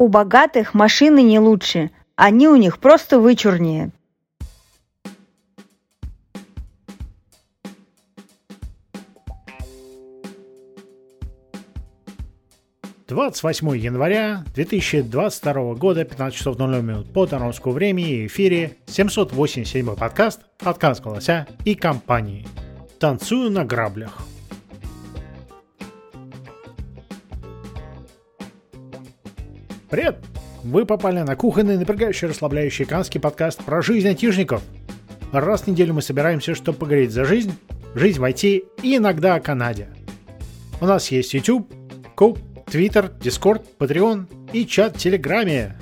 У богатых машины не лучше, они у них просто вычурнее. Двадцать восьмое января 2022 года, 15 часов 00 минут по тономскому времени, эфире 787 подкаст «Подкаст голоса» и компании. Танцую на граблях. Привет! Вы попали на кухонный, напрягающий, расслабляющий канский подкаст про жизнь айтишников. Раз в неделю мы собираемся, чтобы поговорить за жизнь, жизнь в IT и иногда о Канаде. У нас есть YouTube, Coop, Twitter, Discord, Patreon и чат в Телеграме.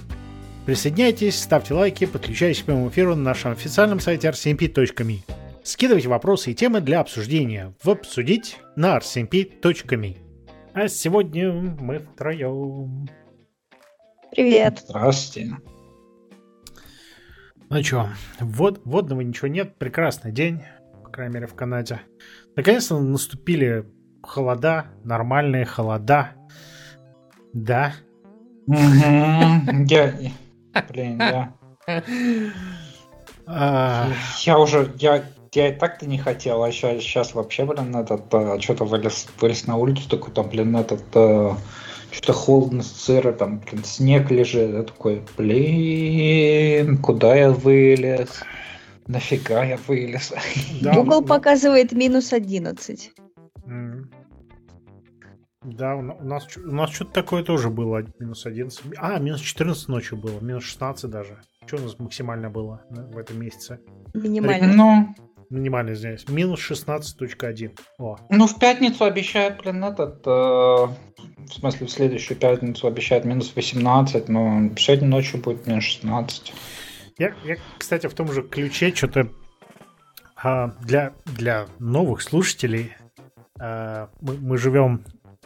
Присоединяйтесь, ставьте лайки, подключайтесь к прямому эфиру на нашем официальном сайте rcmp.me. Скидывайте вопросы и темы для обсуждения в «Обсудить» на rcmp.me. А сегодня мы втроем. Привет. Здравствуйте. Ну что, вод, водного ничего нет. Прекрасный день, по крайней мере, в Канаде. Наконец-то наступили холода, нормальные холода. Да. Я... Блин, я... А, Я уже... Я, я и так-то не хотел, а сейчас, сейчас вообще, блин, этот... Что-то вылез, вылез на улицу, такой там, блин, этот... Что-то холодно, сыро, там, блин, снег лежит. Я такой, блин, куда я вылез? Нафига я вылез? да, Google ну, показывает минус 11. м. Да, у на- у нас, у нас что-то такое тоже было, минус 11. А, минус 14 ночью было, минус 16 даже. Что у нас максимально было да, в этом месяце? Минимально. Ну, Минимально, извиняюсь. Минус 16.1. О, Ну, в пятницу обещают, блин, этот... э, в смысле, в следующую пятницу обещают минус 18, но сегодня ночью будет минус 16. Я, я, кстати, в том же ключе что-то а, для, для новых слушателей а, мы, мы живем,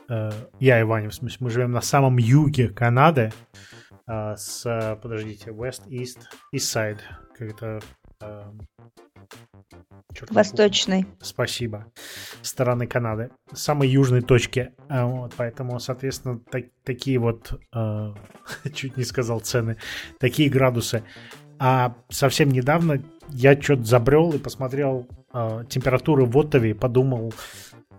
а, я и Ваня, в смысле, мы живем на самом юге Канады а, с, подождите, West, East, East Side, как это... чёрт не Восточный. Спасибо. Стороны Канады. Самой южной точки. А, Вот, поэтому, соответственно, так- такие вот, э, чуть не сказал цены, такие градусы. А совсем недавно я что-то забрел и посмотрел э, температуры в Оттаве и подумал,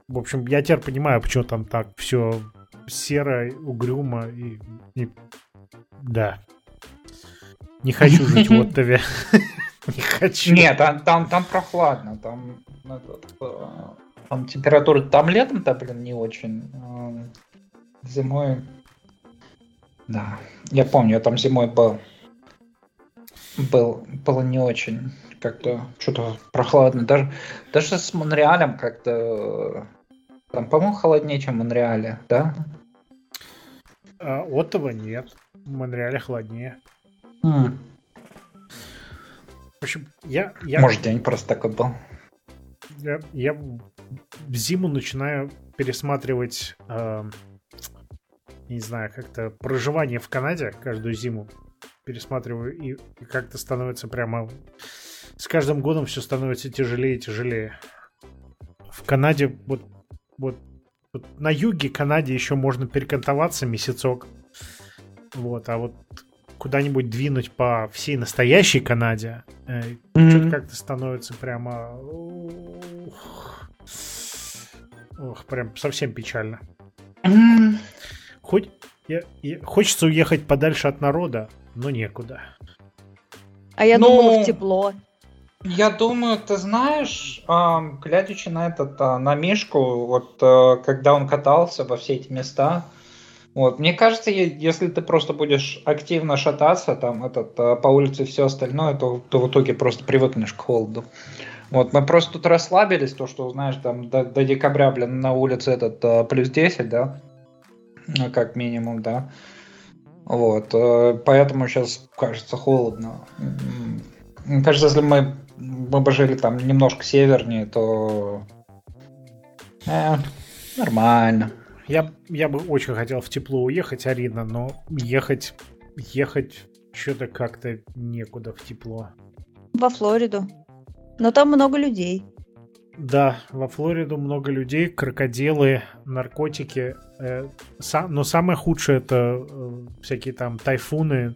в общем, я теперь понимаю, почему там так все серо, угрюмо и, и- да. Не хочу жить в Оттаве. Не хочу. Нет, там, там, там прохладно, там, этот, э, там температура, там летом-то, блин, не очень. э, Зимой, да, я помню, я там зимой был. Был, было не очень, как-то что-то прохладно. Даже, даже с Монреалем как-то, э, там, по-моему, холоднее, чем в Монреале, да? А, Оттава нет. В Монреале холоднее. М, В общем, я, я, Может, день просто такой был. я, я в зиму начинаю пересматривать, э, не знаю, как-то проживание в Канаде каждую зиму. Пересматриваю, и, и как-то становится прямо... С каждым годом все становится тяжелее и тяжелее. В Канаде, вот, вот, вот на юге Канаде еще можно перекантоваться месяцок. Вот, а вот куда-нибудь двинуть по всей настоящей Канаде, э, что-то как-то становится прямо... ух, Ох, прям совсем печально. М, Хоть я- я- хочется уехать подальше от народа, но некуда. А я Ну, думала в тепло. Я думаю, ты знаешь, ам, глядячи на этот, а, на Мишку, вот а, когда он катался во все эти места, вот, мне кажется, если ты просто будешь активно шататься там этот, а, по улице все остальное, то, то в итоге просто привыкнешь к холоду. Вот, мы просто тут расслабились, то, что, знаешь, там до, до декабря, блин, на улице этот а, плюс 10, да, ну, как минимум, да. Вот, э, поэтому сейчас кажется холодно. М, Мне кажется, если мы, мы бы жили там немножко севернее, то э, нормально. Я, я бы очень хотел в тепло уехать, Арина, но ехать, ехать что-то как-то некуда в тепло. Во Флориду. Но там много людей. Да, во Флориду много людей, крокодилы, наркотики, э, са, но самое худшее это э, всякие там тайфуны.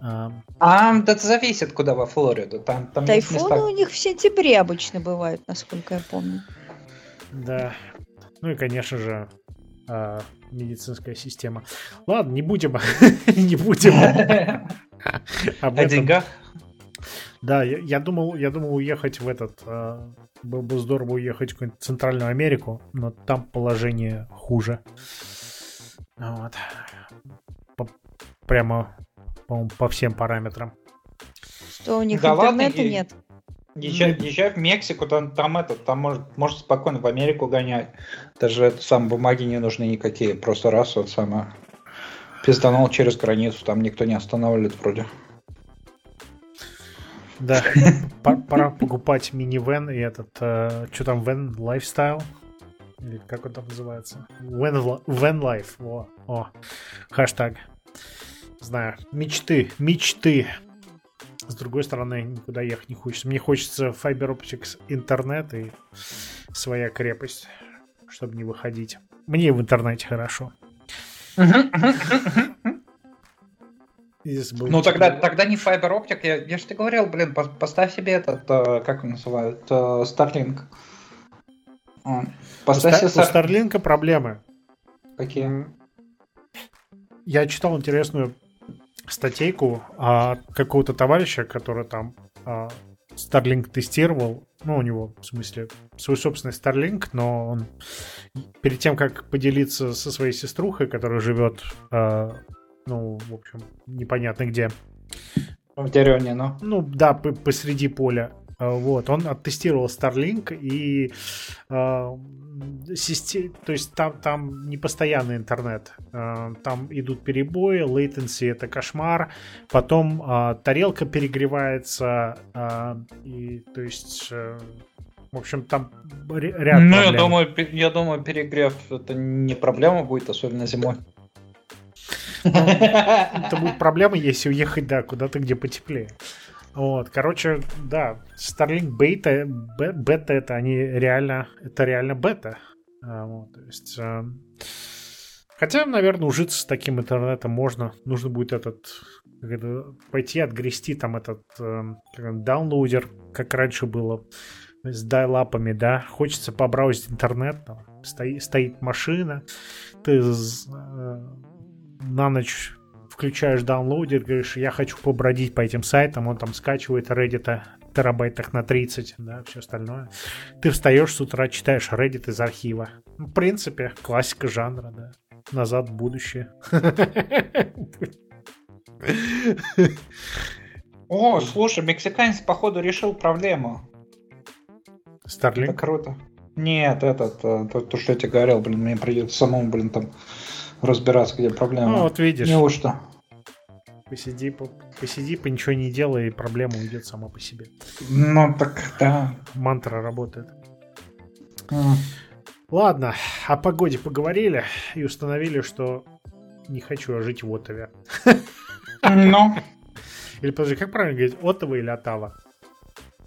А, а это зависит, куда во Флориду. Там, там Тайфуны места... у них в сентябре обычно бывают, насколько я помню. Да. Ну и, конечно же, э, медицинская система. Ладно, не будем, не будем. О деньгах? Да, я, я думал, я думал уехать в этот. Э, было бы здорово уехать в какую-нибудь Центральную Америку, но там положение хуже. Вот. По, прямо, по, по всем параметрам. Что у них да интернета ладно, нет? Езжай, езжай в Мексику, там, там этот, там может, может спокойно в Америку гонять. Даже это, сам бумаги не нужны никакие. Просто раз вот самое пизданул через границу, там никто не останавливает вроде. Да, пора покупать минивэн и этот, э, что там, вен лайфстайл? Или как он там называется? Вен, лайф, о, о, хэштаг. Знаю, мечты, мечты. С другой стороны, никуда ехать не хочется. Мне хочется Fiber Optics интернет и своя крепость, чтобы не выходить. Мне в интернете хорошо. Ну тогда, тогда не Fiber Optic, я, я же тебе говорил, блин, поставь себе этот, э, как он называют, э, Starlink. Поставь у, у Starlink проблемы. Какие? Я читал интересную статейку от какого-то товарища, который там а, Starlink тестировал. Ну, у него, в смысле, свой собственный Starlink, но он перед тем, как поделиться со своей сеструхой, которая живет а, ну, в общем, непонятно где. В деревне, ну. Ну, да, посреди поля. А, вот, он оттестировал Starlink и э, систем, то есть там, там не постоянный интернет, э, там идут перебои, latency это кошмар, потом э, тарелка перегревается, э, и то есть э, в общем, там ряд Ну, проблем. я думаю, я думаю, перегрев это не проблема будет, особенно зимой. Это будет проблема, если уехать, да, куда-то, где потеплее. Вот, короче, да, Starlink бета, бета это они реально, это реально бета. А, вот, то есть, э, хотя, наверное, ужиться с таким интернетом можно. Нужно будет этот, это, пойти отгрести там этот э, даунлоудер, как раньше было, с дайлапами, да. Хочется побраузить интернет, там, стоит, стоит машина, ты э, на ночь включаешь даунлоудер, говоришь, я хочу побродить по этим сайтам, он там скачивает Reddit терабайтах на 30, да, все остальное. Ты встаешь с утра, читаешь Reddit из архива. Ну, в принципе, классика жанра, да. Назад в будущее. О, слушай, мексиканец, походу, решил проблему. Старлинг? Это круто. Нет, этот, э, то, то, что я тебе говорил, блин, мне придется самому, блин, там разбираться, где проблема. Ну, вот видишь. Неужто? Посиди, по, посиди, по ничего не делай, и проблема уйдет сама по себе. Ну, так, да. Мантра работает. Mm. Ладно, о погоде поговорили и установили, что не хочу жить в Отове. Ну. Или подожди, как правильно говорить, Отова или Отава?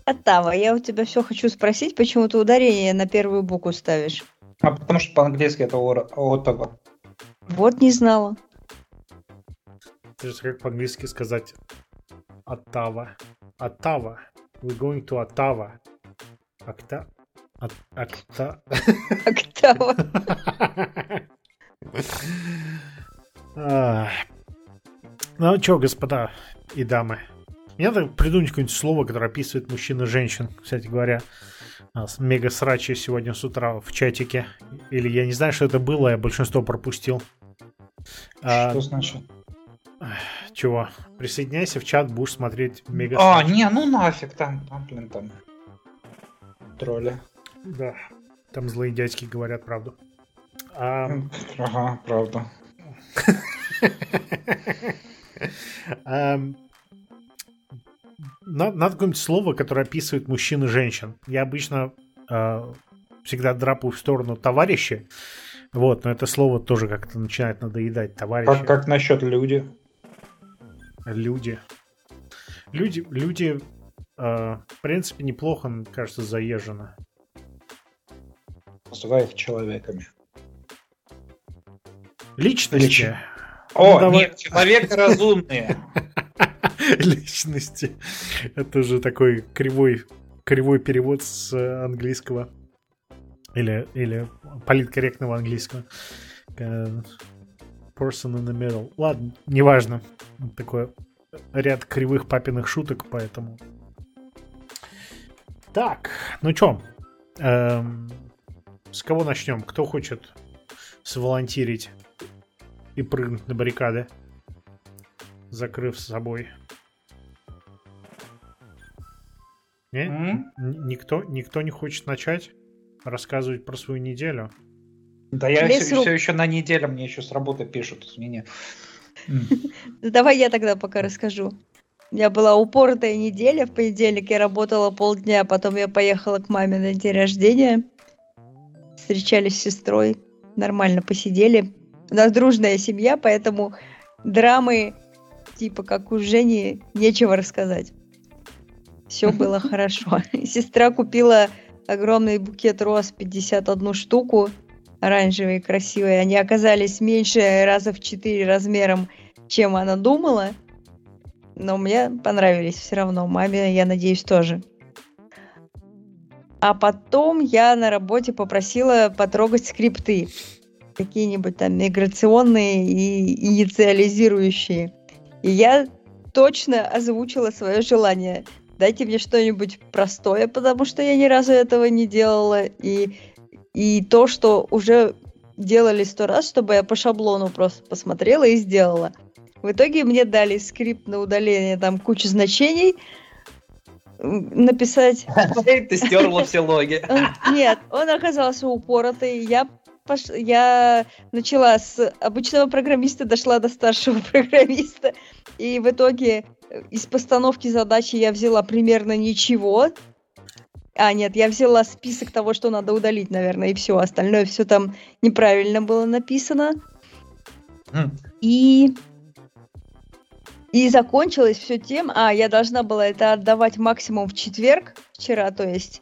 Отава. Я у тебя все хочу спросить, почему ты ударение на первую букву ставишь? А потому что по-английски это Отова. Вот не знала. Это же как по-английски сказать Оттава. Оттава. We're going to Ottawa. Акта... Акта... Октава. Ну что, господа и дамы, мне надо придумать какое-нибудь слово, которое описывает мужчин и женщин, кстати говоря. Мега срачи сегодня с утра в чатике. Или я не знаю, что это было, я большинство пропустил. А, что а, значит? Чего? Присоединяйся в чат, будешь смотреть мега. А, не, ну нафиг там, там, блин, там. Тролли. Да. Там злые дядьки говорят правду. А... Ага, правда. Надо какое-нибудь слово, которое описывает мужчин и женщин. Я обычно а, всегда драпаю в сторону товарищи, вот, но это слово тоже как-то начинает надоедать товарищи. Как, как насчет люди? Люди. Люди, люди э, в принципе, неплохо, кажется, заезжено. Называй их человеками. Личности. О, ну, давай... нет, человек разумные. Личности. Это же такой кривой, кривой перевод с английского. Или, или политкорректного английского. Person in the middle. Ладно, неважно. Такой ряд кривых папиных шуток, поэтому... Так, ну чё? Эм, с кого начнем? Кто хочет сволонтирить и прыгнуть на баррикады, закрыв с собой? Не? Mm-hmm. Никто, никто не хочет начать рассказывать про свою неделю? Да я все, все еще на неделю, мне еще с работы пишут, извини. Давай я тогда пока расскажу. У меня была упоротая неделя. В понедельник я работала полдня, потом я поехала к маме на день рождения. Встречались с сестрой, нормально посидели. У нас дружная семья, поэтому драмы, типа как у Жени, нечего рассказать. Все было хорошо. Сестра купила огромный букет роз, 51 штуку, оранжевые, красивые. Они оказались меньше раза в 4 размером, чем она думала. Но мне понравились все равно. Маме, я надеюсь, тоже. А потом я на работе попросила потрогать скрипты. Какие-нибудь там миграционные и инициализирующие. И я точно озвучила свое желание – дайте мне что-нибудь простое, потому что я ни разу этого не делала. И, и то, что уже делали сто раз, чтобы я по шаблону просто посмотрела и сделала. В итоге мне дали скрипт на удаление там кучу значений, написать... Ты стерла все логи. Нет, он оказался упоротый. Я пош... я начала с обычного программиста, дошла до старшего программиста, и в итоге из постановки задачи я взяла примерно ничего. А, нет, я взяла список того, что надо удалить, наверное, и все. Остальное все там неправильно было написано. Mm. И... И закончилось все тем... А, я должна была это отдавать максимум в четверг, вчера, то есть.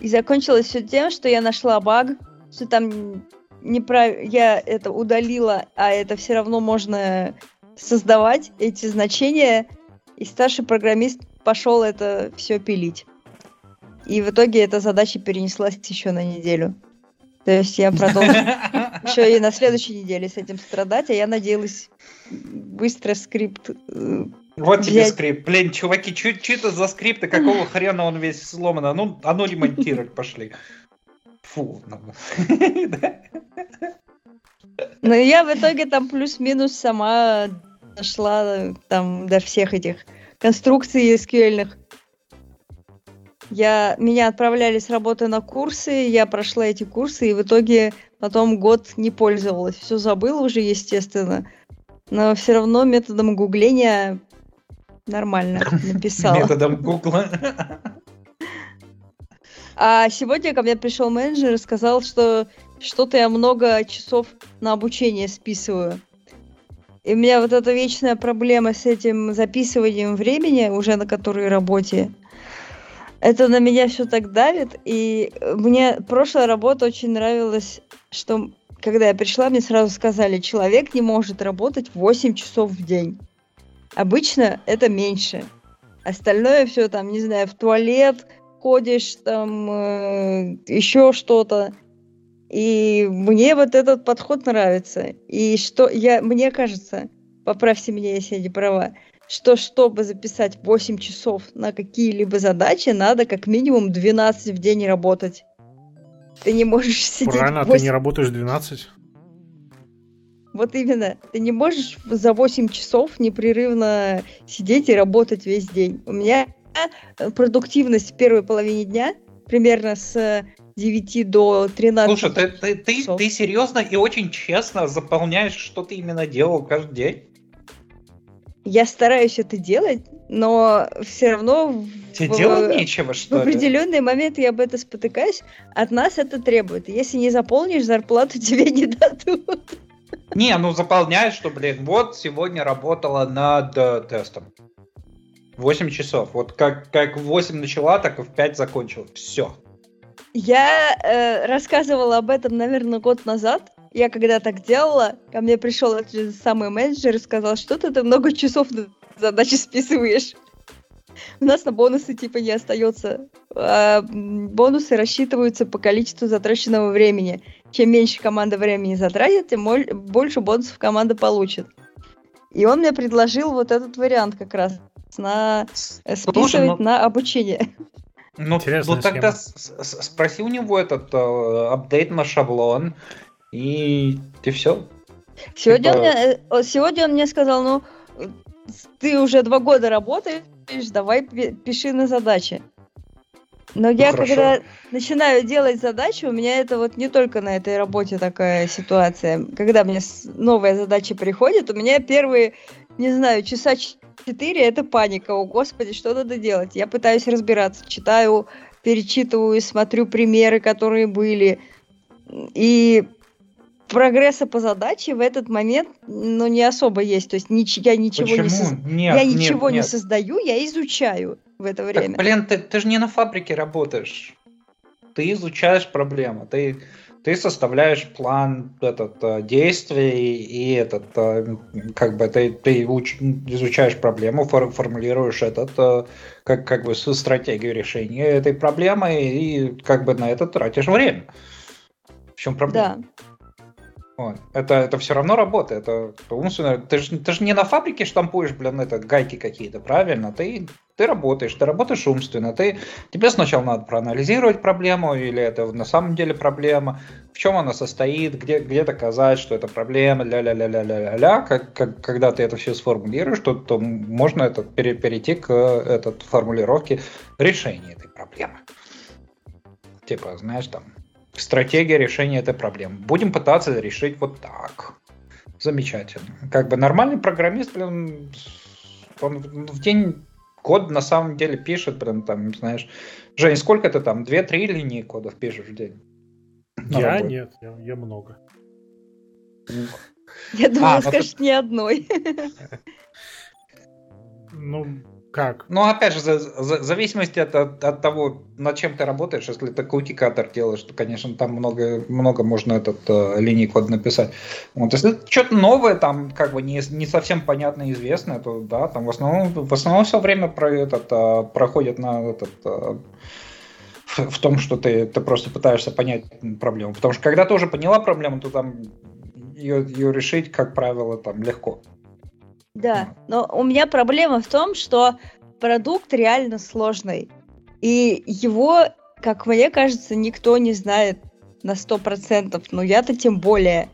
И закончилось все тем, что я нашла баг, что там неправ... я это удалила, а это все равно можно создавать эти значения и старший программист пошел это все пилить. И в итоге эта задача перенеслась еще на неделю. То есть я продолжу еще и на следующей неделе с этим страдать, а я надеялась быстро скрипт э, вот взять. тебе скрипт. Блин, чуваки, что это за скрипт, и какого хрена он весь сломан? А ну, а ну ремонтировать пошли. Фу. Ну, я в итоге там плюс-минус сама дошла там до всех этих конструкций SQL. Я, меня отправляли с работы на курсы, я прошла эти курсы, и в итоге потом год не пользовалась. Все забыла уже, естественно. Но все равно методом гугления нормально написала. Методом гугла. А сегодня ко мне пришел менеджер и сказал, что что-то я много часов на обучение списываю. И у меня вот эта вечная проблема с этим записыванием времени, уже на которой работе, это на меня все так давит. И мне прошлая работа очень нравилась, что когда я пришла, мне сразу сказали, человек не может работать 8 часов в день. Обычно это меньше. Остальное все там, не знаю, в туалет ходишь, там э, еще что-то. И мне вот этот подход нравится. И что я, мне кажется, поправьте меня, если я не права, что чтобы записать 8 часов на какие-либо задачи, надо как минимум 12 в день работать. Ты не можешь сидеть... Правильно, 8... А ты не работаешь 12? Вот именно. Ты не можешь за 8 часов непрерывно сидеть и работать весь день. У меня продуктивность в первой половине дня примерно с 9 до 13. Слушай, ты, ты, ты, ты серьезно и очень честно заполняешь, что ты именно делал каждый день? Я стараюсь это делать, но все равно Тебе в, делать нечего, что В определенный момент я об этом спотыкаюсь. От нас это требует. Если не заполнишь, зарплату тебе не дадут. Не, ну заполняешь, что, блин, вот сегодня работала над э, тестом. 8 часов. Вот как, как в 8 начала, так и в 5 закончила. Все. Я э, рассказывала об этом, наверное, год назад, я когда так делала, ко мне пришел этот же самый менеджер и сказал, что ты, ты много часов на задачи списываешь. У нас на бонусы типа не остается. А бонусы рассчитываются по количеству затраченного времени. Чем меньше команда времени затратит, тем больше бонусов команда получит. И он мне предложил вот этот вариант как раз на э, списывать Слушай, ну... на обучение. Ну, ну тогда спроси у него этот э, апдейт на шаблон, и ты все. Сегодня, типа... он мне, э, сегодня он мне сказал, ну, ты уже два года работаешь, давай пиши на задачи. Но ну, я хорошо. когда начинаю делать задачи, у меня это вот не только на этой работе такая ситуация. Когда мне новая задача приходит, у меня первые, не знаю, часа четыре это паника. О, господи, что надо делать? Я пытаюсь разбираться, читаю, перечитываю, смотрю примеры, которые были. И прогресса по задаче в этот момент, ну, не особо есть. То есть нич- я ничего Почему? не соз... нет, я ничего нет, не нет. создаю, я изучаю в это время. Так, блин, ты, ты же не на фабрике работаешь. Ты изучаешь проблему, ты, ты составляешь план этот, э, действий и этот, э, как бы ты, ты уч, изучаешь проблему, фор, формулируешь этот, э, как, как бы стратегию решения этой проблемы и как бы на это тратишь время. В чем проблема? Да. Вот. Это, это все равно работа, это умственно. Ты же ты ж не на фабрике штампуешь, блин, это гайки какие-то, правильно? Ты, ты работаешь, ты работаешь умственно. Ты, тебе сначала надо проанализировать проблему, или это на самом деле проблема, в чем она состоит, где, где доказать, что это проблема, ля-ля-ля-ля-ля-ля-ля. Как, как, когда ты это все сформулируешь, то, то можно это, пере, перейти к этот, формулировке решения этой проблемы. Типа, знаешь, там, стратегия решения этой проблемы. Будем пытаться решить вот так. Замечательно. Как бы нормальный программист, блин, он в день код на самом деле пишет, блин, там, знаешь, Жень, сколько ты там, две-три линии кодов пишешь в день? Я работе? нет, я, я много. Я думала, а, скажешь, ну, ни одной. Ну, как? Ну, опять же, за, за, зависимости от, от, от того, над чем ты работаешь, если ты каутикатор делаешь, то, конечно, там много, много можно этот э, линий код написать. Вот, если что-то новое, там, как бы не, не совсем понятно и известное, то да, там в основном, в основном все время про этот, э, проходит на этот э, в, в том, что ты, ты просто пытаешься понять проблему. Потому что когда ты уже поняла проблему, то там ее, ее решить, как правило, там легко. Да, но у меня проблема в том, что продукт реально сложный. И его, как мне кажется, никто не знает на сто процентов. Но я-то тем более.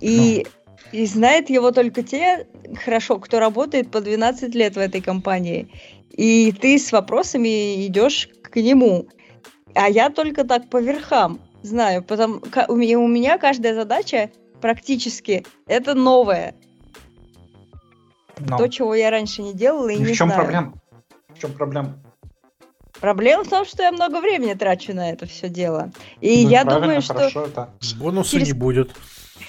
И, ну. и знает его только те, хорошо, кто работает по 12 лет в этой компании. И ты с вопросами идешь к нему. А я только так по верхам знаю. Потому у меня, у меня каждая задача практически это новая. Но. То, чего я раньше не делала и, и не в чем знаю. проблема? В чем проблема? Проблема в том, что я много времени трачу на это все дело. И ну, я думаю, что... Это. Бонуса через... не будет.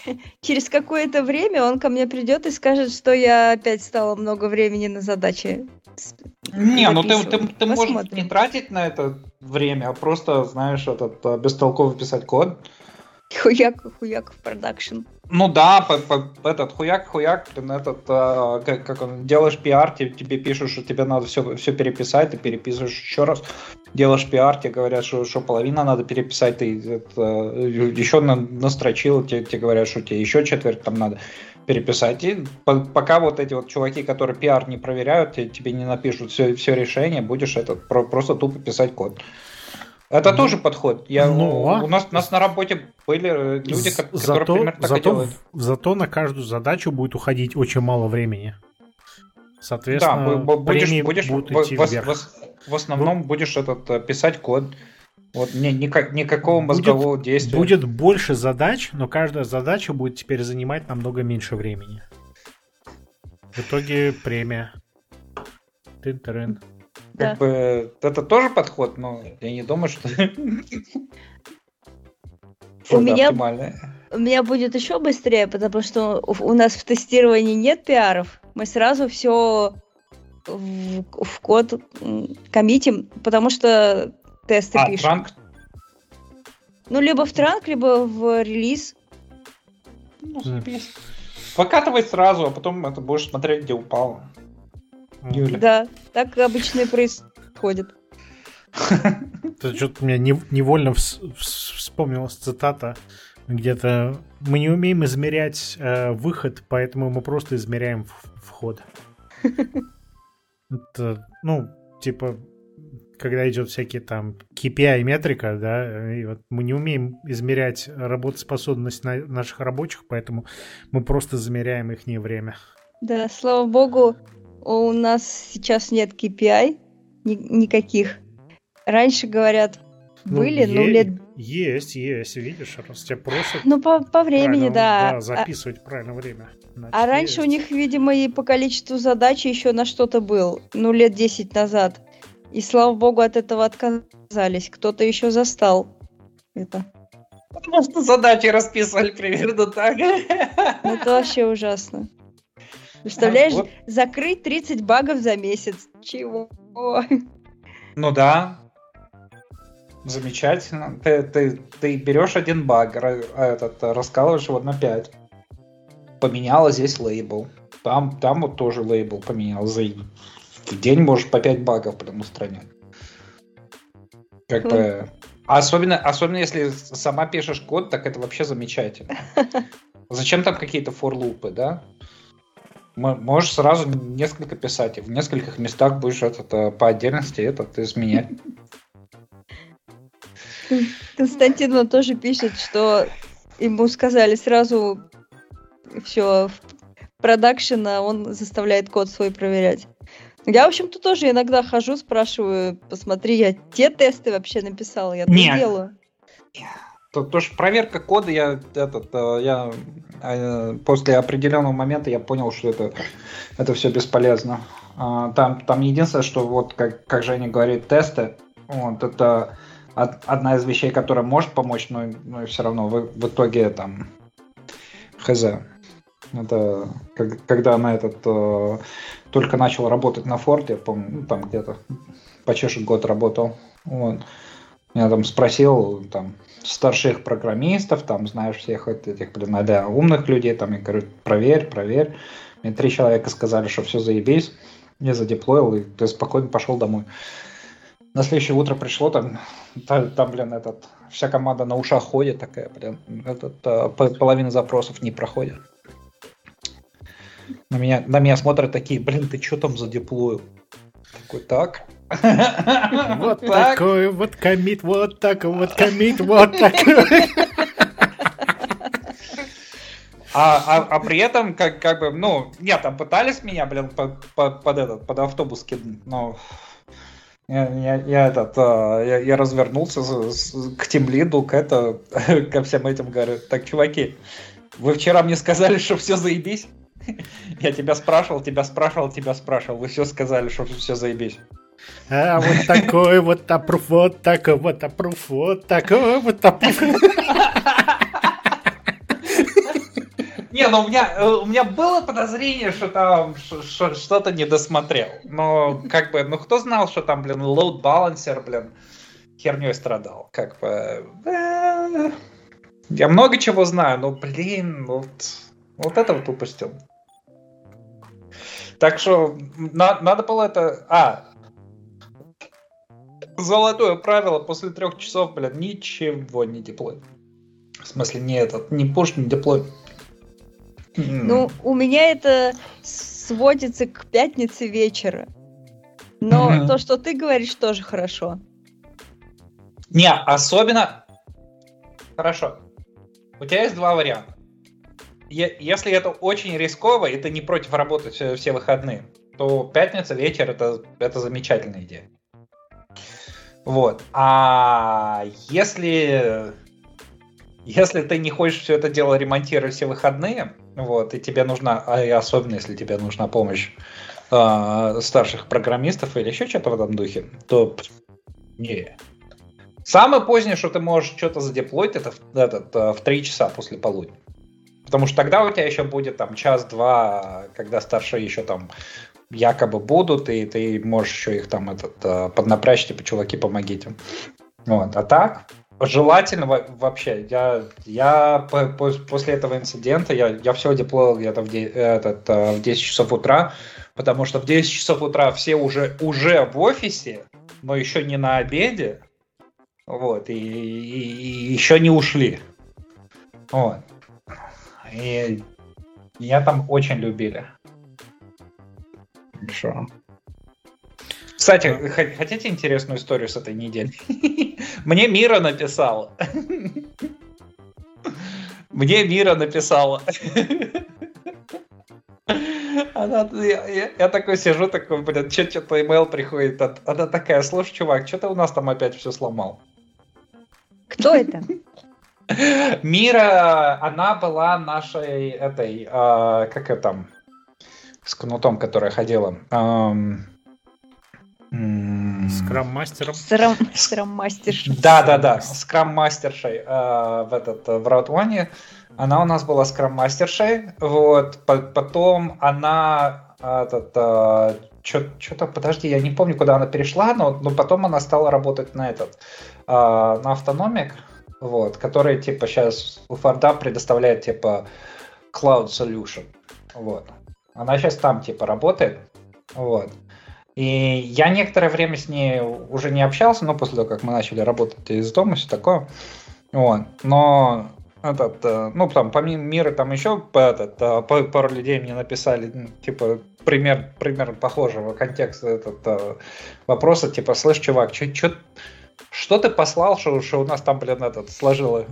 Через какое-то время он ко мне придет и скажет, что я опять стала много времени на задачи. Не, ну ты, ты, ты можешь не тратить на это время, а просто, знаешь, этот а, бестолково писать код. Хуяк, хуяк в продакшн. Ну да, по, по, этот хуяк, хуяк, этот, а, как, как он, делаешь пиар, тебе, тебе пишут, что тебе надо все, все переписать, ты переписываешь еще раз, делаешь пиар, тебе говорят, что, что половина надо переписать, ты это, еще на, настрочил, тебе, тебе говорят, что тебе еще четверть там надо переписать. И по, пока вот эти вот чуваки, которые пиар не проверяют, тебе не напишут все, все решение, будешь этот, про, просто тупо писать код. Это ну, тоже подход. Я, ну, у нас, у нас на работе были э, люди, которые зато, примерно так зато, и делают. Зато на каждую задачу будет уходить очень мало времени. Соответственно, да, будешь, будешь будут в, идти в, вверх. В, в основном Бу... будешь этот э, писать код. Вот ни, никак, никакого мозгового будет, действия. Будет больше задач, но каждая задача будет теперь занимать намного меньше времени. В итоге премия. Тын-тырын. Как да. бы это тоже подход, но я не думаю, что у меня, у меня будет еще быстрее, потому что у нас в тестировании нет пиаров. Мы сразу все в, в код коммитим, потому что тесты а, пишем. Транк? Ну, либо в транк, либо в релиз. Ну. Выкатывай сразу, а потом это будешь смотреть, где упал. Юля. Да, так обычно и происходит. Что-то у меня невольно вспомнилась цитата где-то мы не умеем измерять э, выход, поэтому мы просто измеряем вход. Это, ну, типа, когда идет всякие там KPI метрика, да, и вот мы не умеем измерять работоспособность на наших рабочих, поэтому мы просто замеряем их не время. Да, слава богу, у нас сейчас нет KPI ни- никаких. Раньше говорят, ну, были, ну, лет... Есть, есть, видишь, раз тебя просят... Ну, по, по времени, да. Да, записывать а... правильное время. Значит, а раньше есть. у них, видимо, и по количеству задач еще на что-то был, ну, лет 10 назад. И, слава богу, от этого отказались. Кто-то еще застал это. Потому что задачи расписывали примерно так. Ну, это вообще ужасно. Представляешь, вот. закрыть 30 багов за месяц. Чего? Ну да, Замечательно. Ты, ты, ты берешь один баг, этот, раскалываешь его на 5. Поменяла здесь лейбл. Там, там вот тоже лейбл поменял. За день можешь по 5 багов прям устранять. Как бы... Особенно, особенно если сама пишешь код, так это вообще замечательно. Зачем там какие-то форлупы, да? Можешь сразу несколько писать, и в нескольких местах будешь этот, э, по отдельности этот изменять. Константин вам тоже пишет, что ему сказали сразу все продакшена, он заставляет код свой проверять. Я, в общем-то, тоже иногда хожу, спрашиваю, посмотри, я те тесты вообще написал, я не делаю. То, то что проверка кода, я этот, э, я э, после определенного момента я понял, что это, это все бесполезно. А, там, там единственное, что вот как, как Женя говорит, тесты, вот это одна из вещей, которая может помочь, но, но все равно в, в итоге там хз. Это как, когда она этот э, только начал работать на форте, помню, ну, там где-то почти год работал. Вот. Я там спросил там старших программистов, там знаешь всех этих, блин, да, умных людей, там я говорю, проверь, проверь. Мне три человека сказали, что все заебись. Я задеплоил, и ты спокойно пошел домой на следующее утро пришло, там, там, там блин, этот, вся команда на ушах ходит такая, блин, этот, а, половина запросов не проходит. На меня, на меня смотрят такие, блин, ты что там задеплоил? Такой, так. Вот такой вот комит, вот такой вот комит, вот такой. А, а, а при этом, как, как бы, ну, нет, там пытались меня, блин, под, под, под этот, под автобус кинуть, но я, я, я, этот, а, я, я развернулся к тимлиду, к это, ко всем этим говорю. Так, чуваки, вы вчера мне сказали, что все заебись? Я тебя спрашивал, тебя спрашивал, тебя спрашивал. Вы все сказали, что все заебись. А вот такой вот апруф, вот такой вот апруф, вот такой вот апруф. Не, ну у меня, э, у меня было подозрение, что там что-то не досмотрел. Но как бы, ну кто знал, что там, блин, load balancer, блин, херней страдал. Как бы... Э, я много чего знаю, но, блин, вот, вот это вот упустил. Так что на, надо было это... А, золотое правило, после трех часов, блин, ничего не деплой. В смысле, не этот, не пуш, не деплой. Ну, у меня это сводится к пятнице вечера. Но mm-hmm. то, что ты говоришь, тоже хорошо. Не, особенно... Хорошо. У тебя есть два варианта. Если это очень рисково, и ты не против работать все выходные, то пятница вечер это, это замечательная идея. Вот. А если если ты не хочешь все это дело ремонтировать все выходные, вот, и тебе нужна, а особенно если тебе нужна помощь э, старших программистов или еще что-то в этом духе, то не. Самое позднее, что ты можешь что-то задеплоить, это в, этот, в 3 часа после полудня. Потому что тогда у тебя еще будет там час-два, когда старшие еще там якобы будут, и ты можешь еще их там этот, поднапрячь, типа, чуваки, помогите. Вот. А так, желательно вообще. Я, я по, по, после этого инцидента, я, я все деплоил где-то в, этот, в 10 часов утра, потому что в 10 часов утра все уже, уже в офисе, но еще не на обеде, вот, и, и, и еще не ушли. Вот. И меня там очень любили. Хорошо. Кстати, хотите интересную историю с этой недели? Мне Мира написала. Мне Мира написала. Она, я, я такой сижу, такой, блин, что-то имейл приходит. Она такая, слушай, чувак, что ты у нас там опять все сломал? Кто это? Мира, она была нашей этой, э, как это там, с кнутом, которая ходила. Эм, Скрам-мастером? Скрам-мастершей. Да, да, да, скрам-мастершей э, в этот в Route. Она у нас была скрам-мастершей. Вот, потом она этот, э, что-то, подожди, я не помню, куда она перешла, но, но потом она стала работать на этот, э, на автономик, вот, который, типа, сейчас у Форда предоставляет, типа, Cloud Solution, вот. Она сейчас там, типа, работает, вот. И я некоторое время с ней уже не общался, но после того, как мы начали работать из дома, все такое. Вот. Но этот, э, ну, там, помимо мира, там еще этот, э, пару людей мне написали, типа, пример, пример похожего контекста этот, э, вопроса, типа, слышь, чувак, чё, чё, что ты послал, что, что у нас там, блин, этот, сложила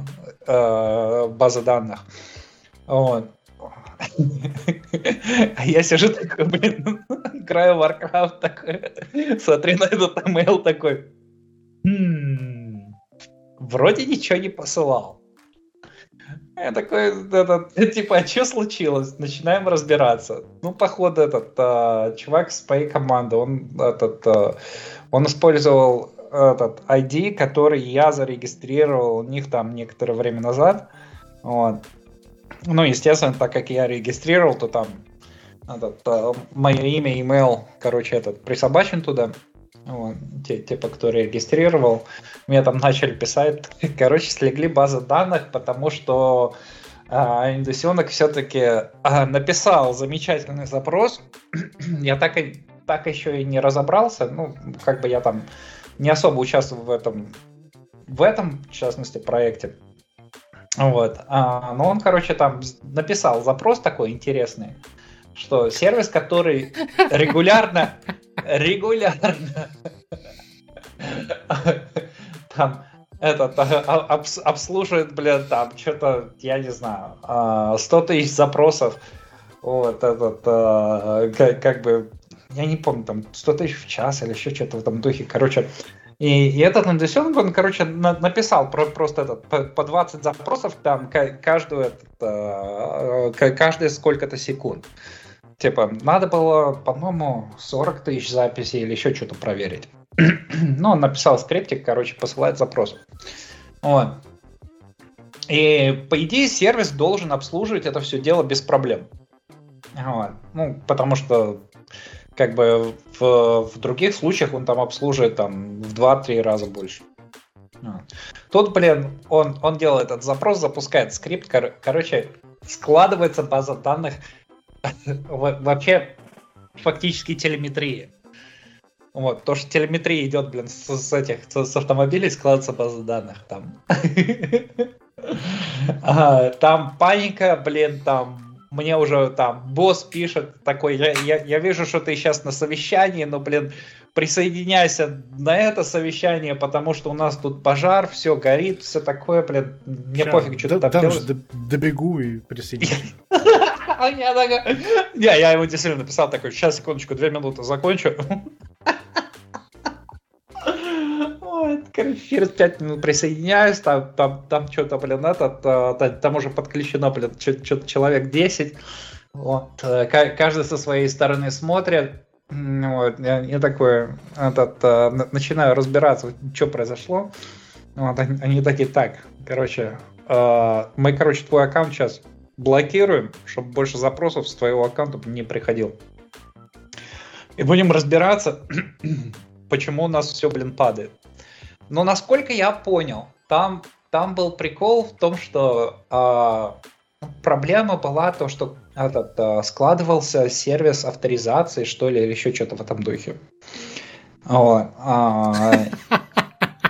э, база данных? Вот. А я сижу такой, блин, играю Warcraft такой, смотрю на этот email такой, «Хм, вроде ничего не посылал. Я такой, этот, типа, а что случилось? Начинаем разбираться. Ну, походу, этот а, чувак с моей команды, он, этот, а, он использовал этот ID, который я зарегистрировал у них там некоторое время назад. Вот. Ну, естественно, так как я регистрировал, то там этот, а, мое имя, email, короче, этот присобачен туда. Вот, те, типа, кто регистрировал, мне там начали писать, короче, слегли базы данных, потому что а, Индусенок все-таки а, написал замечательный запрос. я так, и, так еще и не разобрался, ну, как бы я там не особо участвовал в этом, в этом, в частности, проекте. Вот. А, но он, короче, там написал запрос такой интересный, что сервис, который регулярно регулярно там этот об, обслуживает, блин, там что-то, я не знаю, 100 а, тысяч запросов. Вот этот, а, как, как бы, я не помню, там 100 тысяч в час или еще что-то в этом духе. Короче, и, и этот Андерсен, он, короче, на, написал про, просто этот, по, по 20 запросов, там, каждую, этот, а, каждые сколько-то секунд. Типа, надо было, по-моему, 40 тысяч записей или еще что-то проверить. ну, он написал скриптик, короче, посылает запрос. Вот. И, по идее, сервис должен обслуживать это все дело без проблем. Вот. Ну, потому что, как бы, в, в других случаях он там обслуживает там в 2-3 раза больше. Вот. Тут, блин, он, он делает этот запрос, запускает скрипт, кор- короче, складывается база данных вообще фактически телеметрия. Вот, то, что телеметрия идет, блин, с, с этих, с, с автомобилей складывается база данных там. Там паника, блин, там мне уже там босс пишет такой, я, я, я вижу, что ты сейчас на совещании, но, блин, присоединяйся на это совещание, потому что у нас тут пожар, все горит, все такое, блин, мне Сейчас, пофиг, что ты там делаешь. Добегу и присоединюсь. Не, я ему действительно написал такой, сейчас, секундочку, две минуты закончу. короче, через 5 минут присоединяюсь, там, там, там что-то, блин, этот, там уже подключено, блин, что-то человек 10. Вот, э, каждый со своей стороны смотрит. Вот, я, я такой, этот, э, начинаю разбираться, что произошло. Вот, они, они такие, так, короче, э, мы, короче, твой аккаунт сейчас блокируем, чтобы больше запросов с твоего аккаунта не приходил. И будем разбираться, почему у нас все, блин, падает. Но насколько я понял, там, там был прикол в том, что а, проблема была то, что этот, а, складывался сервис авторизации, что ли, или еще что-то в этом духе. Вот. А,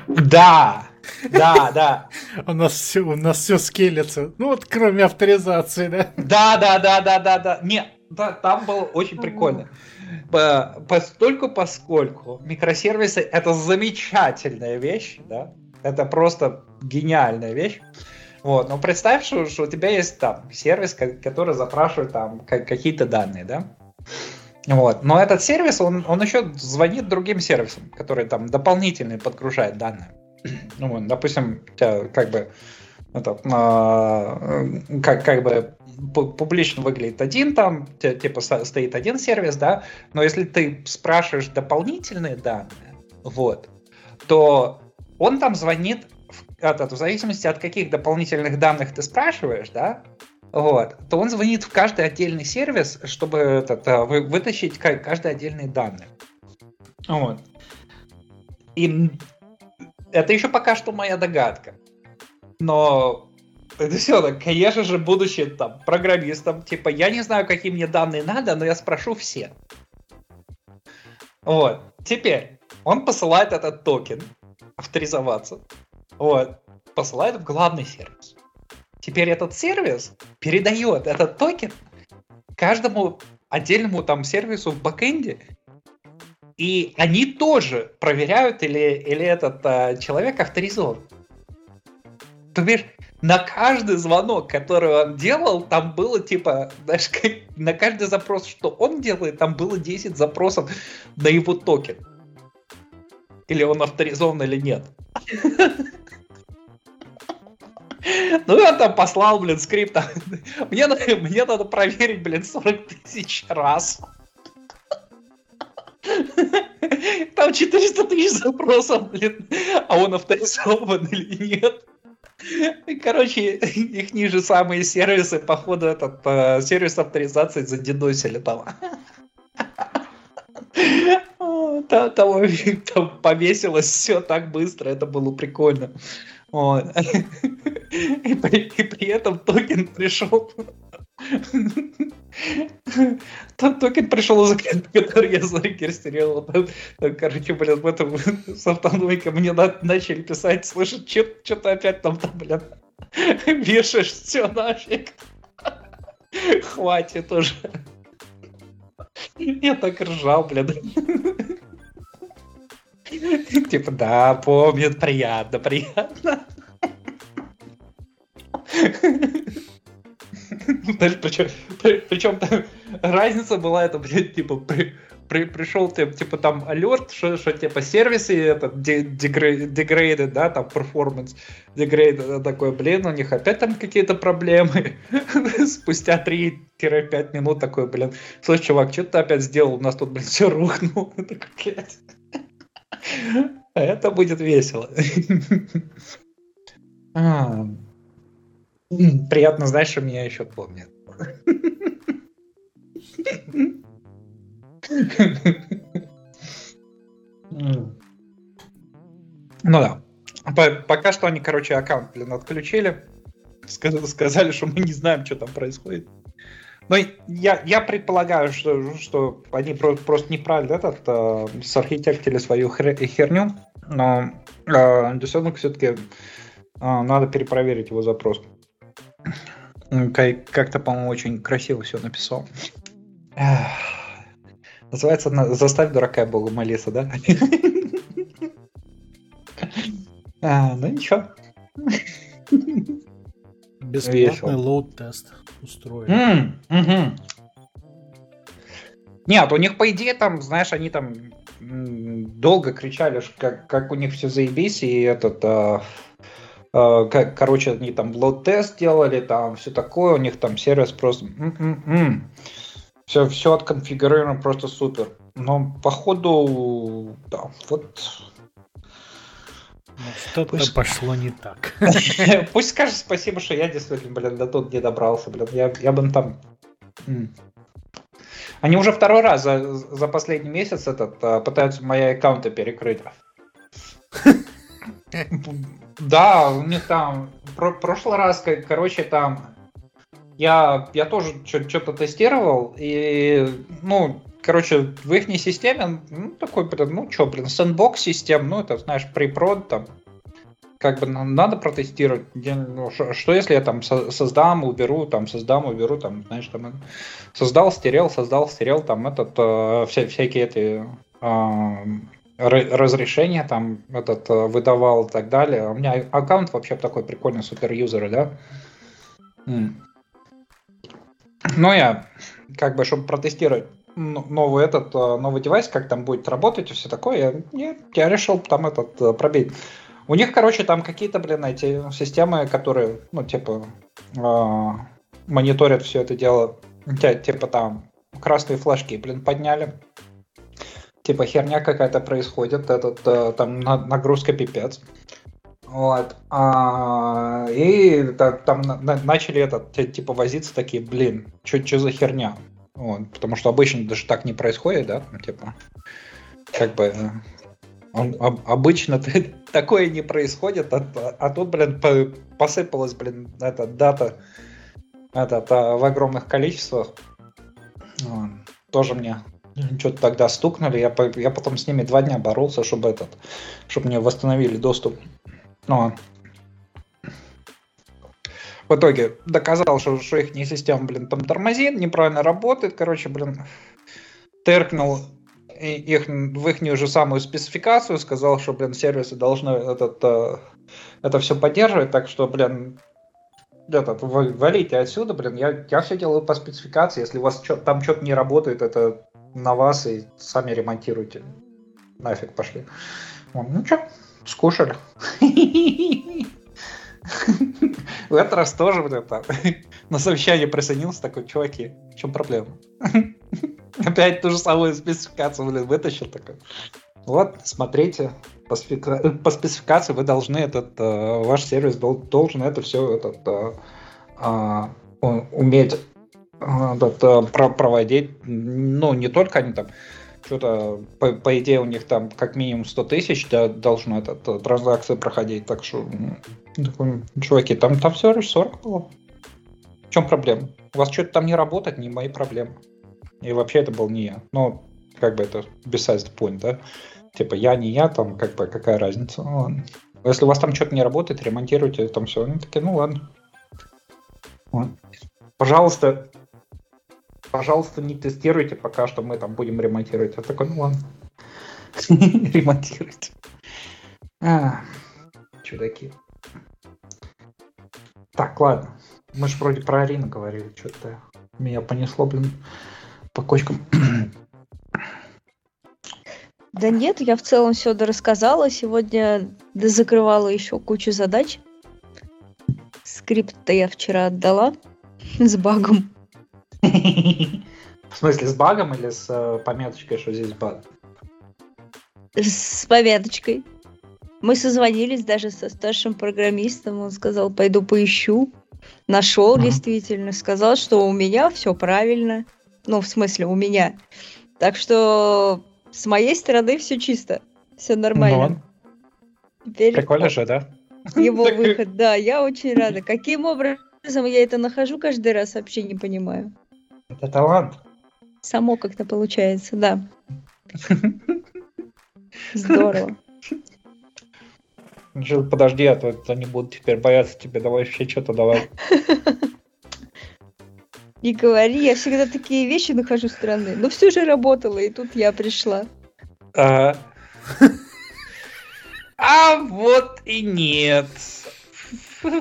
да, да, да. У нас все, у нас все скелется. Ну вот кроме авторизации, да? Да, да, да, да, да, да. Нет, да, там было очень прикольно. Постольку, поскольку микросервисы это замечательная вещь, да, это просто гениальная вещь. Вот, но представь, что, что у тебя есть там сервис, который запрашивает там какие-то данные, да? Вот. Но этот сервис, он, он еще звонит другим сервисам, которые там дополнительные подгружают данные. Ну, вот, допустим, у тебя как бы это, а, как, как бы публично выглядит один там, типа стоит один сервис, да, но если ты спрашиваешь дополнительные данные, вот, то он там звонит этот, в зависимости от каких дополнительных данных ты спрашиваешь, да, вот, то он звонит в каждый отдельный сервис, чтобы этот, э, вы, вытащить каждый отдельный данные. Вот. И это еще пока что моя догадка. Но это все, конечно же, будучи там программистом, типа, я не знаю, какие мне данные надо, но я спрошу все. Вот. Теперь он посылает этот токен авторизоваться. Вот. Посылает в главный сервис. Теперь этот сервис передает этот токен каждому отдельному там сервису в backend е. И они тоже проверяют, или, или этот а, человек авторизован. То бишь, на каждый звонок, который он делал, там было типа, знаешь, на каждый запрос, что он делает, там было 10 запросов на его токен. Или он авторизован или нет. Ну, я там послал, блин, скрипт. Мне, мне надо проверить, блин, 40 тысяч раз. Там 400 тысяч запросов, блин. А он авторизован или нет? Короче, их ниже самые сервисы, походу, этот э, сервис авторизации задедосили там. Там, там, там повесилось все так быстро, это было прикольно. Вот. И, при, и при этом токен пришел. Там токен пришел из который я зарегистрировал. Короче, блин, в этом с автономикой мне начали писать, слышит, что ты опять там, там, блин, вешаешь все нафиг. Хватит уже. Я так ржал, блин. Типа, да, помнит, приятно, приятно. Причем, причем разница была, это, блядь, типа, при, при, пришел типа там алерт, что, что типа сервисы этот дегрейд, да, там performance дегрейд такой, блин, у них опять там какие-то проблемы. Спустя 3-5 минут такой, блин, слушай, чувак, что ты опять сделал? У нас тут, блин, все рухнуло. Это будет весело. Приятно знать, что меня еще помнят. Ну да. Пока что они, короче, аккаунт, блин, отключили. Сказали, что мы не знаем, что там происходит. Но я, я предполагаю, что, что они просто неправильно этот, э, сархитектили свою херню, но э, Десенок все-таки э, надо перепроверить его запрос. Как-то, по-моему, очень красиво все написал. Называется «Заставь дурака Богу молиться», да? А, ну ничего. Бесплатный load test угу. Нет, у них, по идее, там, знаешь, они там долго кричали, как, как у них все заебись, и этот... А, короче, они там load test делали, там все такое, у них там сервис просто... Все, все отконфигурировано просто супер. Но походу, да, вот ну, что-то Пусть... пошло не так. Пусть скажет спасибо, что я действительно, блин, до тут не добрался, блин. Я, я бы там... Они уже второй раз за, за последний месяц этот, а, пытаются мои аккаунты перекрыть. Да, у них там про прошлый раз, короче, там я, я тоже что-то тестировал, и, ну, короче, в их системе, ну, такой, блин, ну, что, блин, сэндбокс систем, ну, это, знаешь, припрод, там, как бы надо протестировать. Ну, что, если я там создам, уберу, там создам, уберу, там, знаешь, там создал, стерел, создал, стерел, там этот э, вся, всякие эти э, разрешения там этот э, выдавал и так далее. У меня аккаунт вообще такой прикольный, супер юзеры, да. Ну я как бы, чтобы протестировать новый этот э, новый девайс, как там будет работать и все такое, я, я решил там этот э, пробить. У них, короче, там какие-то, блин, эти системы, которые, ну, типа, мониторят все это дело. Типа там красные флажки, блин, подняли. Типа херня какая-то происходит, этот, э, там нагрузка пипец. Вот. А, и та, там на, начали этот, типа возиться такие, блин, что за херня? Вот, потому что обычно даже так не происходит, да, ну, типа, как бы он, об, обычно такое не происходит, а, а тут, блин, посыпалась, блин, эта дата этот, а, в огромных количествах. Тоже мне что-то тогда стукнули. Я, я потом с ними два дня боролся, чтобы этот, чтобы мне восстановили доступ. Но в итоге доказал, что, что их не система, блин, там тормозит, неправильно работает. Короче, блин, теркнул их в их же самую спецификацию, сказал, что, блин, сервисы должны этот, э, это все поддерживать, так что, блин, этот, валите отсюда, блин, я, я все делаю по спецификации, если у вас чё, там что-то не работает, это на вас и сами ремонтируйте. Нафиг пошли. Ну что, скушали. В этот раз тоже, блин, там, на совещании присоединился такой, чуваки, в чем проблема? Опять ту же самую спецификацию, блин, вытащил такой. Вот, смотрите, по, спецификации, по спецификации вы должны этот, э, ваш сервис должен это все этот, э, э, уметь э, этот, э, проводить. Ну, не только они там что-то, по, по идее, у них там как минимум 100 тысяч да, должно этот, э, транзакции проходить, так что, такой, чуваки, там, там все лишь 40 было. В чем проблема? У вас что-то там не работает, не мои проблемы. И вообще это был не я. Но как бы это besides the point, да? Типа я не я, там как бы какая разница? Ну, ладно. Если у вас там что-то не работает, ремонтируйте там все. Они такие, ну ладно. Вот. Пожалуйста, пожалуйста, не тестируйте пока что мы там будем ремонтировать. Я такой, ну ладно. Ремонтируйте. А, чудаки. Так, ладно. Мы же вроде про Арину говорили, что-то меня понесло, блин, по кочкам. Да нет, я в целом все рассказала. Сегодня закрывала еще кучу задач. Скрипт-то я вчера отдала с багом. В смысле, с багом или с э, пометочкой, что здесь баг? С пометочкой. Мы созвонились даже со старшим программистом. Он сказал, пойду поищу. Нашел uh-huh. действительно. Сказал, что у меня все правильно. Ну, в смысле, у меня. Так что с моей стороны все чисто. Все нормально. Ну, Теперь Прикольно же, да? Его выход, да, я очень рада. Каким образом я это нахожу каждый раз, вообще не понимаю. Это талант. Само как-то получается, да. Здорово. Подожди, а то они будут теперь бояться тебе. Давай вообще что-то давай. Не говори, я всегда такие вещи нахожу странные. Но все же работало, и тут я пришла. А, а вот и нет.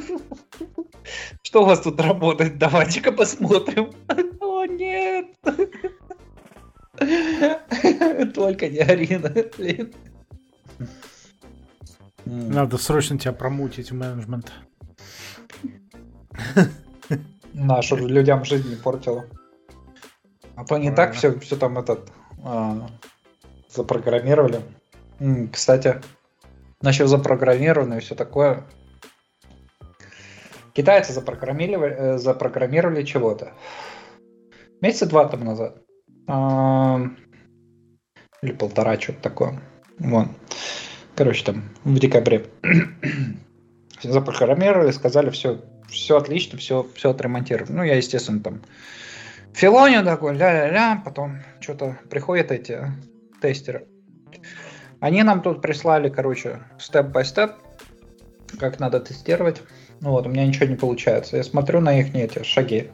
Что у вас тут работает? Давайте-ка посмотрим. Нет. Только не Арина. Надо срочно тебя промутить в менеджмент. Да, чтобы людям жизнь не портило. А то не так все, все там этот а, запрограммировали. М, кстати, насчет запрограммировано и все такое. Китайцы запрограммировали, э, запрограммировали чего-то. Месяца два там назад. Или полтора, что-то такое. Вон. Короче, там в декабре. Запрограммировали, сказали, все, все отлично, все, все отремонтировано. Ну, я, естественно, там филоню такой, ля-ля-ля, потом что-то приходят эти тестеры. Они нам тут прислали, короче, степ-бай-степ, как надо тестировать. Ну вот, у меня ничего не получается. Я смотрю на их эти шаги.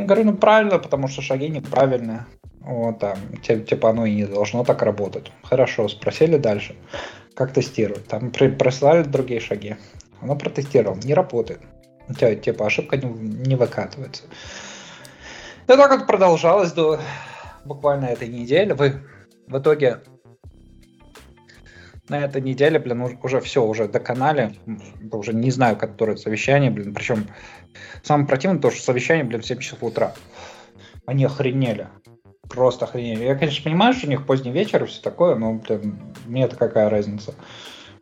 Я говорю, ну правильно, потому что шаги неправильные. Вот там, типа оно и не должно так работать. Хорошо, спросили дальше, как тестировать. Там при, прислали другие шаги. Оно протестировал, не работает. Типа, ошибка не, не выкатывается. И так вот продолжалось до буквально этой недели. Вы в итоге на этой неделе, блин, уже все, уже до канале, уже не знаю, которое совещание, блин, причем самое противное то, что совещание, блин, в 7 часов утра. Они охренели. Просто охренели. Я, конечно, понимаю, что у них поздний вечер и все такое, но, блин, мне это какая разница.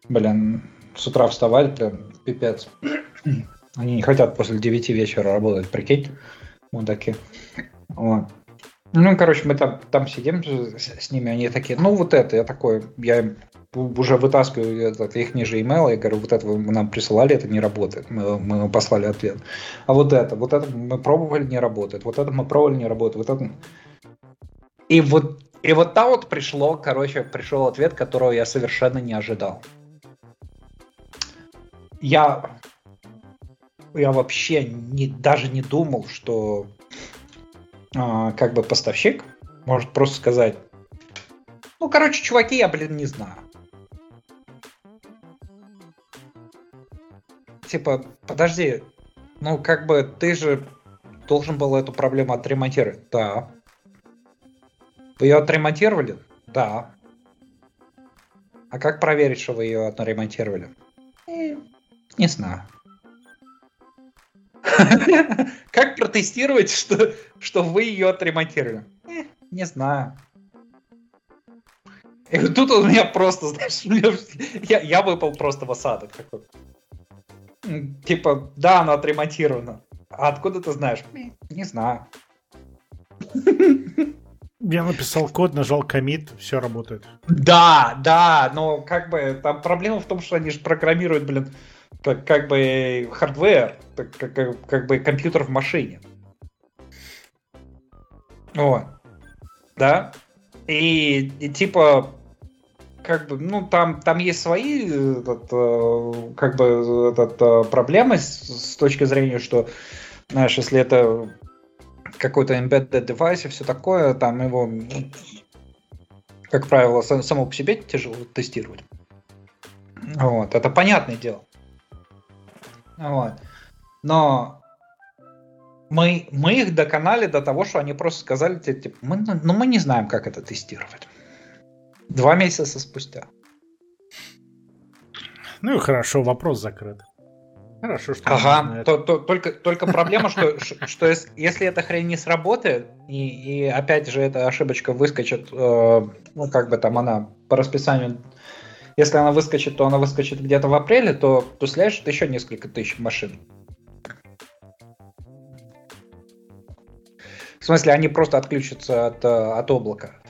Блин, с утра вставать, блин, пипец. Они не хотят после 9 вечера работать, прикинь. Такие. Вот. Ну, короче, мы там, там сидим с, с ними, они такие, ну, вот это, я такой, я им уже вытаскиваю этот, их ниже email, я говорю, вот это вы нам присылали, это не работает, мы, мы послали ответ. А вот это, вот это мы пробовали, не работает, вот это мы пробовали, не работает, вот это... И вот, и вот там вот пришло, короче, пришел ответ, которого я совершенно не ожидал. Я, я вообще не, даже не думал, что а, как бы поставщик может просто сказать, ну, короче, чуваки, я, блин, не знаю. Типа, подожди, ну, как бы ты же должен был эту проблему отремонтировать. Да. Вы ее отремонтировали? Да. А как проверить, что вы ее отремонтировали? Э, не знаю. Как протестировать, что, что вы ее отремонтировали? Э, не знаю. И тут у меня просто, знаешь, я, я выпал просто в осадок такой. Типа, да, она отремонтирована. А откуда ты знаешь? «Э, не знаю. Я написал код, нажал commit, все работает. Да, да, но как бы там проблема в том, что они же программируют, блин, как, как бы hardware, как, как, как бы компьютер в машине. Вот. Да? И, и типа, как бы, ну, там, там есть свои этот, э, как бы, этот, э, проблемы с, с точки зрения, что, знаешь, если это какой-то embedded device и все такое, там его, как правило, само по себе тяжело тестировать. Вот, это понятное дело. Вот. Но мы, мы их доконали до того, что они просто сказали, типа, мы, ну мы не знаем, как это тестировать. Два месяца спустя. Ну и хорошо, вопрос закрыт. Хорошо, что ага, то, то, только, только проблема, что, что если эта хрень не сработает, и, и опять же эта ошибочка выскочит, э, ну как бы там она по расписанию, если она выскочит, то она выскочит где-то в апреле, то, то сляжет еще несколько тысяч машин. В смысле, они просто отключатся от, э, от облака.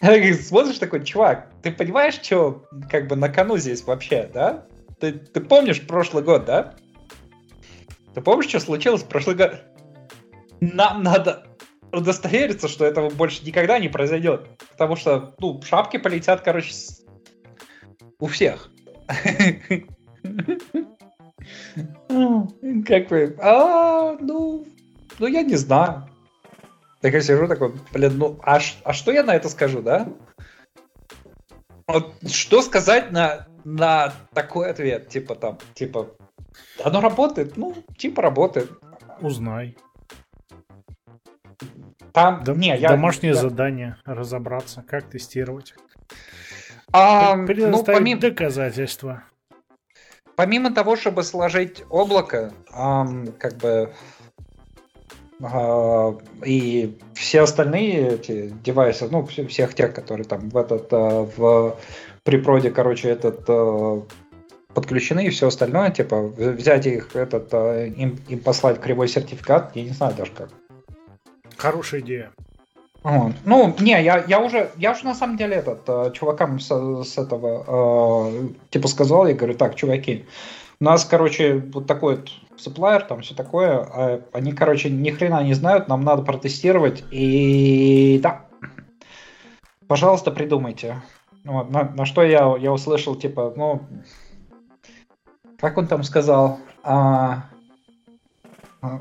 Смотришь такой, чувак, ты понимаешь, что как бы на кону здесь вообще, да? Ты, ты помнишь прошлый год, да? Ты помнишь, что случилось в прошлый год? Нам надо удостовериться, что этого больше никогда не произойдет. Потому что, ну, шапки полетят, короче, у всех. Как вы? А, ну, ну я не знаю. Так я сижу такой, блин, ну а, а что я на это скажу, да? Вот что сказать на, на такой ответ? Типа там, типа, оно работает? Ну, типа работает. Узнай. Там, Дом, не, я, домашнее я... задание разобраться, как тестировать. А, ну, помимо... доказательства. Помимо того, чтобы сложить облако, эм, как бы э, и все остальные эти девайсы, ну, всех тех, которые там в этот, э, в припроде, короче, этот э, подключены и все остальное, типа взять их, этот, им, им послать кривой сертификат, я не знаю даже как. Хорошая идея. Вот. Ну, не, я, я уже, я уже на самом деле этот, э, чувакам с, с этого, э, типа сказал, я говорю, так, чуваки, у нас, короче, вот такой вот supplier, там все такое, а они, короче, ни хрена не знают, нам надо протестировать, и да, пожалуйста, придумайте. Вот, на, на что я, я услышал, типа, ну, как он там сказал, а,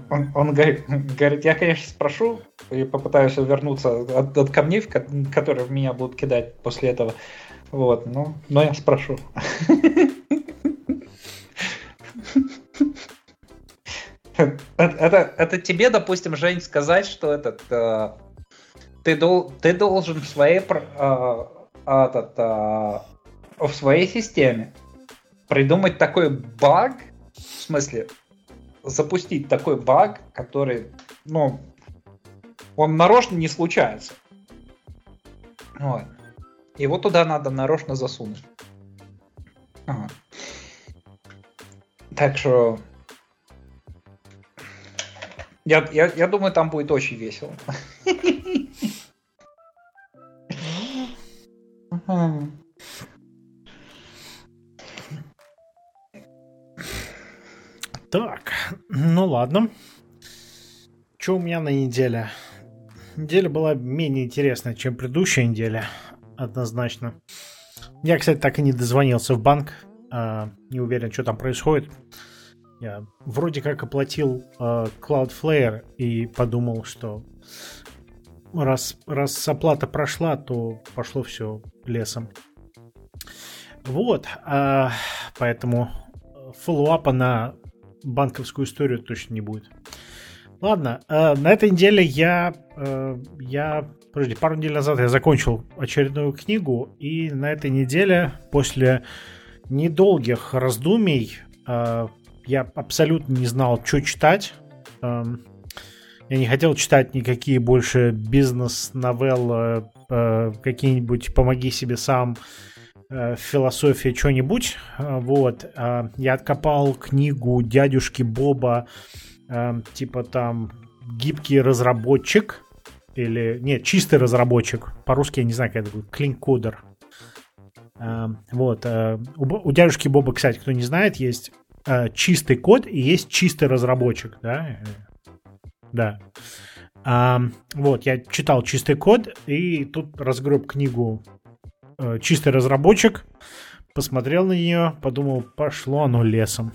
он, он говорит, говорит, я, конечно, спрошу и попытаюсь вернуться от, от камней, которые в меня будут кидать после этого. Вот, ну, но я спрошу. Это, это тебе, допустим, Жень, сказать, что этот э, ты, дол, ты должен э, э, в своей системе придумать такой баг, в смысле, запустить такой баг, который, ну, он нарочно не случается. Вот. Его туда надо нарочно засунуть. Ага. Так что я, я, я думаю, там будет очень весело. Так, ну ладно. Что у меня на неделе? Неделя была менее интересная, чем предыдущая неделя, однозначно. Я, кстати, так и не дозвонился в банк. Э, не уверен, что там происходит. Я вроде как оплатил э, Cloudflare и подумал, что раз, раз оплата прошла, то пошло все лесом. Вот, э, поэтому фоллоуапа на банковскую историю точно не будет. Ладно, э, на этой неделе я, э, я, подожди, пару недель назад я закончил очередную книгу, и на этой неделе после недолгих раздумий э, я абсолютно не знал, что читать. Эм, я не хотел читать никакие больше бизнес-новеллы, э, какие-нибудь «Помоги себе сам», э, философия, что-нибудь. Э, вот. Я откопал книгу дядюшки Боба, типа там «Гибкий разработчик», или, нет, чистый разработчик. По-русски я не знаю, как это будет. Клинкодер. Вот. У дядюшки Боба, кстати, кто не знает, есть э, чистый код и есть чистый разработчик, да? Да. А, вот, я читал чистый код, и тут разгреб книгу э, «Чистый разработчик», посмотрел на нее, подумал, пошло оно лесом.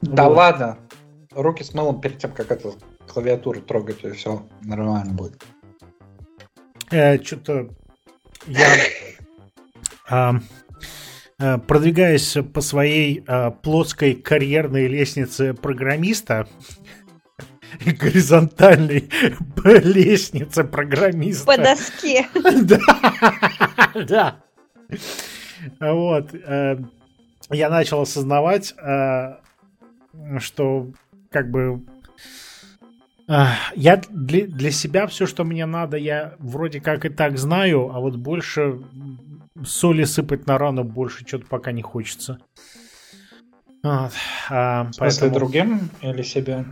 Да вот. ладно, руки с мылом перед тем, как эту клавиатуру трогать, и все нормально будет. Э, Что-то я... А, Э, продвигаясь по своей э, плоской карьерной лестнице программиста, горизонтальной лестнице программиста. По доске. Да, да. Вот. Э, я начал осознавать, что как бы я для, для себя все, что мне надо, я вроде как и так знаю, а вот больше соли сыпать на рану больше что-то пока не хочется. Вот. А, поэтому... другим или себе?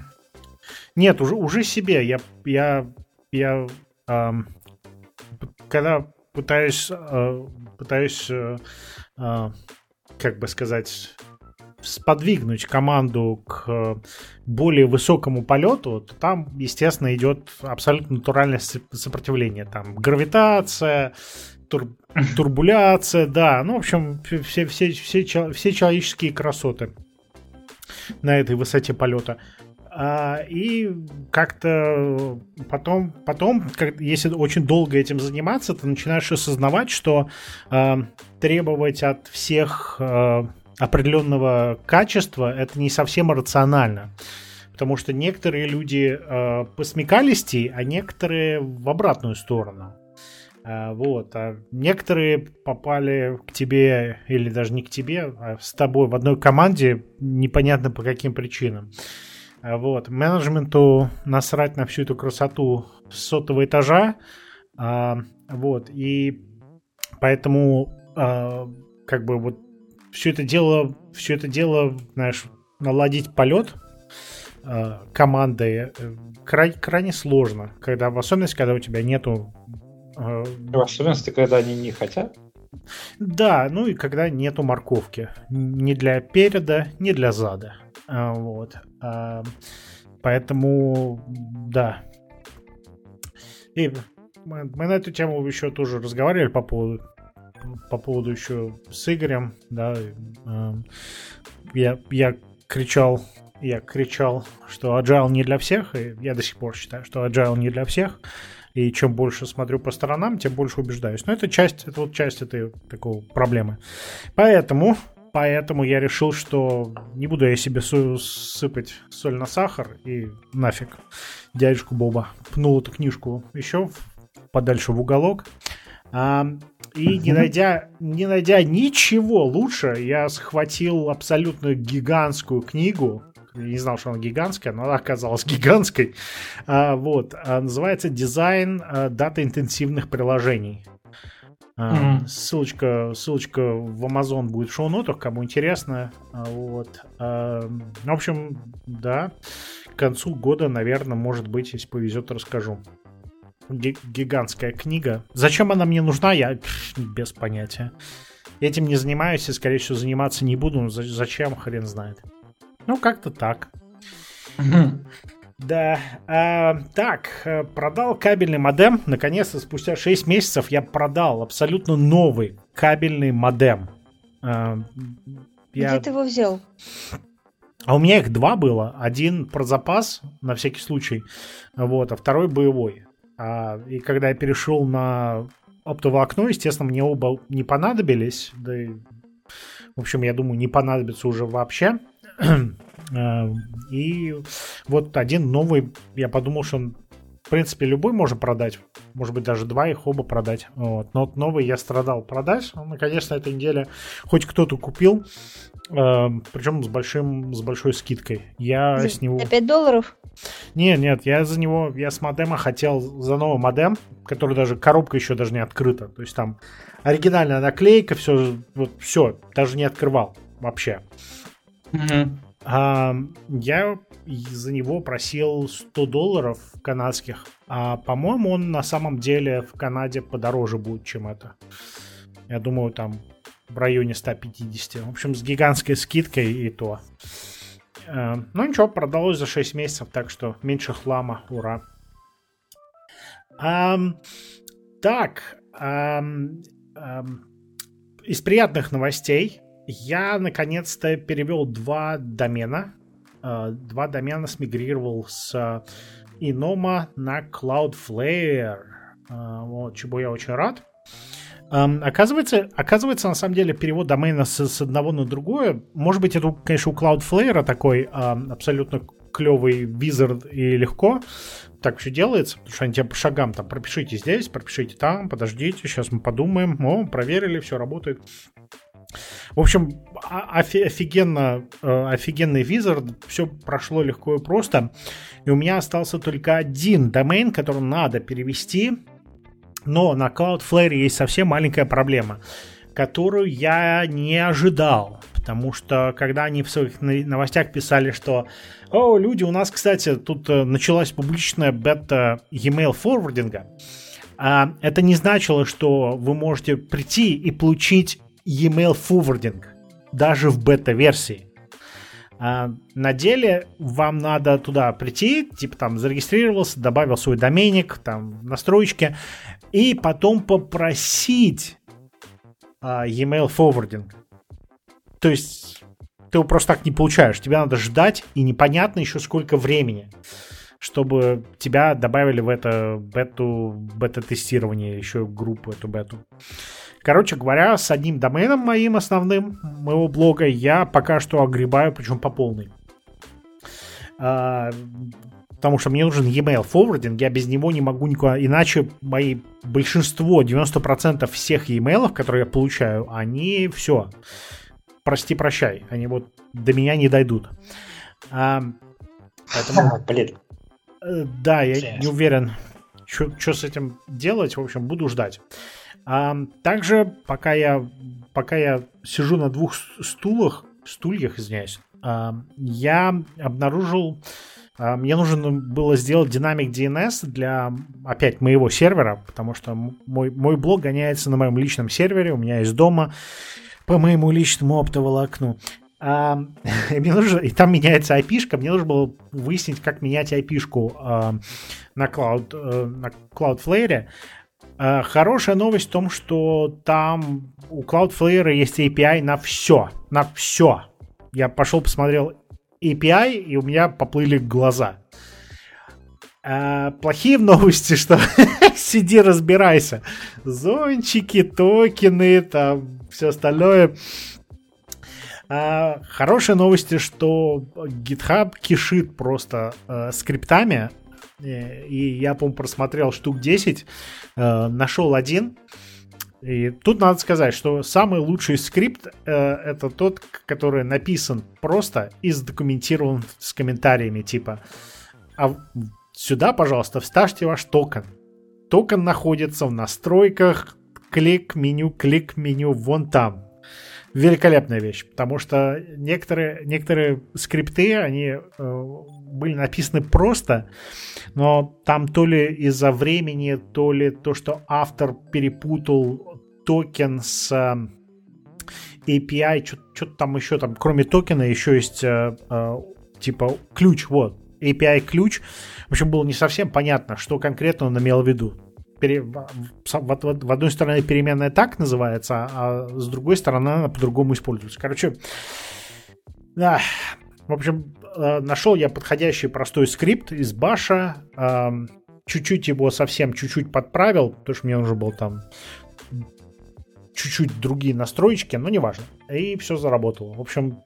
Нет, уже, уже себе. Я, я, я эм, когда пытаюсь, э, пытаюсь, э, э, как бы сказать, сподвигнуть команду к более высокому полету, то там, естественно, идет абсолютно натуральное сопротивление. Там гравитация, тур, турбуляция, да. Ну, в общем, все, все, все, все человеческие красоты на этой высоте полета. А, и как-то потом, потом если очень долго этим заниматься, ты начинаешь осознавать, что а, требовать от всех а, определенного качества это не совсем рационально. Потому что некоторые люди э, посмекалисти, а некоторые в обратную сторону. Вот. А некоторые попали к тебе, или даже не к тебе, а с тобой в одной команде, непонятно по каким причинам. А, вот. Менеджменту насрать на всю эту красоту с сотого этажа. Вот. И поэтому как бы вот все это дело, все это дело, знаешь, наладить полет э, командой э, край, крайне сложно, когда в особенности, когда у тебя нету э, в особенности, когда они не хотят. Да, ну и когда нету морковки. Ни для переда, ни для зада. А, вот. А, поэтому, да. И мы, мы на эту тему еще тоже разговаривали по поводу по поводу еще с Игорем, да, э, я, я кричал, я кричал, что agile не для всех, и я до сих пор считаю, что agile не для всех, и чем больше смотрю по сторонам, тем больше убеждаюсь. Но это часть, это вот часть этой такой проблемы. Поэтому, поэтому я решил, что не буду я себе сыпать соль на сахар и нафиг дядюшку Боба пнул эту книжку еще подальше в уголок. А, и не найдя, не найдя ничего лучше, я схватил абсолютно гигантскую книгу. Я не знал, что она гигантская, но она оказалась гигантской. А, вот. А, называется «Дизайн а, дата-интенсивных приложений». Mm-hmm. Ссылочка, ссылочка в Amazon будет в шоу-нотах, кому интересно. Вот. В общем, да, к концу года, наверное, может быть, если повезет, расскажу гигантская книга. Зачем она мне нужна, я без понятия. Этим не занимаюсь и, скорее всего, заниматься не буду. Зачем, хрен знает. Ну, как-то так. Да. А, так, э, продал кабельный модем. Наконец-то, спустя 6 месяцев я продал абсолютно новый кабельный модем. А, я... Где ты его взял? А у меня их два было. Один про запас, на всякий случай. Вот, а второй боевой. А, и когда я перешел на оптовое окно, естественно, мне оба не понадобились. Да и, в общем, я думаю, не понадобится уже вообще. А, и вот один новый, я подумал, что он, в принципе, любой можно продать. Может быть, даже два их оба продать. Вот. Но вот новый я страдал продать. Ну, конечно, этой неделе хоть кто-то купил. Э, причем с, большим, с большой скидкой. Я за, с него... За 5 долларов? Нет, нет, я за него, я с модема хотел за новый модем, который даже, коробка еще даже не открыта. То есть там оригинальная наклейка, все, вот все, даже не открывал вообще. А, я за него просил 100 долларов канадских, а по-моему он на самом деле в Канаде подороже будет, чем это. Я думаю, там в районе 150. В общем, с гигантской скидкой и то. Э, ну ничего, продалось за 6 месяцев, так что меньше хлама, ура. Um, так, из приятных новостей я наконец-то перевел два домена. Uh, два домена смигрировал с Inoma на Cloudflare. Uh, вот, чего я очень рад. Um, оказывается, оказывается, на самом деле, перевод домена с, с одного на другое, может быть, это, конечно, у Cloudflare такой um, абсолютно клевый визард и легко так все делается, потому что они тебе по шагам там пропишите здесь, пропишите там, подождите, сейчас мы подумаем, о, проверили, все работает. В общем, офигенно, э, офигенный визард, все прошло легко и просто. И у меня остался только один домен, который надо перевести но на Cloudflare есть совсем маленькая проблема, которую я не ожидал. Потому что когда они в своих новостях писали, что «О, люди, у нас, кстати, тут э, началась публичная бета email форвардинга», а это не значило, что вы можете прийти и получить email форвардинг даже в бета-версии. А на деле вам надо туда прийти, типа там зарегистрировался, добавил свой доменик, там настроечки, и потом попросить а, e-mail forwarding. То есть ты его просто так не получаешь. Тебе надо ждать, и непонятно еще сколько времени, чтобы тебя добавили в это бету, бета-тестирование, еще группу эту бету. Короче говоря, с одним доменом моим основным, моего блога, я пока что огребаю, причем по полной. А, потому что мне нужен e-mail forwarding, я без него не могу никуда, иначе мои большинство, 90% всех e-mail, которые я получаю, они все, прости, прощай, они вот до меня не дойдут. А, поэтому, Блин. Э, да, я не уверен, что с этим делать, в общем, буду ждать. А, также, пока я, пока я сижу на двух стулах, стульях, извиняюсь, а, я обнаружил, а, мне нужно было сделать динамик DNS для, опять, моего сервера, потому что мой, мой блог гоняется на моем личном сервере, у меня есть дома по моему личному оптоволокну. А, мне нужно, и там меняется IP-шка, мне нужно было выяснить, как менять IP-шку а, на, Cloud, а, на Cloudflare. А, хорошая новость в том, что там у Cloudflare есть API на все, на все. Я пошел посмотрел API, и у меня поплыли глаза. А, плохие новости, что сиди разбирайся. Зончики, токены, там все остальное а, хорошие новости, что GitHub кишит просто э, скриптами. Э, и я, по-моему, просмотрел штук 10, э, нашел один. И тут надо сказать, что самый лучший скрипт э, это тот, который написан просто и задокументирован с комментариями типа а сюда, пожалуйста, вставьте ваш токен. Токен находится в настройках, клик меню, клик меню вон там великолепная вещь, потому что некоторые, некоторые скрипты, они э, были написаны просто, но там то ли из-за времени, то ли то, что автор перепутал токен с э, API, что-то там еще, там, кроме токена, еще есть э, э, типа ключ, вот, API ключ. В общем, было не совсем понятно, что конкретно он имел в виду пере, в, одной стороне переменная так называется, а с другой стороны она по-другому используется. Короче, да, в общем, э, нашел я подходящий простой скрипт из баша, чуть-чуть его совсем чуть-чуть подправил, потому что мне нужно было там чуть-чуть другие настройки, но неважно. И все заработало. В общем,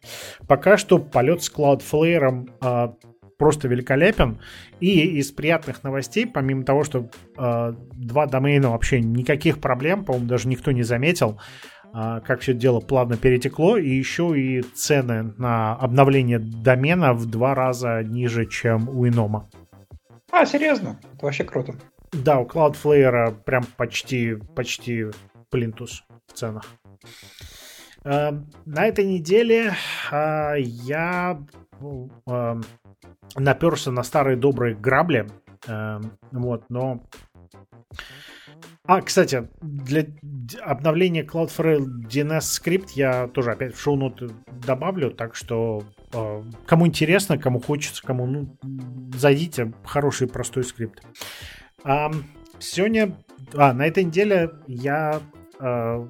пока что полет с Cloudflare а, просто великолепен. И из приятных новостей, помимо того, что э, два домена вообще никаких проблем, по-моему, даже никто не заметил, э, как все дело плавно перетекло, и еще и цены на обновление домена в два раза ниже, чем у Инома. А, серьезно? Это вообще круто. Да, у Cloudflare прям почти, почти плинтус в ценах. Э, на этой неделе э, я э, наперся на старые добрые грабли. Вот, но... А, кстати, для обновления Cloudflare DNS скрипт я тоже опять в шоу-ноты добавлю, так что э, кому интересно, кому хочется, кому, ну, зайдите, хороший простой скрипт. А, сегодня, а, на этой неделе я э,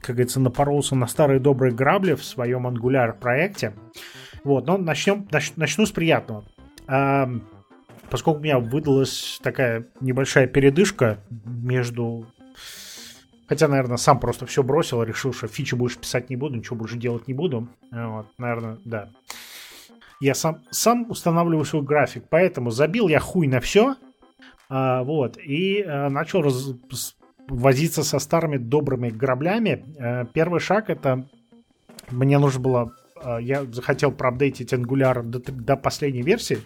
как говорится, напоролся на старые добрые грабли в своем Angular проекте. Вот, но начнем, нач, начну с приятного. А, поскольку у меня выдалась такая небольшая передышка между... Хотя, наверное, сам просто все бросил, решил, что фичи будешь писать не буду, ничего больше делать не буду. Вот, наверное, да. Я сам, сам устанавливаю свой график, поэтому забил я хуй на все, а, вот, и а, начал раз, возиться со старыми добрыми граблями. А, первый шаг это мне нужно было я захотел проапдейтить Angular до, до последней версии.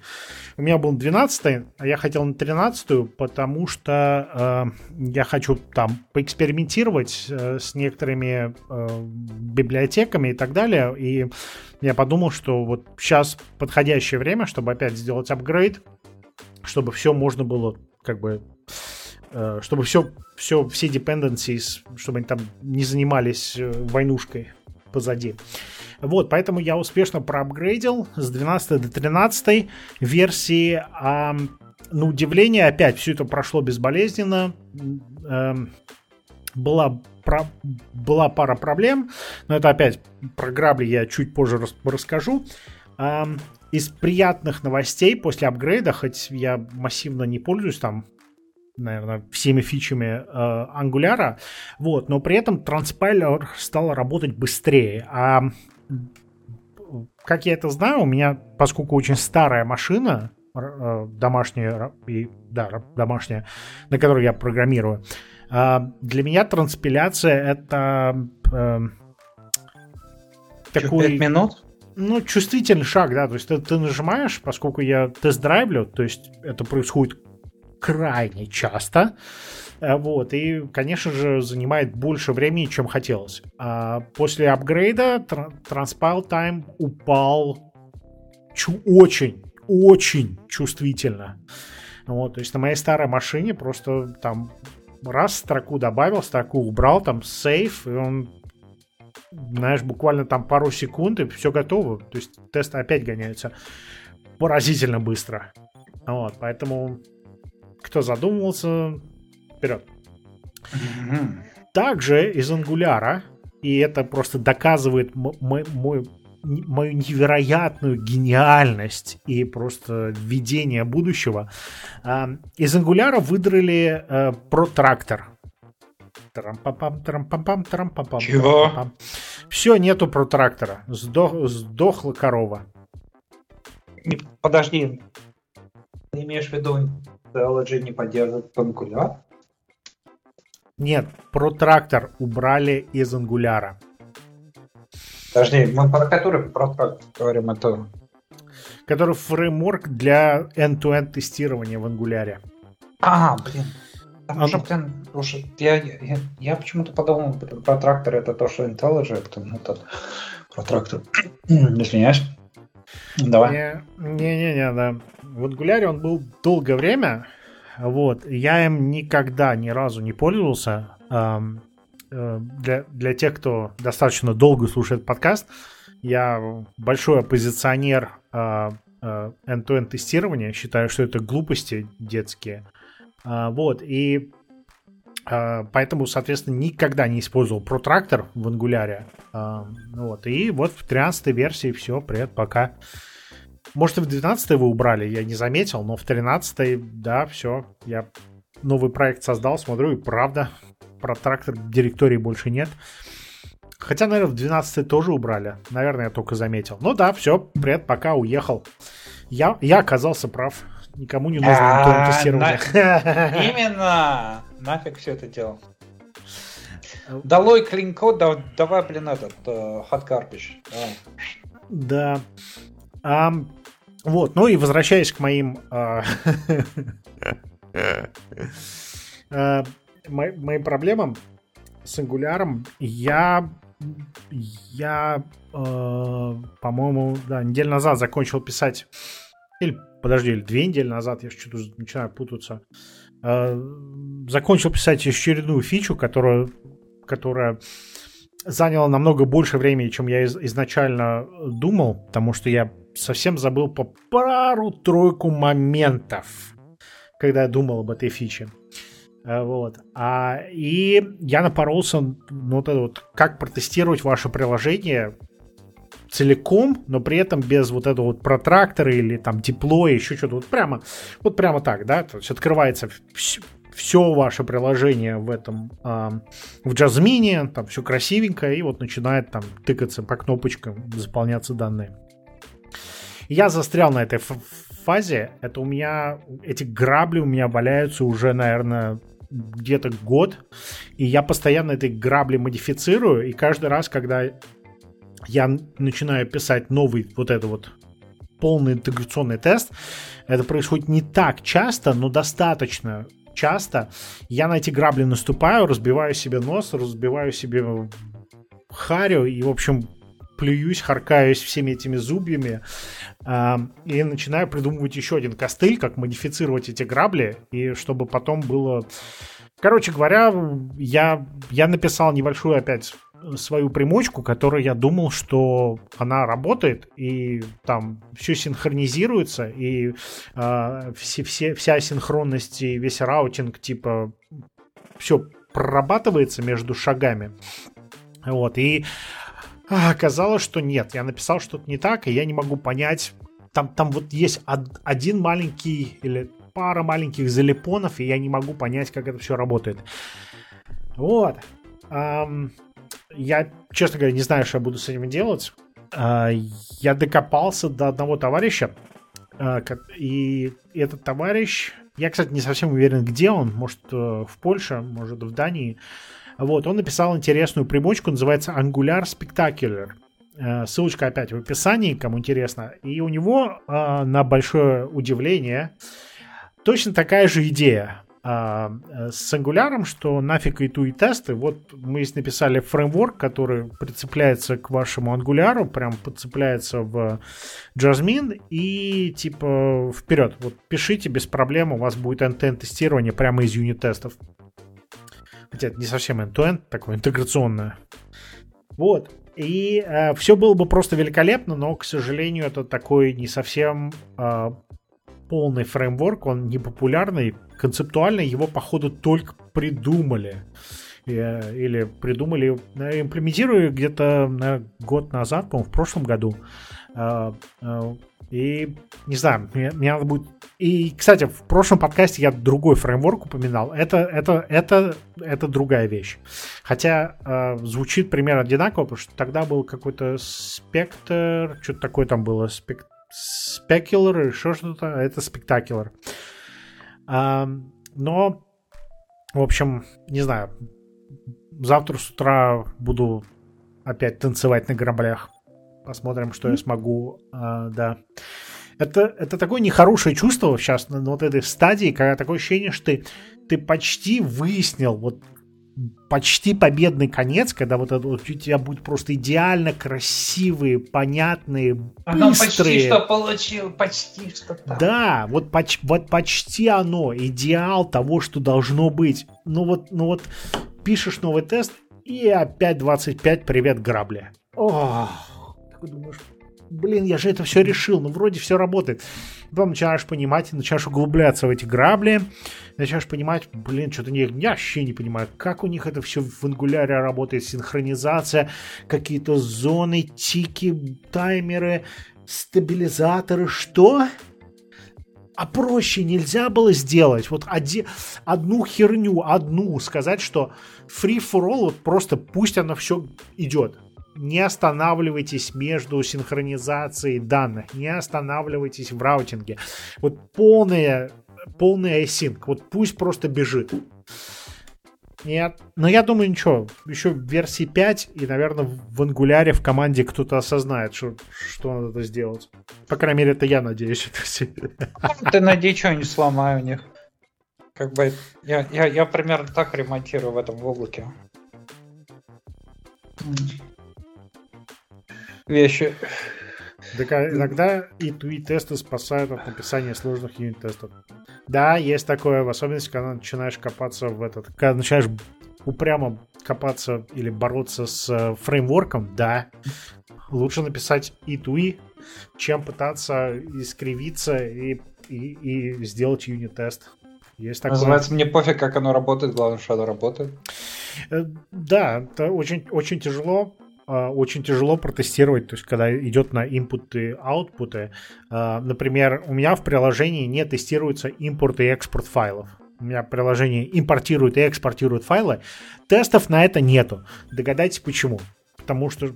У меня был 12 а я хотел на 13 потому что э, я хочу там поэкспериментировать э, с некоторыми э, библиотеками и так далее. И я подумал, что вот сейчас подходящее время, чтобы опять сделать апгрейд, чтобы все можно было как бы э, чтобы все, все, все dependencies, чтобы они там не занимались э, войнушкой позади. Вот, поэтому я успешно проапгрейдил с 12 до 13 версии. А, на удивление, опять все это прошло безболезненно. А, была, про, была пара проблем, но это опять про грабли я чуть позже рас, расскажу. А, из приятных новостей после апгрейда, хоть я массивно не пользуюсь там наверное, всеми фичами э, вот, но при этом транспайлер стал работать быстрее, а как я это знаю, у меня, поскольку очень старая машина, э, домашняя, и, да, домашняя, на которой я программирую, э, для меня транспиляция это э, такой... 5 минут? Ну, чувствительный шаг, да, то есть ты, ты нажимаешь, поскольку я тест-драйвлю, то есть это происходит крайне часто. Э, вот, и, конечно же, занимает больше времени, чем хотелось. А после апгрейда Time упал чу- очень, очень чувствительно. Вот, то есть на моей старой машине просто там раз строку добавил, строку убрал, там сейф, и он, знаешь, буквально там пару секунд, и все готово. То есть тест опять гоняется поразительно быстро. Вот, поэтому кто задумывался, вперед. Также из ангуляра, и это просто доказывает мой, мой, мою невероятную гениальность и просто видение будущего, из ангуляра выдрали э, протрактор. Трам-пам-пам, трам-пам-пам, трам-пам-пам. Чего? Все, нету протрактора. Сдох, сдохла корова. Подожди. Ты имеешь в виду, LG не поддерживает ангуляр? Нет, протрактор убрали из ангуляра. Подожди, мы про который протрактор говорим? Это... Который фреймворк для end-to-end тестирования в ангуляре. А, блин. Там уже, блин, уже, я, я, я почему-то подумал, протрактор это то, что IntelliJ, это этот протрактор. Извиняюсь. Давай. Не-не-не, да. В ангуляре он был долгое время, вот. Я им никогда ни разу не пользовался. Э, для, для тех, кто достаточно долго слушает подкаст, я большой оппозиционер э, э, end-to-end тестирования. Считаю, что это глупости детские. А, вот. И поэтому, соответственно, никогда не использовал протрактор в ангуляре. Вот. И вот в 13 версии все, привет, пока. Может, и в 12 вы убрали, я не заметил, но в 13 да, все, я новый проект создал, смотрю, и правда, про трактор директории больше нет. Хотя, наверное, в 12 тоже убрали. Наверное, я только заметил. Ну да, все, привет, пока, уехал. Я, я оказался прав. Никому не нужно а, тестирование. Именно! Нафиг все это дело. Долой клинкод, давай, блин, этот, hot garbage. Да. Вот, ну и возвращаясь к моим э, э, моим проблемам с ангуляром, я я, э, по-моему, да, неделю назад закончил писать, или, подожди, или две недели назад, я что-то начинаю путаться, закончил писать очередную фичу, которая, которая заняла намного больше времени, чем я изначально думал, потому что я совсем забыл по пару-тройку моментов, когда я думал об этой фиче. Э, вот. А, и я напоролся на вот это вот, как протестировать ваше приложение целиком, но при этом без вот этого вот протрактора или там диплоя, еще что-то. Вот прямо, вот прямо так, да, то есть открывается все, ваше приложение в этом, э, в Jasmine, там все красивенько, и вот начинает там тыкаться по кнопочкам, заполняться данные. Я застрял на этой фазе. Это у меня... Эти грабли у меня валяются уже, наверное, где-то год. И я постоянно эти грабли модифицирую. И каждый раз, когда я начинаю писать новый вот это вот полный интеграционный тест, это происходит не так часто, но достаточно часто. Я на эти грабли наступаю, разбиваю себе нос, разбиваю себе харю и, в общем, плююсь, харкаюсь всеми этими зубьями э, и начинаю придумывать еще один костыль, как модифицировать эти грабли, и чтобы потом было... Короче говоря, я, я написал небольшую опять свою примочку, которую я думал, что она работает, и там все синхронизируется, и э, все, все, вся синхронность и весь раутинг, типа, все прорабатывается между шагами. Вот, и а, оказалось, что нет. Я написал что-то не так, и я не могу понять. Там, там вот есть один маленький или пара маленьких залипонов, и я не могу понять, как это все работает. Вот. Я, честно говоря, не знаю, что я буду с этим делать. Uh, я докопался до одного товарища, uh, и этот товарищ, я, кстати, не совсем уверен, где он, может, uh, в Польше, может, в Дании, вот, он написал интересную примочку, называется Angular Spectacular. Э, ссылочка опять в описании, кому интересно. И у него, э, на большое удивление, точно такая же идея а, с Angular, что нафиг и ту и тесты. Вот мы здесь написали фреймворк, который прицепляется к вашему Angular, прям подцепляется в Jasmine и типа вперед. Вот пишите без проблем, у вас будет end-to-end тестирование прямо из юнит-тестов. Хотя это не совсем end-to-end, такое интеграционное. Вот. И э, все было бы просто великолепно, но, к сожалению, это такой не совсем э, полный фреймворк, он не популярный, концептуально его, походу, только придумали. Э, или придумали, э, имплементируя где-то на год назад, по-моему, в прошлом году. Э, и не знаю, мне, мне надо будет. И, кстати, в прошлом подкасте я другой фреймворк упоминал. Это, это, это, это другая вещь. Хотя э, звучит примерно одинаково, потому что тогда был какой-то спектр, что-то такое там было, спек, спекулер еще что-то. Это спектакулер. А, но, в общем, не знаю, завтра с утра буду опять танцевать на граблях. Посмотрим, что я смогу, а, да. Это, это такое нехорошее чувство сейчас на, на вот этой стадии, когда такое ощущение, что ты, ты почти выяснил, вот почти победный конец, когда вот, это, вот у тебя будет просто идеально красивые, понятные, быстрые. Оно почти что получил, почти что так. Да, вот, поч, вот почти оно, идеал того, что должно быть. Ну вот, ну вот пишешь новый тест, и опять 25, привет, грабли. Ох, ты думаешь, блин, я же это все решил, ну вроде все работает. Потом начинаешь понимать, начинаешь углубляться в эти грабли, начинаешь понимать, блин, что-то не, я вообще не понимаю, как у них это все в ангуляре работает, синхронизация, какие-то зоны, тики, таймеры, стабилизаторы, что? А проще нельзя было сделать. Вот оди, одну херню, одну сказать, что free for all, вот просто пусть оно все идет не останавливайтесь между синхронизацией данных, не останавливайтесь в раутинге. Вот полная, полный async, вот пусть просто бежит. Нет. Но я думаю, ничего. Еще в версии 5 и, наверное, в ангуляре в команде кто-то осознает, что, что надо сделать. По крайней мере, это я надеюсь. Все. Ты надеюсь, что не сломаю у них. Как бы я, я, я примерно так ремонтирую в этом облаке вещи. Так а иногда и тесты спасают от написания сложных юнит-тестов. Да, есть такое, в особенности, когда начинаешь копаться в этот... Когда начинаешь упрямо копаться или бороться с э, фреймворком, да, лучше написать и туи, чем пытаться искривиться и, и, и сделать юнит-тест. Есть такое. Называется, мне пофиг, как оно работает, главное, что оно работает. Э, да, это очень, очень тяжело. А, очень тяжело протестировать, то есть когда идет на инпуты, аутпуты. А, например, у меня в приложении не тестируется импорт и экспорт файлов. У меня приложение импортирует и экспортирует файлы. Тестов на это нету. Догадайтесь почему. Потому что,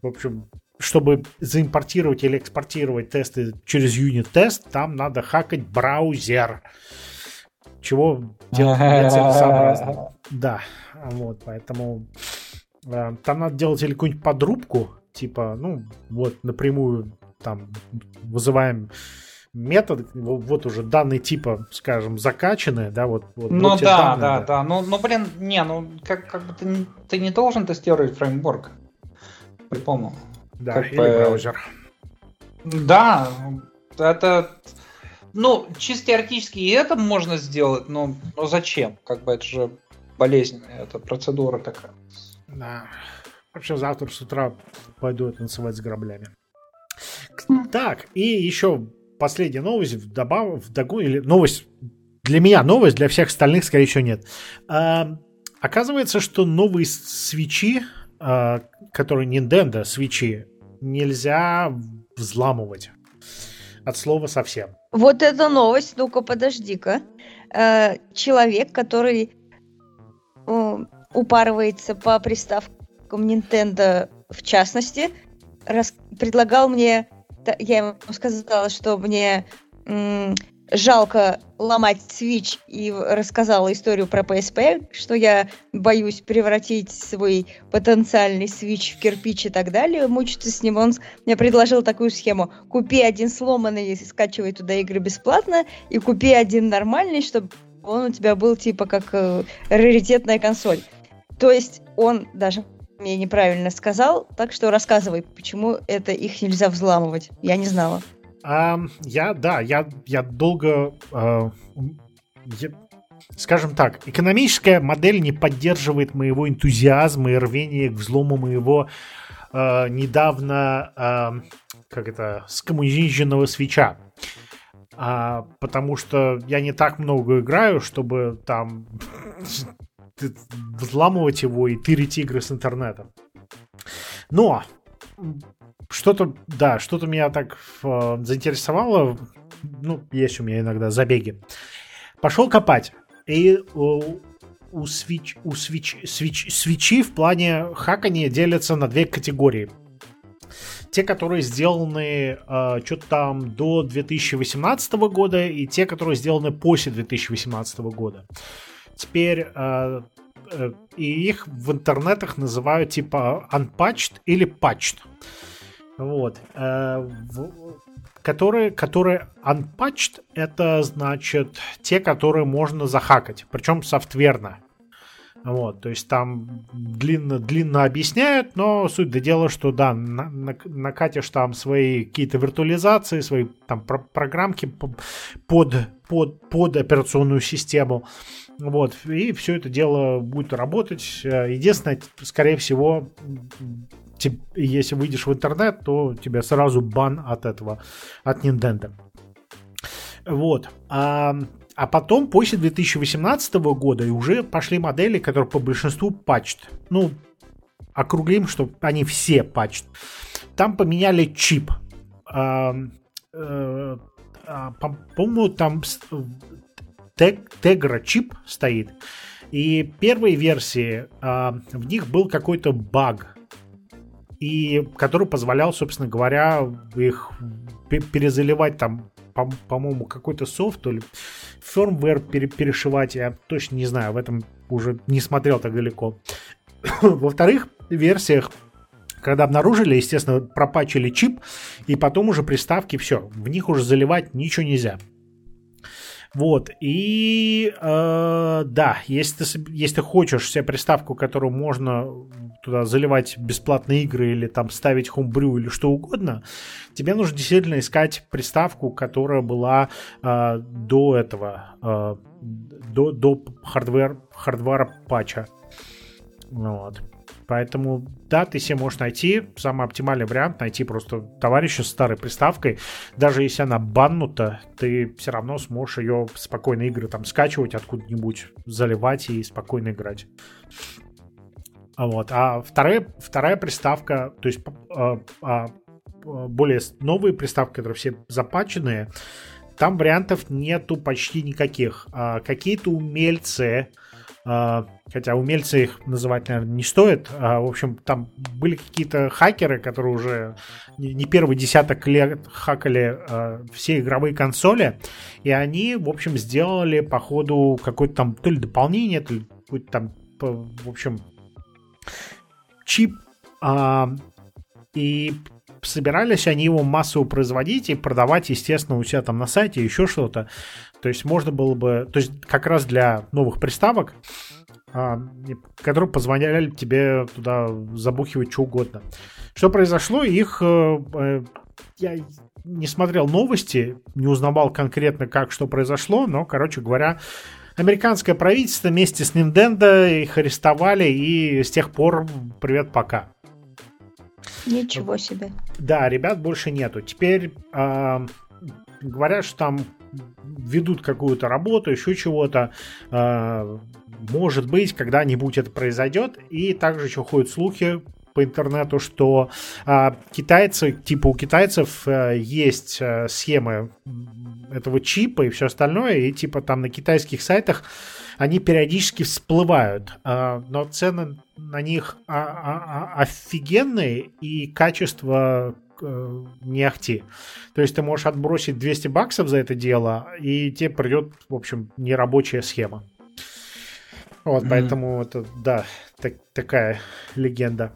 в общем, чтобы заимпортировать или экспортировать тесты через юнит-тест, там надо хакать браузер. Чего делать нецелесообразно. Да, вот, поэтому там надо делать или какую-нибудь подрубку, типа, ну, вот напрямую там вызываем метод, вот уже данные типа, скажем, закачаны, да, вот. вот ну вот да, данные, да, да, да, ну, ну, блин, не, ну, как, как бы ты, ты не должен тестировать фреймворк, по-моему. Да, как или бы... браузер. Да, это, ну, чисто теоретически и это можно сделать, но, но зачем? Как бы это же болезненная эта процедура такая. Да. Вообще завтра с утра пойду танцевать с граблями. Так, и еще последняя новость в добав, в догу, или новость для меня новость, для всех остальных, скорее всего, нет. А, оказывается, что новые свечи, а, которые Nintendo свечи, нельзя взламывать. От слова совсем. Вот эта новость, ну-ка подожди-ка. Э, человек, который упарывается по приставкам Nintendo в частности, раз, предлагал мне, я ему сказала, что мне м, жалко ломать Switch и рассказала историю про PSP, что я боюсь превратить свой потенциальный Switch в кирпич и так далее, мучиться с ним. Он мне предложил такую схему. Купи один сломанный и скачивай туда игры бесплатно, и купи один нормальный, чтобы он у тебя был типа как э, раритетная консоль. То есть он даже мне неправильно сказал, так что рассказывай, почему это их нельзя взламывать. Я не знала. А, я, да, я, я долго... А, я, скажем так, экономическая модель не поддерживает моего энтузиазма и рвения к взлому моего а, недавно, а, как это, скоммунизированного свеча. А, потому что я не так много играю, чтобы там взламывать его и тырить игры с интернетом. Но что-то, да, что-то меня так э, заинтересовало. Ну, есть у меня иногда забеги. Пошел копать. И у, у, свич, у свич, свич, свечи в плане хакания делятся на две категории. Те, которые сделаны э, что-то там до 2018 года, и те, которые сделаны после 2018 года. Теперь э, э, и их в интернетах называют типа unpatched или patched. Вот. Э, в, которые, которые unpatched, это значит те, которые можно захакать, причем софтверно. Вот, то есть там длинно, длинно объясняют, но суть до дела, что да, на, на, накатишь там свои какие-то виртуализации, свои там про программки под, под, под операционную систему. Вот, и все это дело будет работать. Э, единственное, скорее всего, если выйдешь в интернет, то тебе сразу бан от этого, от Nintendo. Вот. А, а потом, после 2018 года, уже пошли модели, которые по большинству патчат. Ну, округлим, что они все патчат. Там поменяли чип. А, а, а, по-моему, там Tegra чип стоит. И первые версии, а, в них был какой-то баг и который позволял, собственно говоря, их перезаливать там, по-моему, какой-то софт или firmware пере перешивать, я точно не знаю, в этом уже не смотрел так далеко. Во вторых версиях когда обнаружили, естественно, пропатчили чип, и потом уже приставки, все, в них уже заливать ничего нельзя. Вот, и э, да, если ты, если ты хочешь себе приставку, которую можно туда заливать бесплатные игры или там ставить homebrew или что угодно, тебе нужно действительно искать приставку, которая была э, до этого, э, до, до hardware, hardware а патча. Вот. Поэтому, да, ты себе можешь найти самый оптимальный вариант, найти просто товарища с старой приставкой. Даже если она баннута, ты все равно сможешь ее спокойно игры там скачивать откуда-нибудь, заливать и спокойно играть. Вот. А вторая, вторая приставка, то есть а, а, более новые приставки, которые все запаченные, там вариантов нету почти никаких. А, какие-то умельцы хотя умельцы их называть, наверное, не стоит. А, в общем, там были какие-то хакеры, которые уже не первый десяток лет хакали а, все игровые консоли, и они, в общем, сделали по ходу какое-то там то ли дополнение, то ли какой-то там, в общем, чип, и собирались они его массово производить и продавать, естественно, у себя там на сайте, еще что-то. То есть можно было бы, то есть как раз для новых приставок, а, которые позволяли тебе туда забухивать что угодно. Что произошло? Их э, э, я не смотрел новости, не узнавал конкретно, как что произошло, но, короче говоря, американское правительство вместе с Nintendo их арестовали, и с тех пор привет пока. Ничего себе. Да, ребят больше нету. Теперь э, говорят, что там ведут какую-то работу, еще чего-то. Э, может быть, когда-нибудь это произойдет. И также еще ходят слухи по интернету, что э, китайцы, типа у китайцев э, есть э, схемы этого чипа и все остальное, и типа там на китайских сайтах они периодически всплывают, э, но цены на них а, а, а, офигенные, и качество э, не ахти. То есть ты можешь отбросить 200 баксов за это дело, и тебе придет, в общем, нерабочая схема. Вот, mm-hmm. поэтому это, да, так, такая легенда.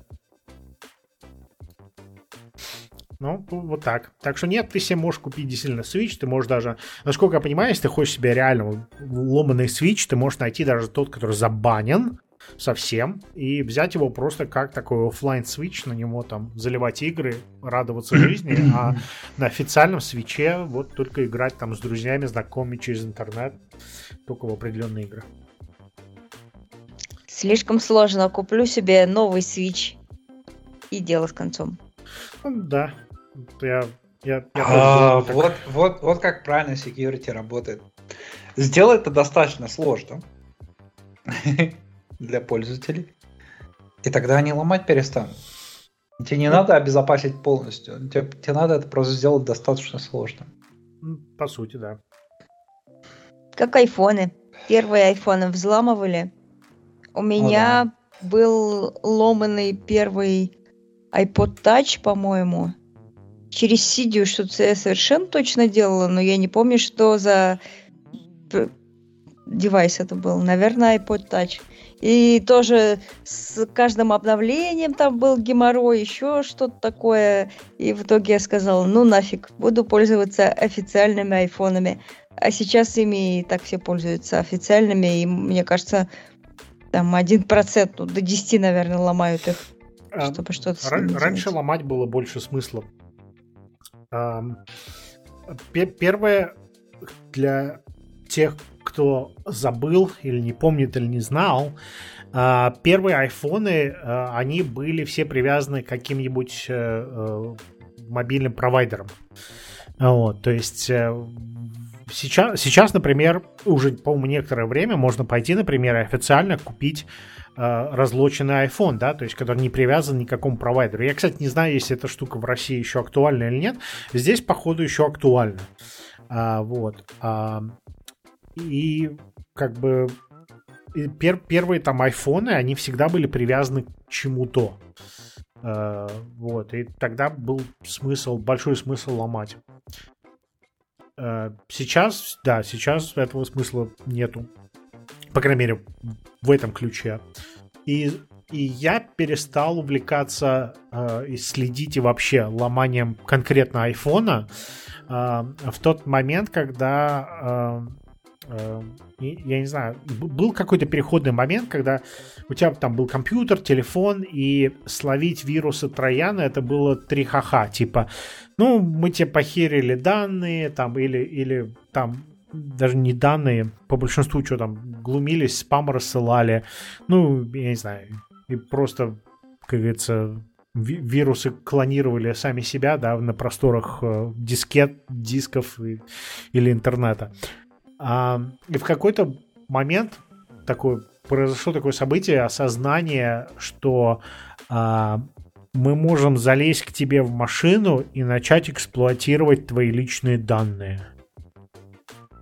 Ну, вот так. Так что нет, ты себе можешь купить действительно Switch, ты можешь даже, насколько я понимаю, если ты хочешь себе реально ломанный Switch, ты можешь найти даже тот, который забанен совсем, и взять его просто как такой офлайн Switch, на него там заливать игры, радоваться жизни, а на официальном свече вот только играть там с друзьями, знакомыми через интернет, только в определенные игры. Слишком сложно. Куплю себе новый Switch и дело с концом. Ну, да, я, я, я а, вот, вот, вот как правильно security работает. Сделать это достаточно сложно для пользователей. И тогда они ломать перестанут. Тебе не надо обезопасить полностью. Тебе, тебе надо это просто сделать достаточно сложно. По сути, да. Как айфоны. Первые айфоны взламывали. У меня О, да. был ломанный первый iPod Touch, по-моему через Сидию что-то я совершенно точно делала, но я не помню, что за девайс это был. Наверное, iPod Touch. И тоже с каждым обновлением там был геморрой, еще что-то такое. И в итоге я сказала, ну нафиг, буду пользоваться официальными айфонами. А сейчас ими и так все пользуются официальными, и мне кажется, там один процент, ну, до 10, наверное, ломают их, а, чтобы что-то Раньше ломать было больше смысла, Первое, для тех, кто забыл или не помнит или не знал, а, первые айфоны, а, они были все привязаны к каким-нибудь э, э, мобильным провайдерам. Вот, то есть э, сейчас, сейчас, например, уже, по-моему, некоторое время можно пойти, например, официально купить разлоченный iPhone, да, то есть который не привязан ни к какому провайдеру. Я, кстати, не знаю, если эта штука в России еще актуальна или нет. Здесь, походу, еще актуальна. А, вот. А, и как бы пер, первые там айфоны, они всегда были привязаны к чему-то. Uh, вот, и тогда был смысл, большой смысл ломать. Uh, сейчас, да, сейчас этого смысла нету. По крайней мере, в этом ключе. И, и я перестал увлекаться э, и следить и вообще ломанием конкретно айфона э, в тот момент, когда э, э, я не знаю, был какой-то переходный момент, когда у тебя там был компьютер, телефон, и словить вирусы Трояна это было три ха-ха, типа, ну, мы тебе похерили данные, там, или, или там даже не данные, по большинству что там, глумились, спам рассылали, ну, я не знаю, и просто, как говорится, вирусы клонировали сами себя, да, на просторах э, дискет, дисков и, или интернета. А, и в какой-то момент такое, произошло такое событие, осознание, что а, мы можем залезть к тебе в машину и начать эксплуатировать твои личные данные.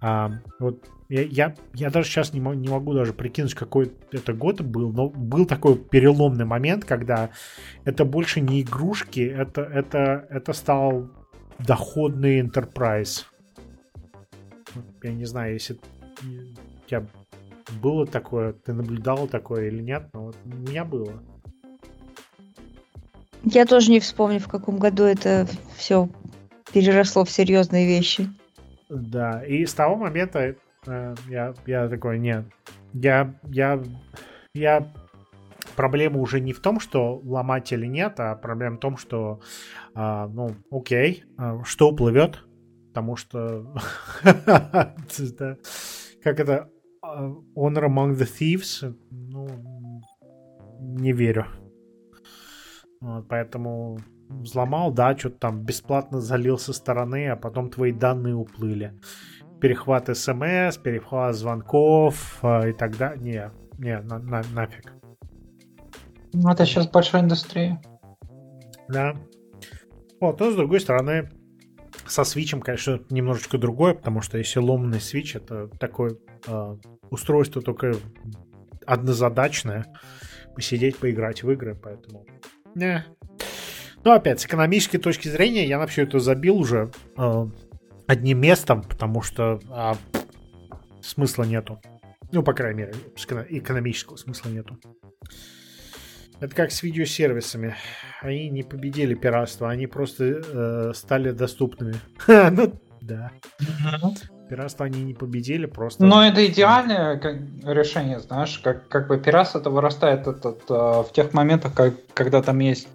А, вот я, я, я даже сейчас не, могу, не могу даже прикинуть, какой это год был, но был такой переломный момент, когда это больше не игрушки, это, это, это стал доходный enterprise. Я не знаю, если у тебя было такое, ты наблюдал такое или нет, но вот у меня было. Я тоже не вспомню, в каком году это все переросло в серьезные вещи. Да, и с того момента э, я, я такой, нет, я, я, я проблема уже не в том, что ломать или нет, а проблема в том, что, э, ну, окей, э, что уплывет, потому что, как это, э, Honor Among the Thieves, ну, не верю. Вот, поэтому взломал, да, что-то там бесплатно залил со стороны, а потом твои данные уплыли. Перехват смс, перехват звонков э, и так далее. Не, не, на, на, нафиг. Ну, это сейчас большая индустрия. Да. Вот, но с другой стороны, со свечем, конечно, немножечко другое, потому что если ломанный свич, это такое э, устройство только однозадачное. Посидеть, поиграть в игры, поэтому... Не, Ну, опять, с экономической точки зрения, я на все это забил уже э, одним местом, потому что а, смысла нету. Ну, по крайней мере, экономического смысла нету. Это как с видеосервисами. Они не победили пиратство, они просто э, стали доступными. ну, да. Пиратство они не победили, просто... Но это идеальное решение, знаешь, как, как бы пиратство это вырастает этот, э, в тех моментах, как, когда там есть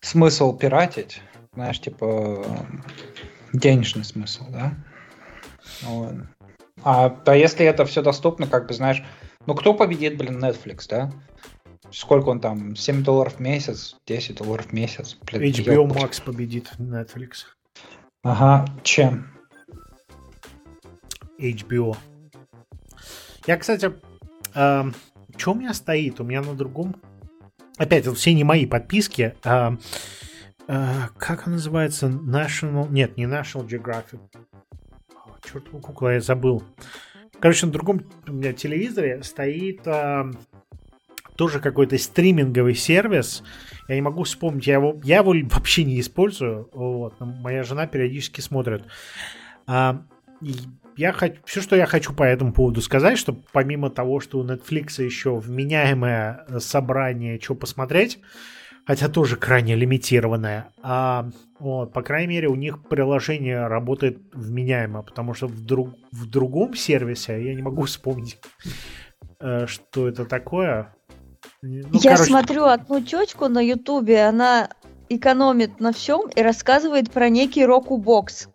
смысл пиратить, знаешь, типа денежный смысл, да? Вот. А, а если это все доступно, как бы, знаешь, ну кто победит, блин, Netflix, да? Сколько он там? 7 долларов в месяц, 10 долларов в месяц. Блин, HBO Max победит Netflix. Ага, чем? HBO. Я, кстати, э, что у меня стоит? У меня на другом... Опять, это все не мои подписки. Э, э, как он называется? National... Нет, не National Geographic. О, черт, кукла, я забыл. Короче, на другом у меня телевизоре стоит э, тоже какой-то стриминговый сервис. Я не могу вспомнить, я его, я его вообще не использую. Вот, моя жена периодически смотрит. А, я хочу, все, что я хочу по этому поводу сказать, что помимо того, что у Netflix еще вменяемое собрание, что посмотреть, хотя тоже крайне лимитированное, а, вот, по крайней мере, у них приложение работает вменяемо, потому что в, друг, в другом сервисе я не могу вспомнить, э, что это такое. Ну, я короче... смотрю одну течку на Ютубе, она экономит на всем и рассказывает про некий Року Бокс.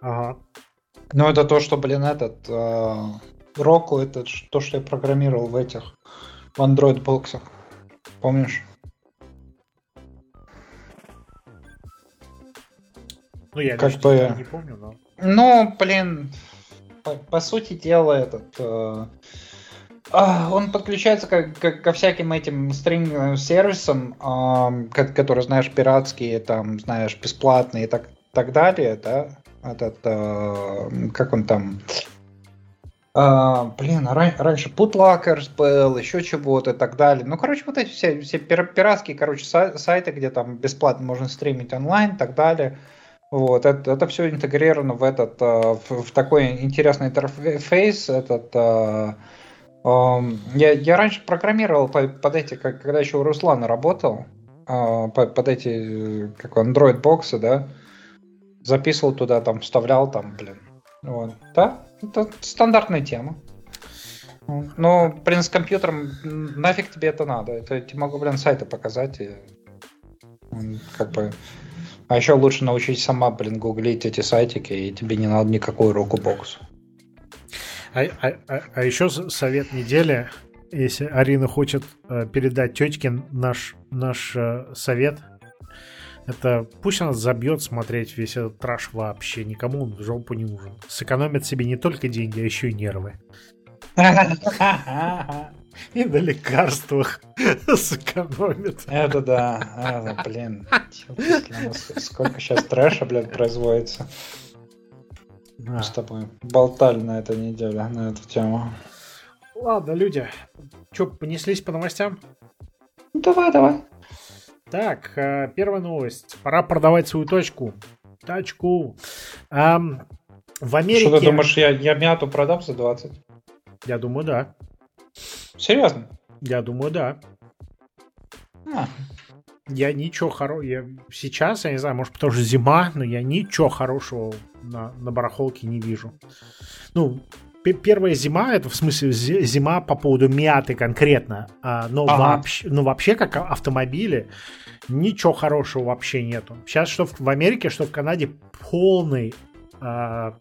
Ага. Ну, это то, что, блин, этот... Э, Roku, это то, что я программировал в этих... В Android боксах. Помнишь? Ну, я как бы... не помню, но... Ну, блин, по, по сути дела, этот... Э, он подключается как, как, ко всяким этим стриминговым сервисам, э, которые, знаешь, пиратские, там, знаешь, бесплатные и так, так далее, да, этот, э, как он там, Uh, блин, а ран- раньше Putlockers был, еще чего-то и так далее. Ну, короче, вот эти все, все пир- пиратские, короче, сай- сайты, где там бесплатно можно стримить онлайн и так далее. Вот, это, это все интегрировано в этот, uh, в, в такой интересный интерфейс. Этот, um, я, я раньше программировал под, эти, когда еще у Руслана работал, uh, под, эти, как Android боксы, да, записывал туда, там, вставлял, там, блин. Вот. Да, это стандартная тема. Ну, блин, с компьютером нафиг тебе это надо? Это я тебе могу, блин, сайты показать и как бы... А еще лучше научить сама, блин, гуглить эти сайтики, и тебе не надо никакой руку бокс. А, а, а, а еще совет недели, если Арина хочет э, передать тетке наш, наш э, совет, это пусть она забьет смотреть весь этот траш вообще. Никому он в жопу не нужен. Сэкономит себе не только деньги, а еще и нервы. И на лекарствах сэкономит. Это да. Это, блин. Сколько сейчас трэша, блядь, производится. Мы с тобой болтали на этой неделе на эту тему. Ладно, люди. Че, понеслись по новостям? Давай, давай. Так, э, первая новость. Пора продавать свою точку. Тачку. Эм, в Америке... Что ты думаешь, я, я мяту продам за 20? Я думаю, да. Серьезно? Я думаю, да. А. Я ничего хорошего... Сейчас, я не знаю, может, потому что зима, но я ничего хорошего на, на барахолке не вижу. Ну, первая зима, это в смысле зима по поводу мяты конкретно, а, но, ага. вообще, но вообще как автомобили ничего хорошего вообще нету. Сейчас что в, Америке, что в Канаде полный а,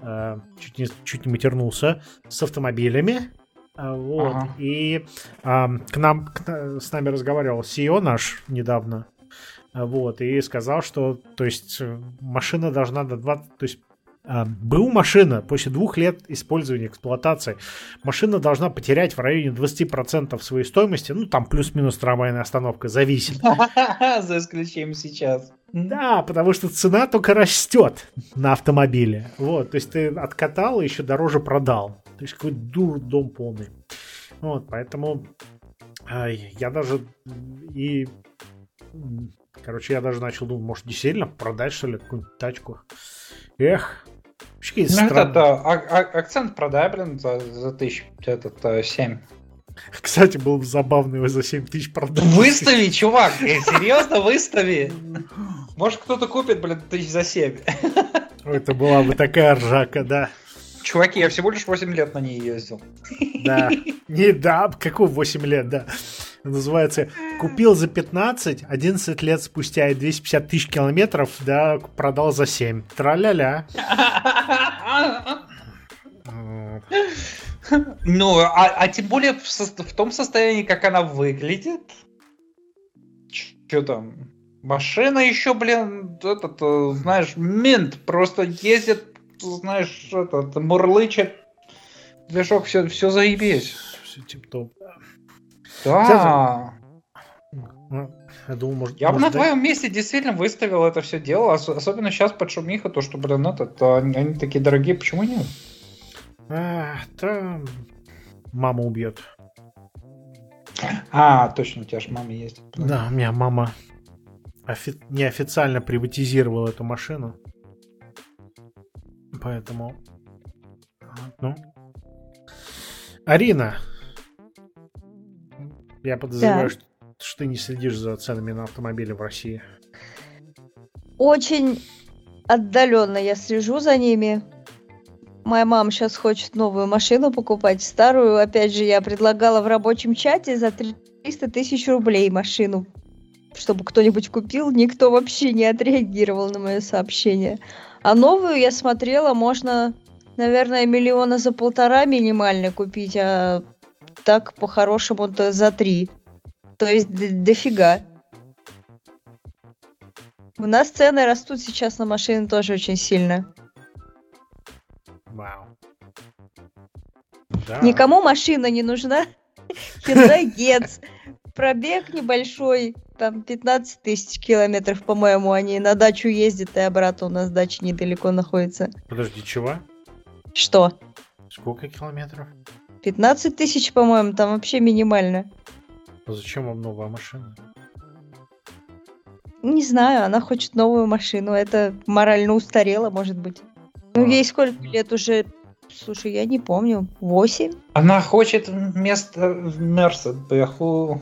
а, чуть, не, чуть не матернулся с автомобилями. А, вот. Ага. И а, к нам к, с нами разговаривал CEO наш недавно. Вот, и сказал, что то есть машина должна до 20, то есть а, БУ машина после двух лет использования эксплуатации, машина должна потерять в районе 20% своей стоимости, ну там плюс-минус трамвайная остановка, зависит. За исключением сейчас. Да, потому что цена только растет на автомобиле. Вот, то есть ты откатал и еще дороже продал. То есть какой дур дом полный. Вот, поэтому Я даже и... Короче, я даже начал думать, может, действительно продать, что ли, какую-нибудь тачку. Эх, ну, этот, а, а, акцент продай, блин, за, за тысяч, этот, а, семь. Кстати, было бы забавно его за 7 тысяч продать. Выстави, чувак, э, серьезно, выстави. Может, кто-то купит, блин, тысяч за 7. Это была бы такая ржака, да. Чуваки, я всего лишь 8 лет на ней ездил. Да. Не, да, какого 8 лет, да. Называется «Купил за 15, 11 лет спустя и 250 тысяч километров, да, продал за 7». Тра-ля-ля. Ну, а, а тем более в, в том состоянии, как она выглядит. Что там? Машина еще, блин, этот, э, знаешь, мент просто ездит, знаешь, этот, мурлычет. Движок, все, все заебись. Все тип-топ. Да. Ну, я думаю, может, я бы на твоем месте действительно выставил это все дело, особенно сейчас под шумиха, то, что, блин, этот, они, они такие дорогие, почему нет? А, там мама убьет. А, точно, у тебя же мама есть. Да, у меня мама офи- неофициально приватизировала эту машину. Поэтому... Ну. Арина. Я подозреваю, да. что, что ты не следишь за ценами на автомобили в России. Очень отдаленно я слежу за ними. Моя мама сейчас хочет новую машину покупать, старую, опять же, я предлагала в рабочем чате за 300 тысяч рублей машину, чтобы кто-нибудь купил. Никто вообще не отреагировал на мое сообщение. А новую я смотрела, можно, наверное, миллиона за полтора минимально купить, а так по-хорошему-то за три. То есть дофига. У нас цены растут сейчас на машины тоже очень сильно. Вау. Да. Никому машина не нужна. Hyundai Getz. Пробег небольшой, там 15 тысяч километров, по-моему, они на дачу ездят, и обратно у нас дача недалеко находится. Подожди, чего? Что? Сколько километров? 15 тысяч, по-моему, там вообще минимально. А зачем вам новая машина? Не знаю, она хочет новую машину. Это морально устарело, может быть. Ну, ей сколько лет уже? Слушай, я не помню. Восемь? Она хочет вместо Мерса Бэху.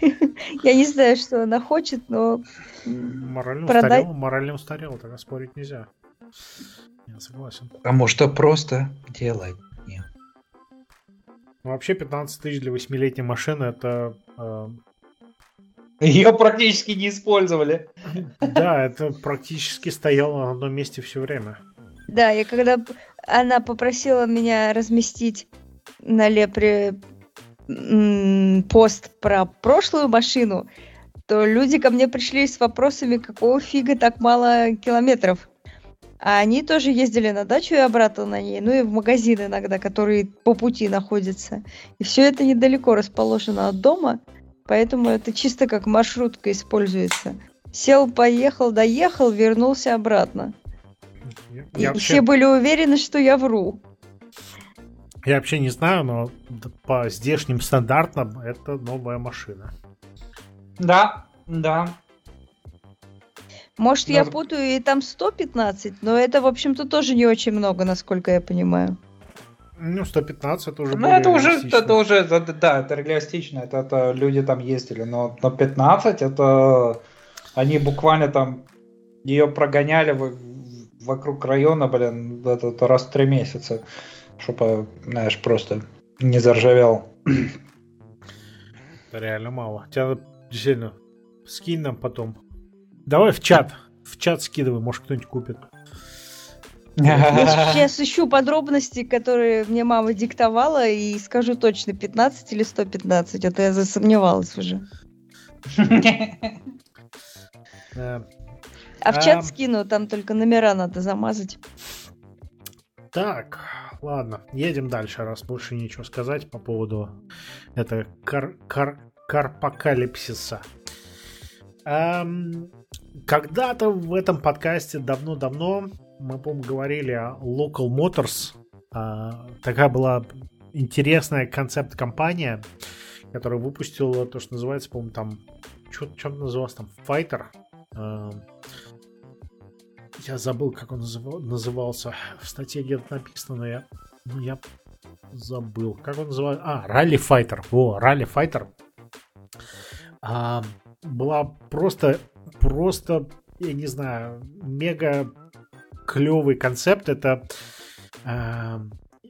Я не знаю, что она хочет, но... Морально продать... устарел, морально устарел, тогда спорить нельзя. Я согласен. А может, что просто делать? Ну, вообще 15 тысяч для восьмилетней машины это... Э... Ее практически не использовали. Да, это практически стояло на одном месте все время. Да, я когда она попросила меня разместить на Лепре пост про прошлую машину, то люди ко мне пришли с вопросами, какого фига так мало километров. А они тоже ездили на дачу и обратно на ней, ну и в магазин иногда, которые по пути находятся. И все это недалеко расположено от дома, поэтому это чисто как маршрутка используется. Сел, поехал, доехал, вернулся обратно. Я, и вообще... все были уверены, что я вру. Я вообще не знаю, но по здешним стандартам это новая машина. Да, да. Может, Надо... я путаю, и там 115, но это, в общем-то, тоже не очень много, насколько я понимаю. Ну, 115 это уже Ну, это уже, это уже, это, да, это реалистично, это, это люди там ездили, но, но 15 это они буквально там ее прогоняли вокруг района, блин, этот раз в три месяца, чтобы, знаешь, просто не заржавел. Это реально мало. Тебя действительно скинь нам потом. Давай в чат. В чат скидывай, может кто-нибудь купит. Я сейчас ищу подробности, которые мне мама диктовала, и скажу точно, 15 или 115, а то я засомневалась уже. А в чат а... скину, там только номера надо замазать. Так, ладно, едем дальше, раз больше нечего сказать по поводу этого кар кар карпокалипсиса. Эм, когда-то в этом подкасте давно-давно мы, по-моему, говорили о Local Motors. Э, такая была интересная концепт-компания, которая выпустила то, что называется, по-моему, там... Что называлось там? Fighter? Э, я забыл, как он называл, назывался. В статье где-то написано, но я, ну, я забыл. Как он называется? А, Ралли Файтер. Во, Ралли Файтер. А, была просто, просто, я не знаю, мега клевый концепт. Это а,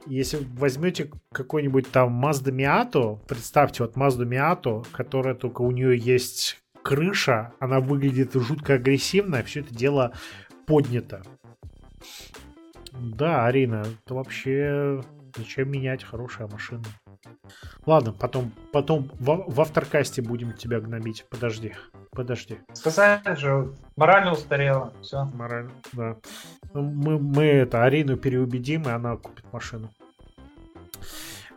если возьмете какой-нибудь там Mazda Miato, представьте вот Mazda Miato, которая только у нее есть крыша, она выглядит жутко агрессивно, все это дело поднято. Да, Арина, это вообще зачем менять хорошая машина? Ладно, потом, потом в, в авторкасте будем тебя гнобить. Подожди, подожди. Сказали же, морально устарела. Все. Морально, да. Ну, мы, мы это Арину переубедим, и она купит машину.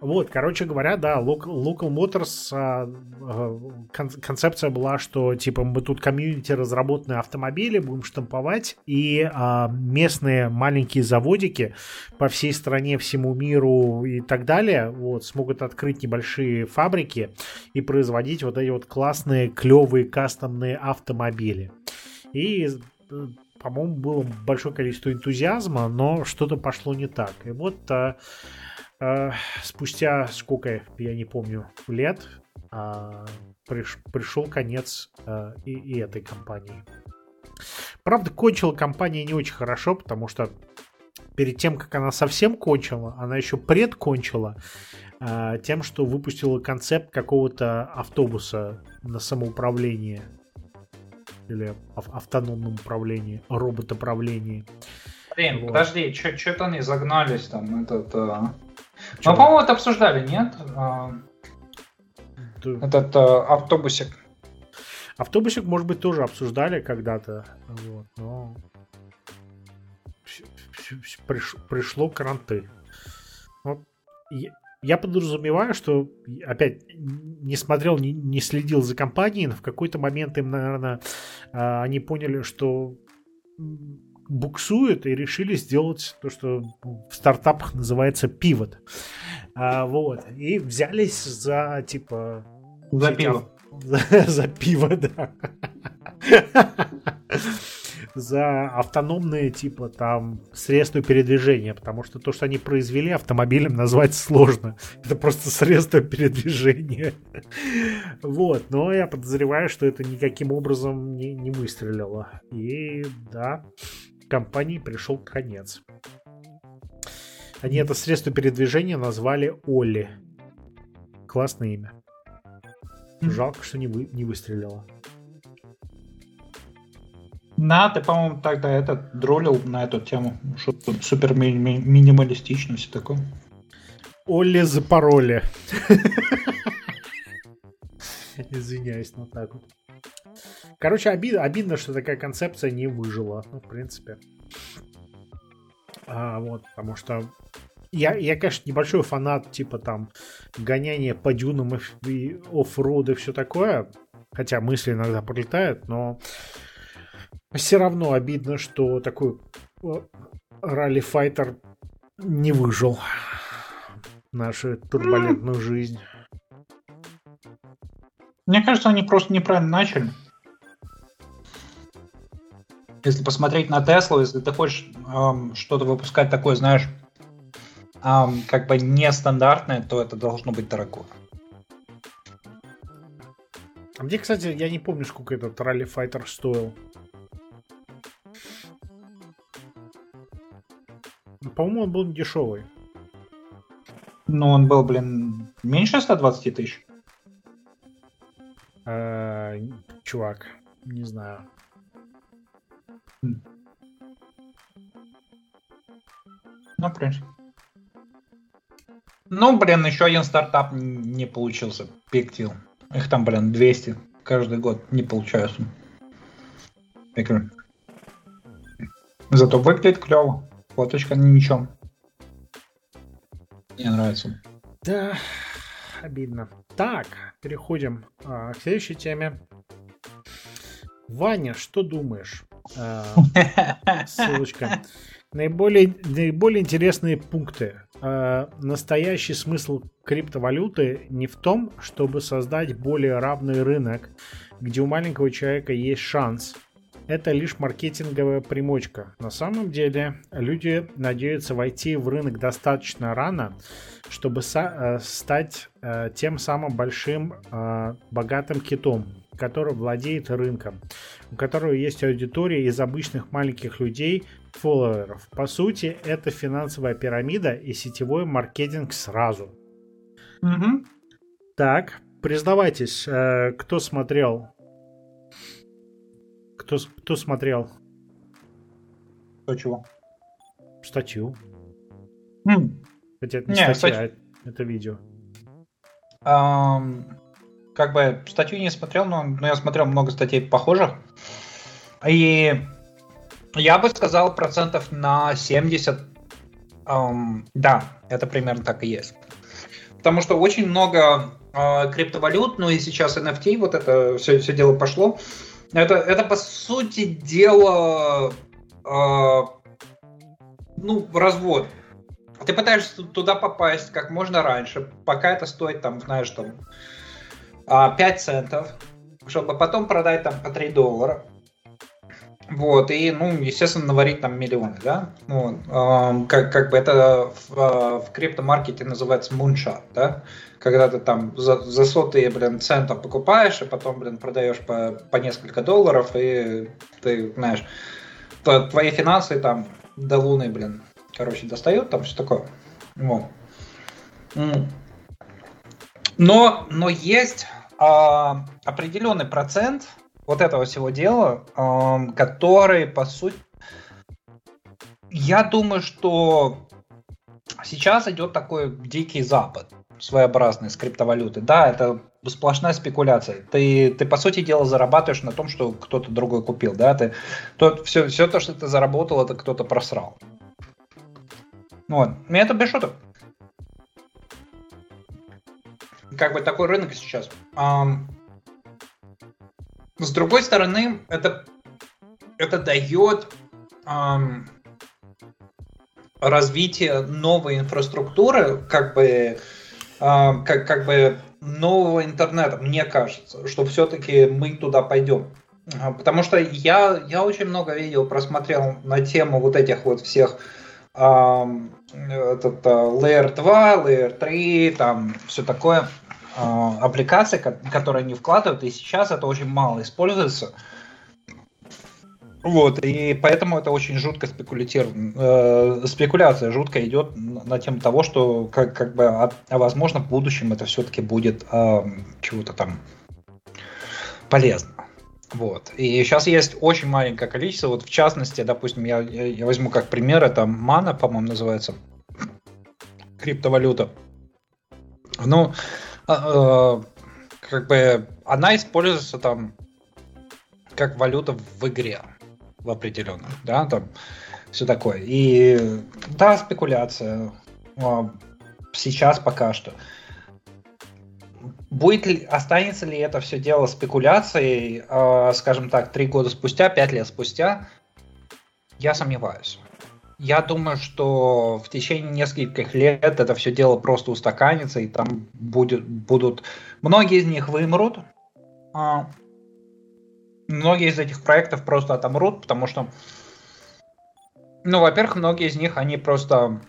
Вот, короче говоря, да, Local, Motors а, а, кон, концепция была, что типа мы тут комьюнити разработанные автомобили будем штамповать, и а, местные маленькие заводики по всей стране, всему миру и так далее вот, смогут открыть небольшие фабрики и производить вот эти вот классные, клевые, кастомные автомобили. И по-моему, было большое количество энтузиазма, но что-то пошло не так. И вот а, спустя сколько, я не помню, лет а, приш, пришел конец а, и, и этой компании. Правда, кончила компания не очень хорошо, потому что перед тем, как она совсем кончила, она еще предкончила а, тем, что выпустила концепт какого-то автобуса на самоуправление или ав- автономном управлении, роботоправлении. Блин, вот. подожди, что-то они загнались там, этот... А... Мы, по-моему, это обсуждали, нет? А, да. Этот а, автобусик. Автобусик, может быть, тоже обсуждали когда-то. Вот, но приш, пришло кранты. Вот. Я, я подразумеваю, что опять не смотрел, не, не следил за компанией, но в какой-то момент им, наверное, а, они поняли, что буксует и решили сделать то, что в стартапах называется пивот. А, вот. И взялись за типа... За пиво. За, за пиво, да. за автономные типа там средства передвижения, потому что то, что они произвели, автомобилем назвать сложно. Это просто средство передвижения. Вот, но я подозреваю, что это никаким образом не, не выстрелило. И да, компании пришел конец. Они это средство передвижения назвали Оли. Классное имя. Жалко, что не, вы, не выстрелило. На, ты, по-моему, тогда этот дролил на эту тему. Что супер ми- ми- минималистично все такое. Олли за пароли. Извиняюсь, но так вот. Короче, обидно, обидно, что такая концепция не выжила. Ну, в принципе. А, вот, потому что я, я, конечно, небольшой фанат, типа там гоняния по дюнам и оффроуд и все такое. Хотя мысли иногда пролетают, но все равно обидно, что такой ралли-файтер не выжил нашу турбулентную жизнь. Мне кажется, они просто неправильно начали. Если посмотреть на Теслу, если ты хочешь эм, что-то выпускать такое, знаешь, эм, как бы нестандартное, то это должно быть дорого. А мне, кстати, я не помню, сколько этот ралли-файтер стоил. По-моему, он был дешевый. Ну, он был, блин, меньше 120 тысяч. А, чувак, не знаю. Ну, в принципе. Ну, блин, еще один стартап не получился. Пиктил. Их там, блин, 200 каждый год не получаются. Зато выглядит клево. Фоточка ничего. Мне нравится. Да, обидно. Так, переходим а, к следующей теме. Ваня, что думаешь? А, ссылочка. Наиболее, наиболее интересные пункты э, настоящий смысл криптовалюты не в том, чтобы создать более равный рынок, где у маленького человека есть шанс. Это лишь маркетинговая примочка. На самом деле люди надеются войти в рынок достаточно рано, чтобы э, стать э, тем самым большим э, богатым китом, который владеет рынком, у которого есть аудитория из обычных маленьких людей, фолловеров. По сути, это финансовая пирамида и сетевой маркетинг сразу. Угу. Так, признавайтесь, кто смотрел? Кто, кто смотрел? Кто чего? Статью. М. Хотя это не, не статья, стать... это видео. Um, как бы статью не смотрел, но, но я смотрел много статей похожих. И я бы сказал процентов на 70. Um, да, это примерно так и есть. Потому что очень много э, криптовалют, ну и сейчас NFT, вот это все, все дело пошло. Это, это по сути дела, э, ну, развод. Ты пытаешься туда попасть как можно раньше, пока это стоит, там, знаешь, там, 5 а, центов, чтобы потом продать там по 3 доллара. Вот, и, ну, естественно, наварить там миллионы, да? Вот, э, как, как бы это в, а, в криптомаркете называется муншат, да? Когда ты там за, за сотые, блин, центов покупаешь, и потом, блин, продаешь по, по несколько долларов, и ты, знаешь, твои финансы там до луны, блин, короче, достают, там все такое. Вот. Но, но есть а, определенный процент вот этого всего дела, э, который, по сути, я думаю, что сейчас идет такой дикий запад своеобразной с криптовалюты. Да, это сплошная спекуляция. Ты, ты, по сути дела, зарабатываешь на том, что кто-то другой купил. Да? Ты, то, все, все то, что ты заработал, это кто-то просрал. Вот. И это без шуток. Как бы такой рынок сейчас. С другой стороны, это, это дает развитие новой инфраструктуры, как бы, э, как, как бы нового интернета, мне кажется, что все-таки мы туда пойдем. Потому что я, я очень много видео просмотрел на тему вот этих вот всех эм, этот, э, Layer 2, Layer 3, там все такое. А, аппликаций, которые они вкладывают, и сейчас это очень мало используется. Вот, и поэтому это очень жутко спекулятивно. Э, спекуляция жутко идет на тему того, что как, как бы, а, а возможно, в будущем это все-таки будет э, чего-то там полезно. Вот. И сейчас есть очень маленькое количество. Вот в частности, допустим, я, я возьму как пример, это Мана, по-моему, называется, криптовалюта. Ну, э, как бы она используется там как валюта в игре в определенном, да, там все такое. И да, спекуляция а, сейчас пока что. Будет ли, останется ли это все дело спекуляцией, э, скажем так, три года спустя, пять лет спустя, я сомневаюсь. Я думаю, что в течение нескольких лет это все дело просто устаканится, и там будет, будут... Многие из них вымрут, а многие из этих проектов просто отомрут, потому что, ну, во-первых, многие из них, они просто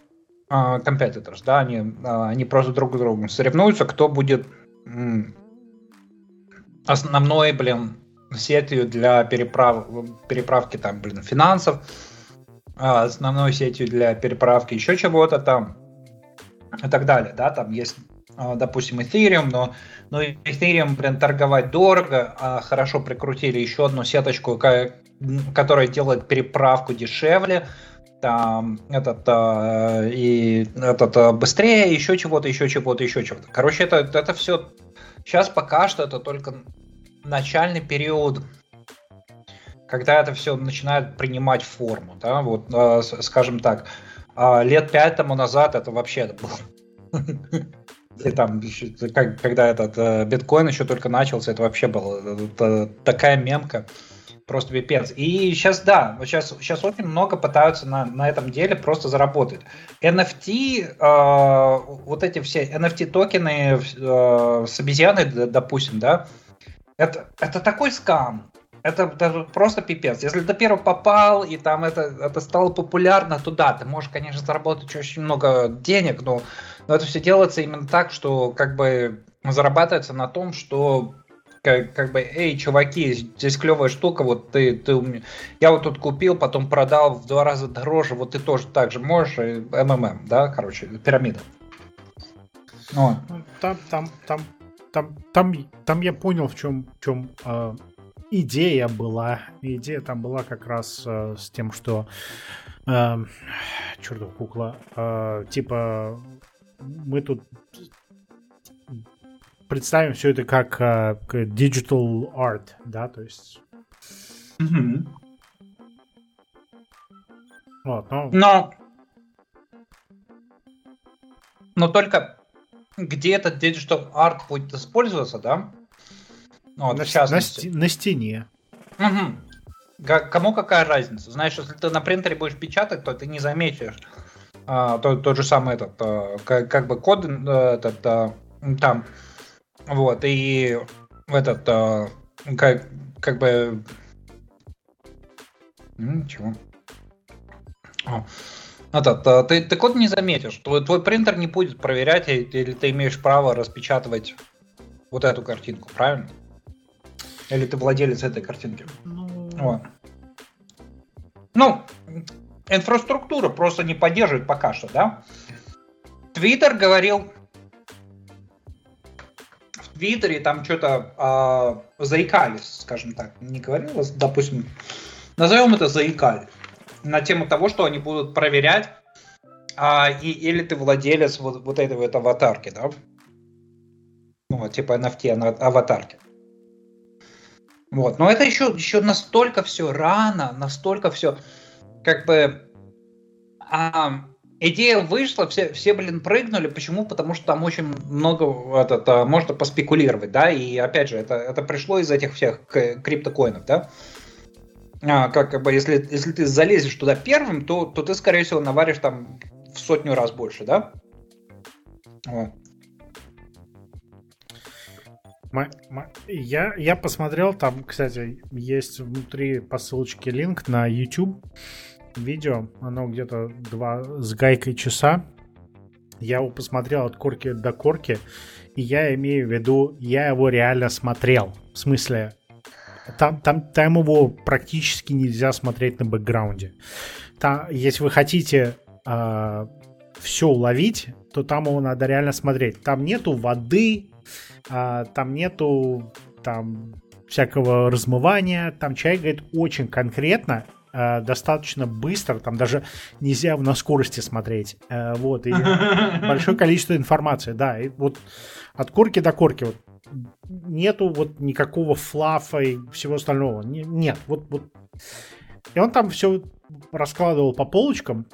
uh, competitors, да, они, uh, они просто друг с другом соревнуются, кто будет основной, блин, сетью для переправ, переправки там, блин, финансов, а, основной сетью для переправки еще чего-то там и так далее, да, там есть, а, допустим, Ethereum, но, но Ethereum, блин, торговать дорого, а хорошо прикрутили еще одну сеточку, которая делает переправку дешевле, там этот а, и этот быстрее, еще чего-то, еще чего-то, еще чего-то. Короче, это, это все сейчас пока что это только начальный период когда это все начинает принимать форму, да, вот, э, скажем так, э, лет пять тому назад это вообще было. И там, когда этот э, биткоин еще только начался, это вообще было это такая мемка. Просто пипец. И сейчас, да, сейчас, сейчас очень много пытаются на, на этом деле просто заработать. NFT, э, вот эти все NFT-токены э, с обезьяной, допустим, да, это, это такой скам. Это, это просто пипец. Если ты первый попал, и там это, это стало популярно, то да, ты можешь, конечно, заработать очень много денег, но, но это все делается именно так, что как бы зарабатывается на том, что как, как бы, эй, чуваки, здесь клевая штука, вот ты, ты, я вот тут купил, потом продал в два раза дороже, вот ты тоже так же можешь, МММ, да, короче, пирамида. Ну, там, там, там, там, там, там я понял, в чем, в чем э, идея была. Идея там была как раз э, с тем, что э, чертов кукла, э, типа мы тут представим все это как uh, digital art, да, то есть. Mm-hmm. Вот, ну... Но... Но только где этот digital art будет использоваться, да? Ну, вот, на, на, на стене. Угу. Кому какая разница? Знаешь, если ты на принтере будешь печатать, то ты не заметишь а, тот, тот же самый этот, а, как, как бы код э, этот, а, там вот, и этот, а, как, как бы... Ничего. О. Этот, а, ты, ты код не заметишь, твой, твой принтер не будет проверять, или ты имеешь право распечатывать вот эту картинку, правильно? Или ты владелец этой картинки? Ну, вот. ну инфраструктура просто не поддерживает пока что, да? Твиттер говорил, Твиттере там что-то э, заикались, скажем так, не говорилось, допустим, назовем это заикали, на тему того, что они будут проверять, а, и, или ты владелец вот, вот этой вот аватарки, да? Ну, типа NFT аватарки. Вот. Но это еще, еще настолько все рано, настолько все как бы а, идея вышла, все, все, блин, прыгнули. Почему? Потому что там очень много этот, а, можно поспекулировать, да, и опять же, это, это пришло из этих всех криптокоинов, да. А, как, как бы, если, если ты залезешь туда первым, то, то ты, скорее всего, наваришь там в сотню раз больше, да? Вот. Я, я посмотрел, там, кстати, есть внутри по ссылочке линк на YouTube видео, оно где-то два с гайкой часа. Я его посмотрел от корки до корки, и я имею в виду, я его реально смотрел. В смысле, там, там, там его практически нельзя смотреть на бэкграунде. Там, если вы хотите э, а, все уловить, то там его надо реально смотреть. Там нету воды, э, там нету там всякого размывания. Там человек говорит очень конкретно, э, достаточно быстро, там даже нельзя на скорости смотреть. Э, вот, и большое количество информации, да. И вот от корки до корки вот, нету вот никакого флафа и всего остального. Не, нет, вот, вот. И он там все раскладывал по полочкам.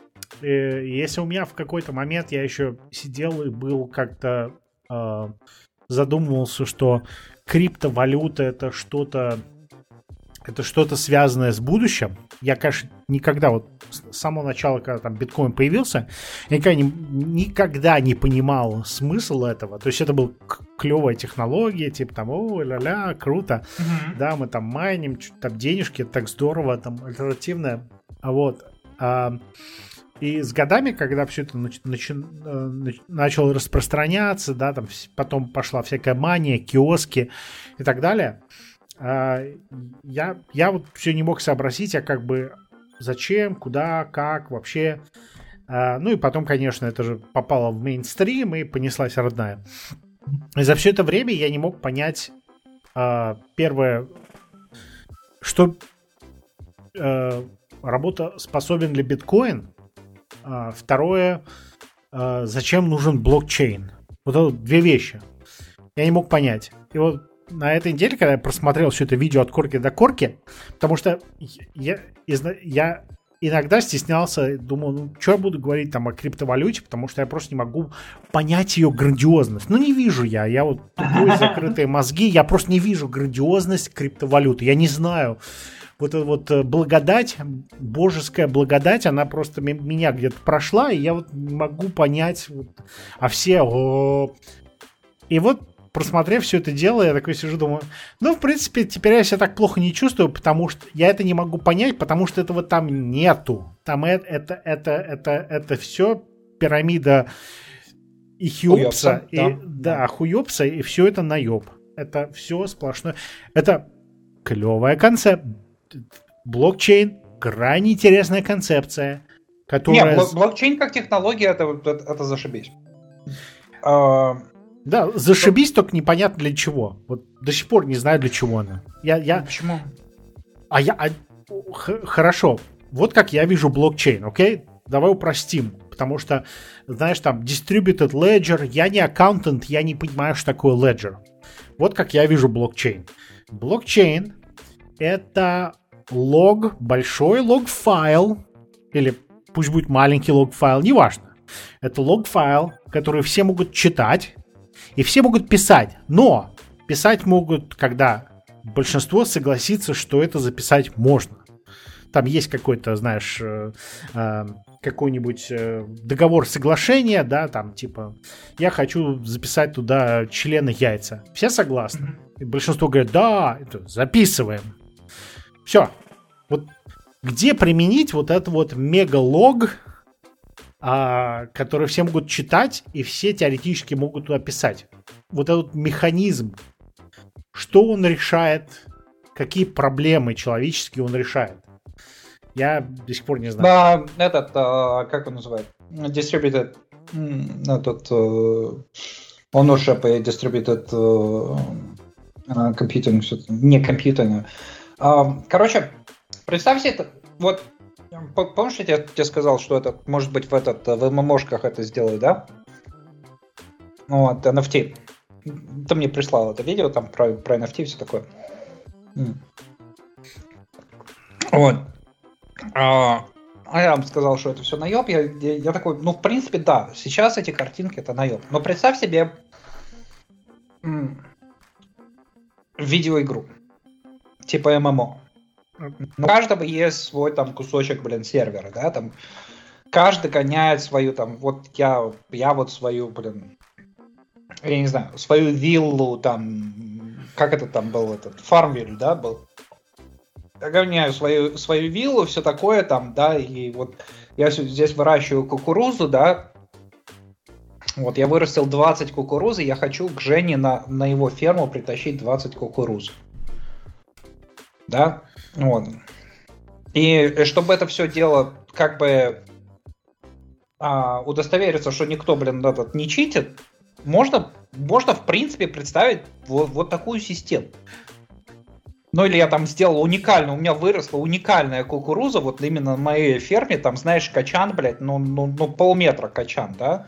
И если у меня в какой-то момент я еще сидел и был как-то э, задумывался, что криптовалюта это что-то это что-то связанное с будущим. Я, конечно, никогда вот с самого начала, когда там биткоин появился, я никогда не, никогда не понимал смысл этого. То есть это была клевая технология, типа там, о, ля-ля, круто, mm-hmm. да, мы там майним, там денежки, так здорово, там альтернативное. А вот. А, и с годами, когда все это нач, нач, э, начало распространяться, да, там потом пошла всякая мания, киоски и так далее, а, я, я вот все не мог сообразить, а как бы зачем, куда, как вообще. А, ну и потом, конечно, это же попало в мейнстрим и понеслась родная. И за все это время я не мог понять, а, первое, что работа способен ли биткоин, второе, зачем нужен блокчейн. Вот это две вещи. Я не мог понять. И вот на этой неделе, когда я просмотрел все это видео от корки до корки, потому что я, я иногда стеснялся, думал, ну, что я буду говорить там о криптовалюте, потому что я просто не могу понять ее грандиозность. Ну, не вижу я, я вот тупой, закрытые мозги, я просто не вижу грандиозность криптовалюты, я не знаю, вот эта вот э, благодать, божеская благодать, она просто меня где-то прошла, и я вот не могу понять, вот, а все... О... И вот просмотрев все это дело, я такой сижу, думаю, ну, в принципе, теперь я себя так плохо не чувствую, потому что я это не могу понять, потому что этого там нету. Там это, это, это, это, это все пирамида и Хьюпса, и, да. да, Хуёпса, и все это наеб. Это все сплошное. Это клевая концепция. Блокчейн крайне интересная концепция, которая... Нет, блокчейн как технология, это, это, это зашибись. А, да, зашибись, Что? только непонятно для чего. Вот до сих пор не знаю, для чего она. Я, я... Почему? А я... А... Хорошо. Вот как я вижу блокчейн, окей? Давай упростим. Потому что, знаешь, там, distributed ledger, я не аккаунтант, я не понимаю, что такое ledger. Вот как я вижу блокчейн. Блокчейн — это лог, большой лог-файл, или пусть будет маленький лог-файл, неважно. Это лог-файл, который все могут читать, и все могут писать, но писать могут, когда большинство согласится, что это записать можно. Там есть какой-то, знаешь, э, э, какой-нибудь э, договор соглашения, да, там типа, я хочу записать туда члены яйца. Все согласны. И большинство говорят, да, записываем. Все. Вот где применить вот этот вот мегалог, а, которые все могут читать, и все теоретически могут туда писать. Вот этот механизм, что он решает, какие проблемы человеческие он решает. Я до сих пор не знаю. Да, этот, а, как он называет? Distributed, этот, uh, ownership и distributed uh, computing, не компьютерное. Короче, представьте это, вот Помнишь, я тебе сказал, что это может быть в этот в ММОшках это сделают, да? Вот, NFT. Ты мне прислал это видео там про, про NFT и все такое. Вот. А, а я вам сказал, что это все наеб. Я, я, такой, ну, в принципе, да, сейчас эти картинки это наеб. Но представь себе видеоигру. Типа ММО. У каждого есть свой там кусочек, блин, сервера, да, там каждый гоняет свою там, вот я, я вот свою, блин, я не знаю, свою виллу там, как это там был, этот, фармвиль, да, был. Я гоняю свою, свою виллу, все такое там, да, и вот я здесь выращиваю кукурузу, да, вот я вырастил 20 кукурузы, я хочу к Жене на, на его ферму притащить 20 кукуруз. Да? Вот. И чтобы это все дело как бы а, удостовериться, что никто, блин, этот не читит, можно, можно в принципе представить вот, вот такую систему. Ну или я там сделал уникально, у меня выросла уникальная кукуруза, вот именно на моей ферме, там, знаешь, качан, блядь, ну, ну, ну полметра качан, да.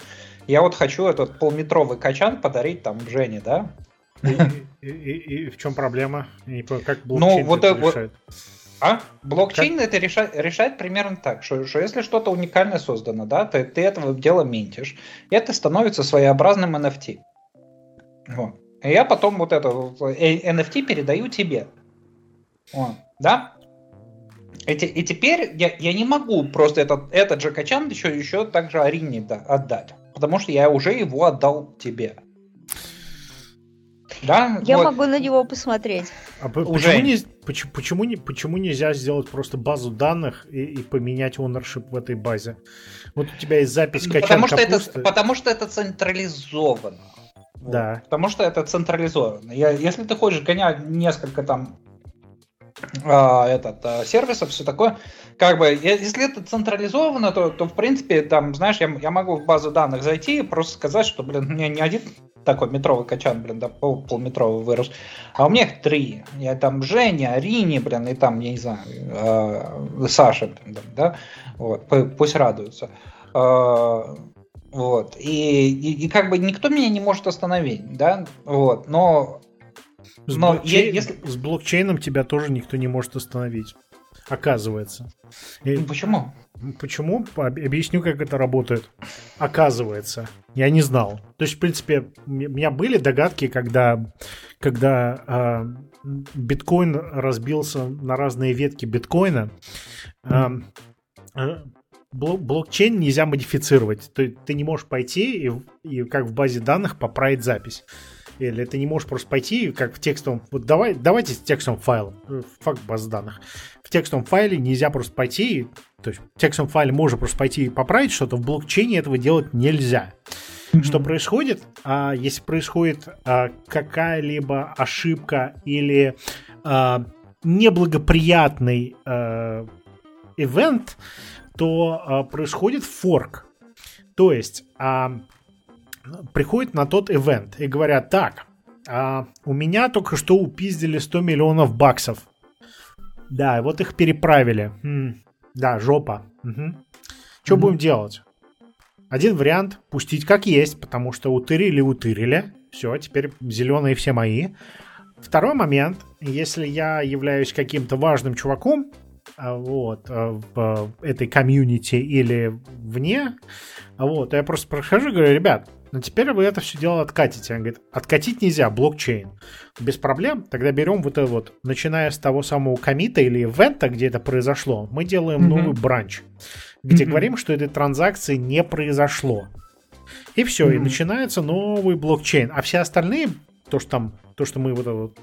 Я вот хочу этот полметровый качан подарить там Жене, да. И, и, и в чем проблема? И как блокчейн ну, вот это решает? А? Блокчейн как? это решает, решает примерно так, что, что если что-то уникальное создано, да, то ты этого дела минтишь, и это становится своеобразным NFT. Вот. И я потом вот это NFT передаю тебе. Вот. Да? И, и теперь я, я не могу просто этот, этот же качан еще, еще также Арине да, отдать. Потому что я уже его отдал тебе. Да? Я вот. могу на него посмотреть. А Уже. Почему, не, почему, почему, не, почему нельзя сделать просто базу данных и, и поменять ownership в этой базе? Вот у тебя есть запись качан потому что это Потому что это централизовано. Да. Вот. Потому что это централизовано. Я, если ты хочешь гонять несколько там а, этот, а, сервисов, все такое. Как бы, если это централизовано, то, то в принципе, там, знаешь, я, я могу в базу данных зайти и просто сказать, что, блин, у меня не один такой метровый качан, блин, да, пол, полметровый вырос, а у меня их три. Я там Женя, Арине, блин, и там, я не знаю, э, Саша, блин, да, вот, пусть радуются. Э, вот, и, и, и как бы никто меня не может остановить, да, вот, но с, но блокчейн, если... с блокчейном тебя тоже никто не может остановить. Оказывается. И... Почему? Почему? Объясню, как это работает. Оказывается. Я не знал. То есть, в принципе, у меня были догадки, когда, когда э, биткоин разбился на разные ветки биткоина. Э, э, блокчейн нельзя модифицировать. Ты, ты не можешь пойти и, и как в базе данных поправить запись. Или ты не можешь просто пойти, как в текстовом... Вот давай, давайте с текстовым файлом. Э, факт баз данных. В текстовом файле нельзя просто пойти... То есть в текстовом файле можно просто пойти и поправить что-то. В блокчейне этого делать нельзя. Mm-hmm. Что происходит? А, если происходит а, какая-либо ошибка или а, неблагоприятный а, ивент, то а, происходит форк. То есть а, приходят на тот ивент и говорят, так, а, у меня только что упиздили 100 миллионов баксов. Да, вот их переправили. М-м, да, жопа. Угу. Что mm-hmm. будем делать? Один вариант пустить как есть, потому что утырили, утырили. Все, теперь зеленые все мои. Второй момент, если я являюсь каким-то важным чуваком, а, вот, а, в этой комьюнити или вне, вот, я просто прохожу и говорю, ребят, но теперь вы это все дело откатите. Он говорит, откатить нельзя, блокчейн. Без проблем. Тогда берем вот это вот, начиная с того самого комита или ивента, где это произошло, мы делаем mm-hmm. новый бранч, где mm-hmm. говорим, что этой транзакции не произошло. И все, mm-hmm. и начинается новый блокчейн. А все остальные, то, что там, то, что мы вот это вот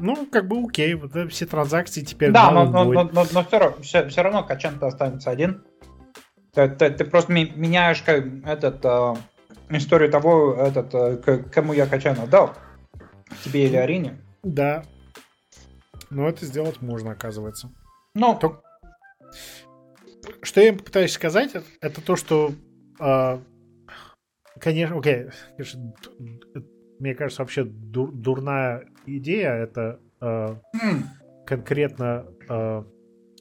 ну, как бы окей, вот все транзакции теперь... Да, но, но, но, но, но все, равно, все, все равно качан-то останется один. Ты, ты, ты просто меняешь как, этот э, историю того, этот, э, кому я качан отдал. Тебе или Арине. Да. Но это сделать можно, оказывается. Ну. То... Что я пытаюсь сказать, это то, что э, конечно, окей, конечно, мне кажется, вообще дур, дурная идея это э, mm. конкретно. Э...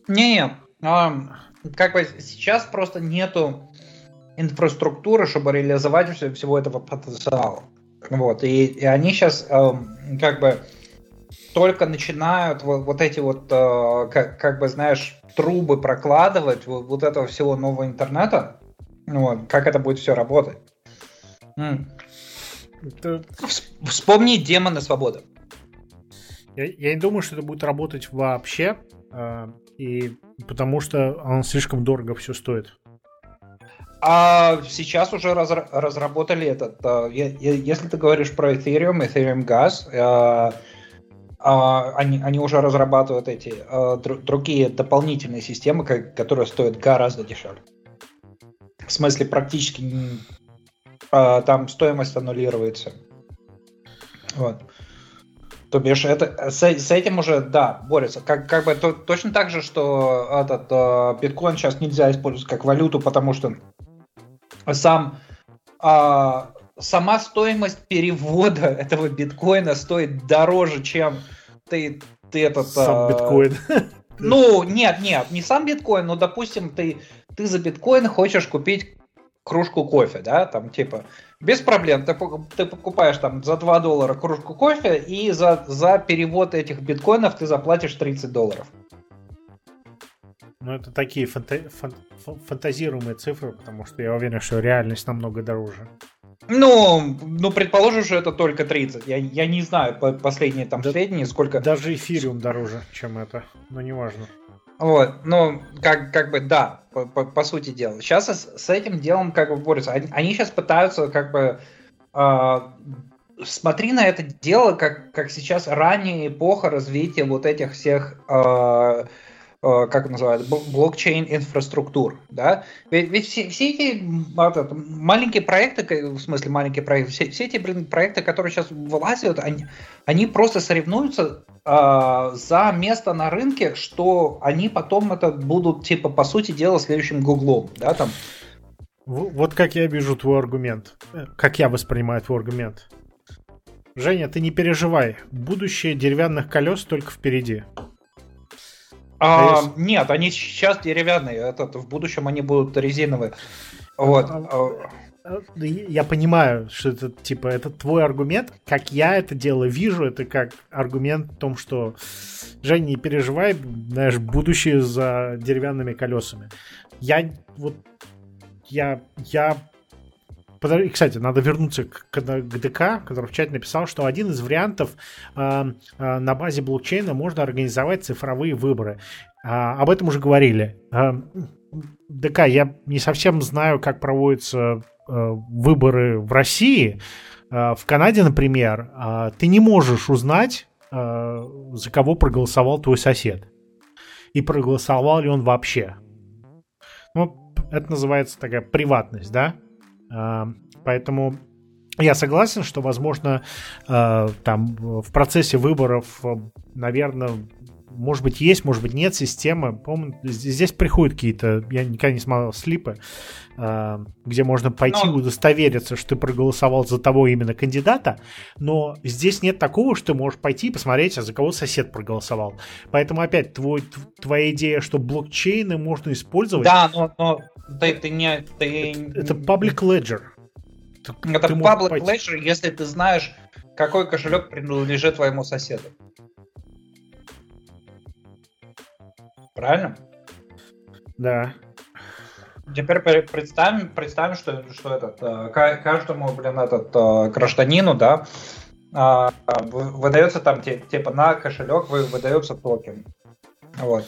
Не-не, э, как бы сейчас просто нету инфраструктуры, чтобы реализовать все, всего этого потенциала. Вот, и, и они сейчас э, как бы только начинают вот, вот эти вот, э, как, как бы, знаешь, трубы прокладывать вот, вот этого всего нового интернета, вот, как это будет все работать. М. Это... Вспомни демоны свободы. Я, я не думаю, что это будет работать вообще, э, и потому что он слишком дорого все стоит. А сейчас уже разра- разработали этот. А, если ты говоришь про Ethereum, Ethereum Gas, а, а, они, они уже разрабатывают эти др- другие дополнительные системы, которые стоят гораздо дешевле. В смысле, практически а, там стоимость аннулируется. Вот. То бишь, это, с, с этим уже, да, борется. Как, как бы то, точно так же, что этот э, биткоин сейчас нельзя использовать как валюту, потому что сам а, сама стоимость перевода этого биткоина стоит дороже, чем ты, ты этот... Сам а... биткоин. Ну, нет, нет, не сам биткоин, но, допустим, ты, ты за биткоин хочешь купить кружку кофе, да, там, типа, без проблем, ты, ты покупаешь там за 2 доллара кружку кофе, и за, за перевод этих биткоинов ты заплатишь 30 долларов. Ну, это такие фанта фан фантазируемые цифры, потому что я уверен, что реальность намного дороже. Ну, ну, предположим, что это только 30. Я, я не знаю по последние там да, сведения, сколько... Даже эфириум дороже, чем это, но неважно. Вот, ну, как, как бы, да, по, по, по сути дела. Сейчас с, с этим делом как бы борются. Они, они сейчас пытаются как бы... Э, смотри на это дело, как, как сейчас ранняя эпоха развития вот этих всех... Э, как называют, блокчейн-инфраструктур, да, ведь, ведь все, все эти это, маленькие проекты, в смысле маленькие проекты, все, все эти блин, проекты, которые сейчас вылазят, они, они просто соревнуются э, за место на рынке, что они потом это будут, типа, по сути дела, следующим гуглом, да, там. Вот как я вижу твой аргумент, э, как я воспринимаю твой аргумент. Женя, ты не переживай, будущее деревянных колес только впереди. А, есть... Нет, они сейчас деревянные, этот, в будущем они будут резиновые. Вот. А, а, я понимаю, что это типа это твой аргумент, как я это дело вижу, это как аргумент в том, что Женя, не переживай, знаешь, будущее за деревянными колесами. Я вот я я Подожди, кстати, надо вернуться к, к ДК, который в чате написал, что один из вариантов э, э, на базе блокчейна можно организовать цифровые выборы. Э, об этом уже говорили. Э, ДК, я не совсем знаю, как проводятся э, выборы в России. Э, в Канаде, например, э, ты не можешь узнать, э, за кого проголосовал твой сосед. И проголосовал ли он вообще. Ну, это называется такая приватность, да? Поэтому я согласен, что, возможно, а, там в процессе выборов, наверное, может быть, есть, может быть, нет системы. По-моему, здесь приходят какие-то, я никогда не смотрел слипы, а, где можно пойти но... удостовериться, что ты проголосовал за того именно кандидата, но здесь нет такого, что ты можешь пойти и посмотреть, а за кого сосед проголосовал. Поэтому опять твой, твоя идея, что блокчейны можно использовать... Да, но, но ты, ты не... Ты... Это public ledger. Ты, Это ты public пойти... ledger, если ты знаешь, какой кошелек принадлежит твоему соседу. Правильно? Да. Теперь представим, представим, что, что этот, э, каждому, блин, этот э, гражданину, да, а, выдается там типа на кошелек выдается токен. Вот.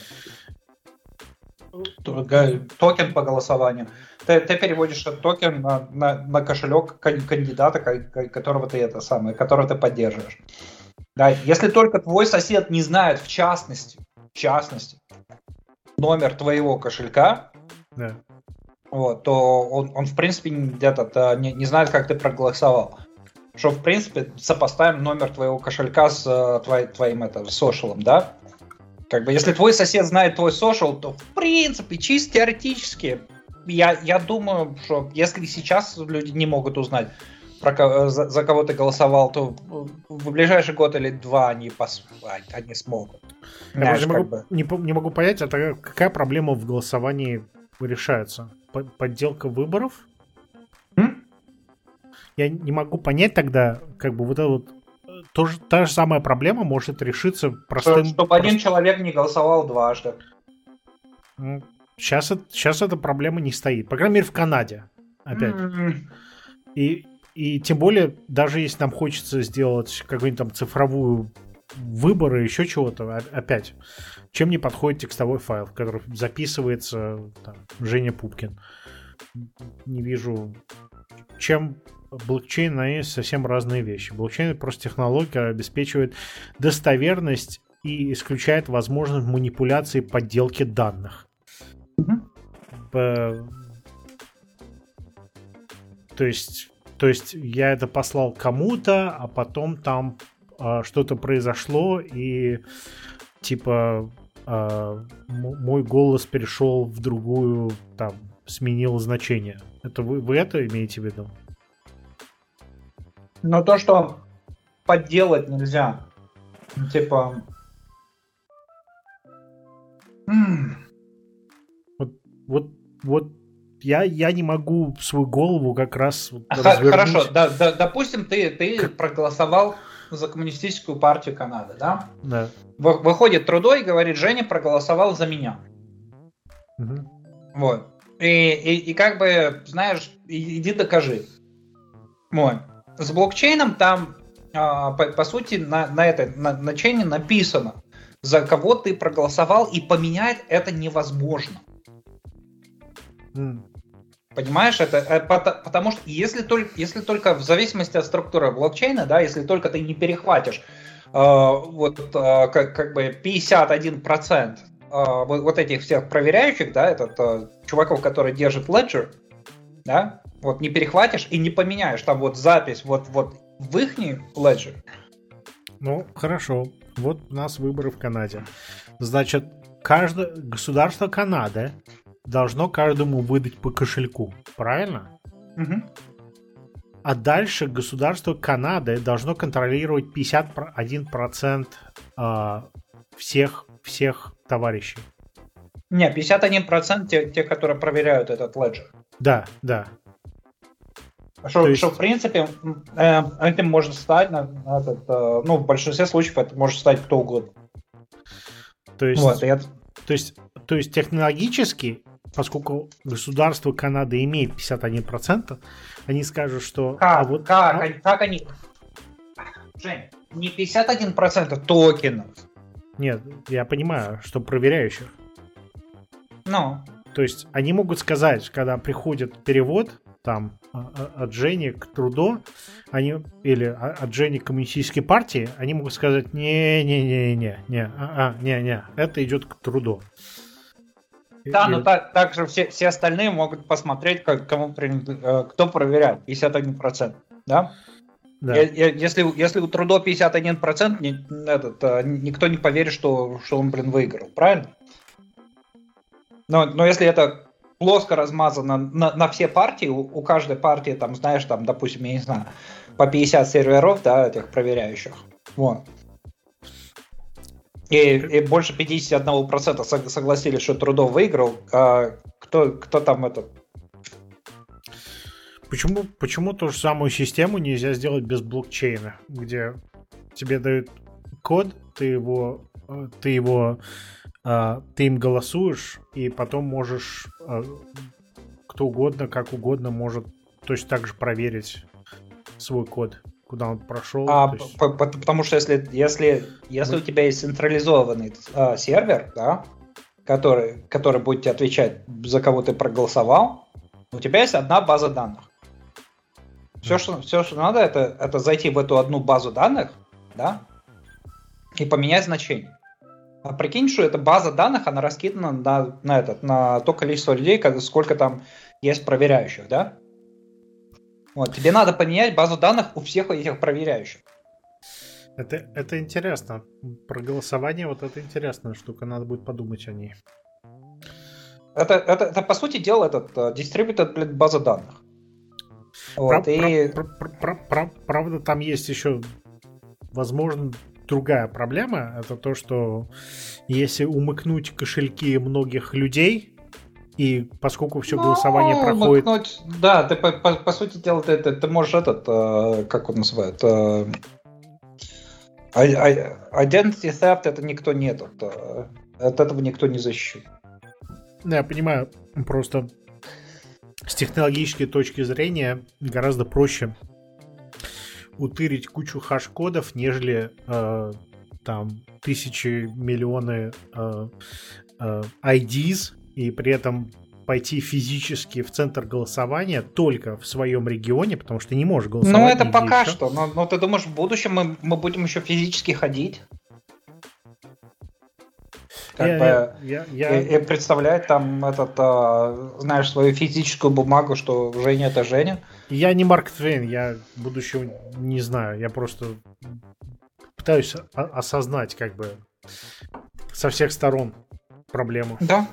Токен по голосованию. Ты, ты переводишь этот токен на, на, на кошелек кандидата, которого ты это самое, которого ты поддерживаешь. Да, если только твой сосед не знает в частности, в частности, номер твоего кошелька, да. вот, то он, он в принципе где-то не, не знает, как ты проголосовал. Что, в принципе, сопоставим номер твоего кошелька с твой, твоим это, сошелом, да? Как бы, если твой сосед знает твой сошел, то, в принципе, чисто теоретически, я, я думаю, что если сейчас люди не могут узнать, про, за, за кого ты голосовал, то в ближайший год или два они, пос, они смогут. Я Знаешь, не, могу, бы... не, не могу понять, а какая проблема в голосовании решается? Подделка выборов? М? Я не могу понять тогда, как бы вот это вот тоже, та же самая проблема может решиться простым... Чтобы прост... один человек не голосовал дважды. Сейчас, сейчас эта проблема не стоит. По крайней мере, в Канаде. Опять. Mm-hmm. И, и тем более, даже если нам хочется сделать какую-нибудь там цифровую выборы, еще чего-то, опять, чем не подходит текстовой файл, в который записывается там, Женя Пупкин. Не вижу, чем блокчейн и совсем разные вещи. Блокчейн просто технология обеспечивает достоверность и исключает возможность манипуляции подделки данных. Mm-hmm. То есть, то есть я это послал кому-то, а потом там а, что-то произошло и типа а, мой голос перешел в другую, там сменил значение. Это вы, вы это имеете в виду? Но то, что подделать нельзя, типа... Вот, вот, вот я, я не могу свою голову как раз вот развернуть. Хорошо, да, да, допустим, ты, ты как... проголосовал за коммунистическую партию Канады, да? Да. Выходит Трудой и говорит, Женя проголосовал за меня. Угу. Вот. И, и, и как бы, знаешь, иди докажи. Вот с блокчейном там, а, по, по сути, на, на этой на, на чейне написано, за кого ты проголосовал, и поменять это невозможно. Mm. Понимаешь, это, это потому что если только, если только в зависимости от структуры блокчейна, да, если только ты не перехватишь э, вот э, как, как бы 51% э, вот, вот этих всех проверяющих, да, этот э, чуваков, которые держат Ledger, да, вот не перехватишь и не поменяешь там вот запись вот, вот в их Ledger. Ну, хорошо. Вот у нас выборы в Канаде. Значит, каждое государство Канады должно каждому выдать по кошельку. Правильно? Угу. А дальше государство Канады должно контролировать 51% а, всех, всех товарищей. Не, 51% те, те, которые проверяют этот леджер. Да, да. Что, есть... что в принципе, э, этим может стать, на, этот, э, ну, в большинстве случаев это может стать кто угодно. То есть, вот, я... то есть, то есть технологически, поскольку государство Канады имеет 51%, они скажут, что... Как? А вот, как? А... как они... Жень, не 51% токенов. Нет, я понимаю, что проверяющих. Ну. То есть они могут сказать, когда приходит перевод, там а, а, от Жени к Трудо, они или от Жени к коммунистической партии, они могут сказать не не а, а, не не это идет к Трудо. Да, но так, также все, все остальные могут посмотреть, как, кому э, кто проверяет 51%, да? Да. Если, если у Трудо 51%, не, этот, э, никто не поверит, что, что он, блин, выиграл, правильно? Но, но если это плоско размазано на, на все партии, у, у каждой партии, там, знаешь, там, допустим, я не знаю, по 50 серверов, да, этих проверяющих. Вот. И, и больше 51% согласились, что Трудов выиграл. А кто, кто там этот? Почему, почему ту же самую систему нельзя сделать без блокчейна, где тебе дают код, ты его, э, ты его а, ты им голосуешь, и потом можешь а, кто угодно, как угодно может точно так же проверить свой код, куда он прошел. А, есть... по, по, потому что если, если, если у тебя есть централизованный а, сервер, да, который, который будет тебе отвечать, за кого ты проголосовал, у тебя есть одна база данных. Все, что, все, что надо, это, это зайти в эту одну базу данных, да, и поменять значение. А прикинь, что эта база данных, она раскидана на, на, этот, на то количество людей, сколько там есть проверяющих, да? Вот, тебе надо поменять базу данных у всех этих проверяющих. Это, это интересно. Про голосование вот это интересная штука, надо будет подумать о ней. Это, это, это по сути дела, этот uh, distributed база данных. Вот, про, и... про, про, про, про, правда, там есть еще, возможно, другая проблема. Это то, что если умыкнуть кошельки многих людей, и поскольку все голосование ну, проходит... Умыкнуть, да, ты по, по, по сути дела, ты, ты, ты можешь этот, э, как он называет, э, identity theft это никто не этот, э, от этого никто не защищен. Да, я понимаю, просто с технологической точки зрения гораздо проще утырить кучу хаш-кодов, нежели э, там тысячи, миллионы э, э, IDs, и при этом пойти физически в центр голосования только в своем регионе, потому что не можешь голосовать. Ну, это пока еще. что. Но, но ты думаешь, в будущем мы, мы будем еще физически ходить? Как я, бы, я, я, и, и представлять там этот, а, знаешь, свою физическую бумагу, что Женя это Женя. Я не Марк Твейн, я будущего не знаю. Я просто пытаюсь осознать, как бы, со всех сторон проблему. Да.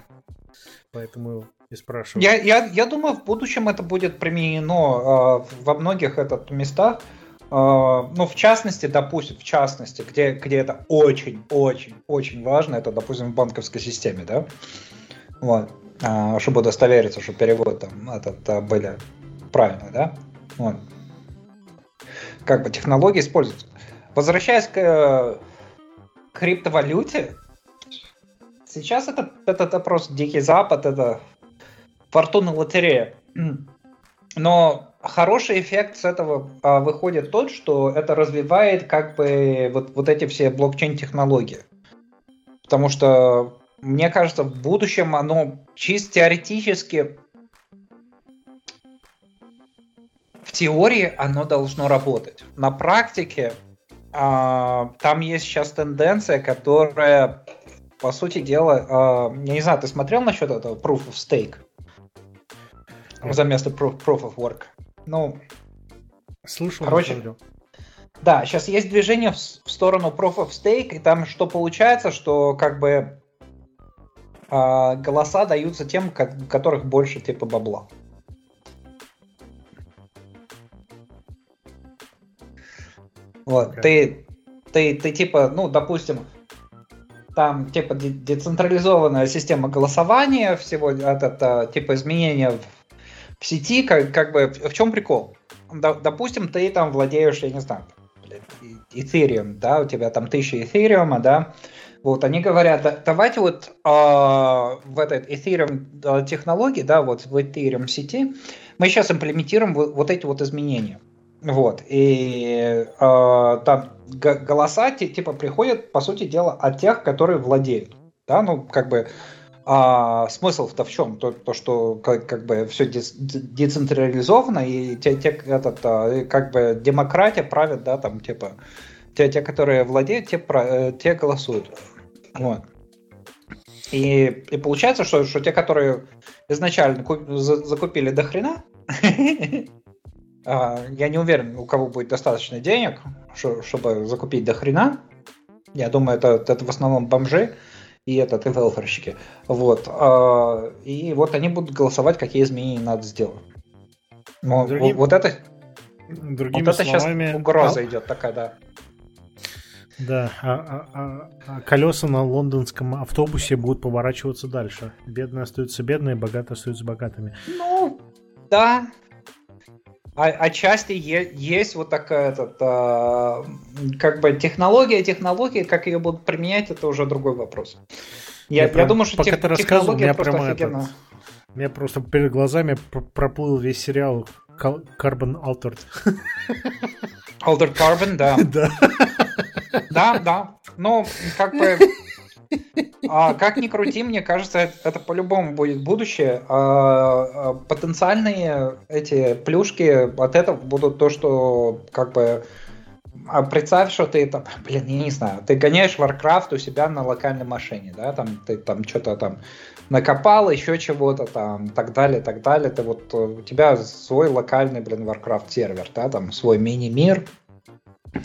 Поэтому и спрашиваю. Я, я, я думаю, в будущем это будет применено э, во многих этот, местах. Э, ну, в частности, допустим, в частности, где, где это очень-очень-очень важно, это, допустим, в банковской системе, да? Вот. Э, чтобы удостовериться, что переводы там этот, были правильно, да? Вот. Как бы технологии используются. Возвращаясь к э, криптовалюте, сейчас это, это, это просто дикий запад, это фортуна лотерея. Но хороший эффект с этого а, выходит тот, что это развивает как бы вот, вот эти все блокчейн-технологии. Потому что, мне кажется, в будущем оно чисто теоретически теории оно должно работать. На практике э, там есть сейчас тенденция, которая, по сути дела, э, я не знаю, ты смотрел насчет этого Proof of Stake? За место proof, proof of Work. Ну, слышал, короче. Да, сейчас есть движение в, в сторону Proof of Stake, и там что получается, что как бы э, голоса даются тем, как, у которых больше типа бабла. Вот, okay. ты, ты, ты типа, ну, допустим, там типа децентрализованная система голосования, всего это, типа изменения в, сети, как, как бы в чем прикол? допустим, ты там владеешь, я не знаю, Ethereum, да, у тебя там тысяча Ethereum, да, вот, они говорят, давайте вот э, в этой Ethereum технологии, да, вот в Ethereum сети, мы сейчас имплементируем вот, вот эти вот изменения. Вот, и э, там голоса типа приходят, по сути дела, от тех, которые владеют. Да, ну, как бы, а смысл-то в чем? То, то что как, как бы все децентрализовано, и те, те, этот, а, как бы демократия правит, да, там, типа, те, те которые владеют, те, э, те голосуют. Вот. И, и получается, что, что те, которые изначально куп, за, закупили до хрена, я не уверен, у кого будет достаточно денег, чтобы закупить до хрена. Я думаю, это, это в основном бомжи и этот, и велферщики. Вот. А, и вот они будут голосовать, какие изменения надо сделать. Но, Другим... Вот это... Другими вот это словами... сейчас угроза а... идет такая, да. Да, а, а, а, а колеса на лондонском автобусе будут поворачиваться дальше. Бедные остаются бедные, богатые остаются богатыми. Ну, да. А, отчасти е- есть вот такая этот, а, как бы технология, технология, как ее будут применять, это уже другой вопрос. Я, я, я думаю, что пока тех, ты рассказывал, меня прямо офигенно. этот, меня просто перед глазами проплыл весь сериал Carbon Altered. Altered Carbon, да. Да. Да, да. Ну, как бы... А, как ни крути, мне кажется, это, по-любому будет будущее. А, а, потенциальные эти плюшки от этого будут то, что как бы а представь, что ты там, блин, я не знаю, ты гоняешь Warcraft у себя на локальной машине, да, там ты там что-то там накопал, еще чего-то там, так далее, так далее. Ты вот у тебя свой локальный, блин, Warcraft сервер, да, там свой мини-мир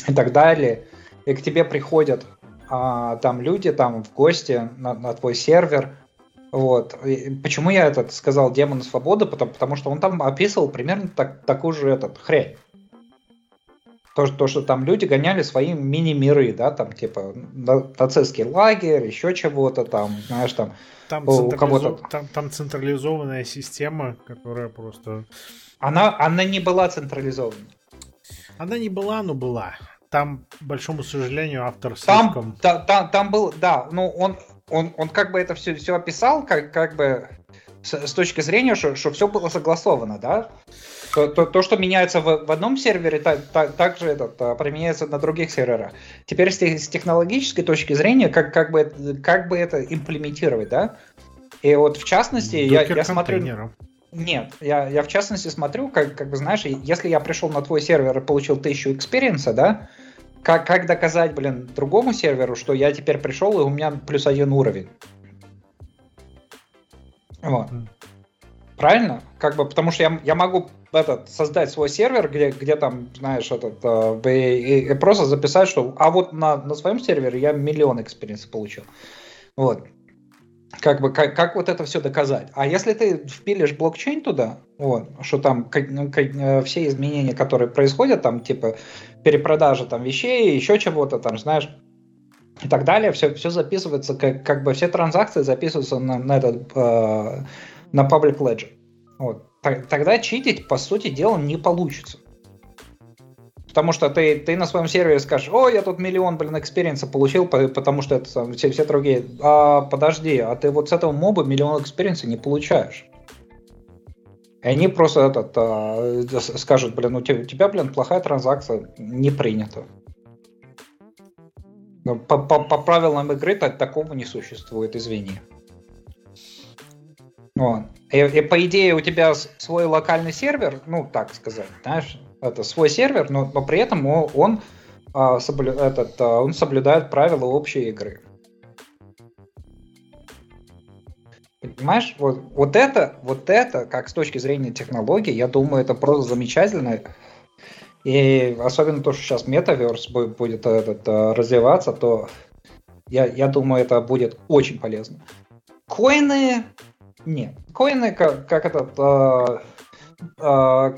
и так далее и к тебе приходят а, там люди там в гости на, на твой сервер. Вот. И почему я этот сказал демон свободы? Потому, потому что он там описывал примерно так, такую же этот хрень. То, то, что там люди гоняли свои мини-миры, да, там, типа, нацистский лагерь, еще чего-то там, знаешь, там, там, у кого-то... Там, там централизованная система, которая просто... Она, она не была централизованной. Она не была, но была там, большому сожалению, автор там, слишком... Там, там, там был, да, ну он, он, он как бы это все, все описал, как, как бы с, с точки зрения, что, что все было согласовано, да? То, то, то что меняется в, в одном сервере, та, та, также этот, а, применяется на других серверах. Теперь с, с технологической точки зрения, как, как, бы, как бы это имплементировать, да? И вот в частности, я, я смотрю... Нет, я, я в частности смотрю, как, как бы знаешь, если я пришел на твой сервер и получил тысячу экспириенса, да, как, как доказать, блин, другому серверу, что я теперь пришел и у меня плюс один уровень? Вот. Правильно? Как бы, потому что я, я могу этот, создать свой сервер, где, где там, знаешь, этот, э, и, и просто записать, что а вот на, на своем сервере я миллион экспириенса получил. Вот как бы как, как вот это все доказать? А если ты впилишь блокчейн туда, вот, что там как, ну, как, э, все изменения, которые происходят, там типа перепродажа там вещей, еще чего-то там, знаешь, и так далее, все, все записывается, как, как бы все транзакции записываются на, на этот э, на public ledger. Вот. Тогда читить, по сути дела, не получится. Потому что ты, ты на своем сервере скажешь, о, я тут миллион, блин, экспириенса получил, потому что это все, все другие. А подожди, а ты вот с этого моба миллион экспириенса не получаешь. И они просто этот, а, скажут, блин, у тебя, блин, плохая транзакция, не принято. Ну, по, по, по правилам игры так, такого не существует, извини. Вот. И, и по идее у тебя свой локальный сервер, ну так сказать, знаешь, это свой сервер, но, но при этом он, он, а, соблю, этот, а, он соблюдает правила общей игры. Понимаешь, вот, вот это, вот это, как с точки зрения технологий, я думаю, это просто замечательно. И особенно то, что сейчас метаверс будет этот, а, развиваться, то я, я думаю, это будет очень полезно. Коины нет. Коины, как, как этот, э, э,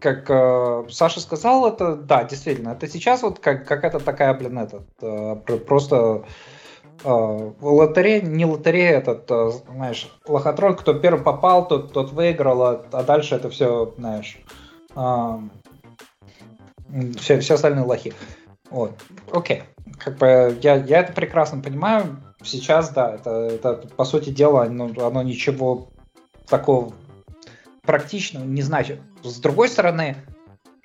как э, Саша сказал, это, да, действительно, это сейчас вот как, какая-то такая, блин, этот, э, просто э, лотерея, не лотерея, этот, э, знаешь, лохотрон, кто первым попал, тот, тот выиграл, а, а дальше это все, знаешь, А, все, все остальные лохи. Вот. Окей. Как бы я, я это прекрасно понимаю. Сейчас, да, это, это по сути дела, оно, оно ничего такого практичного не значит. С другой стороны,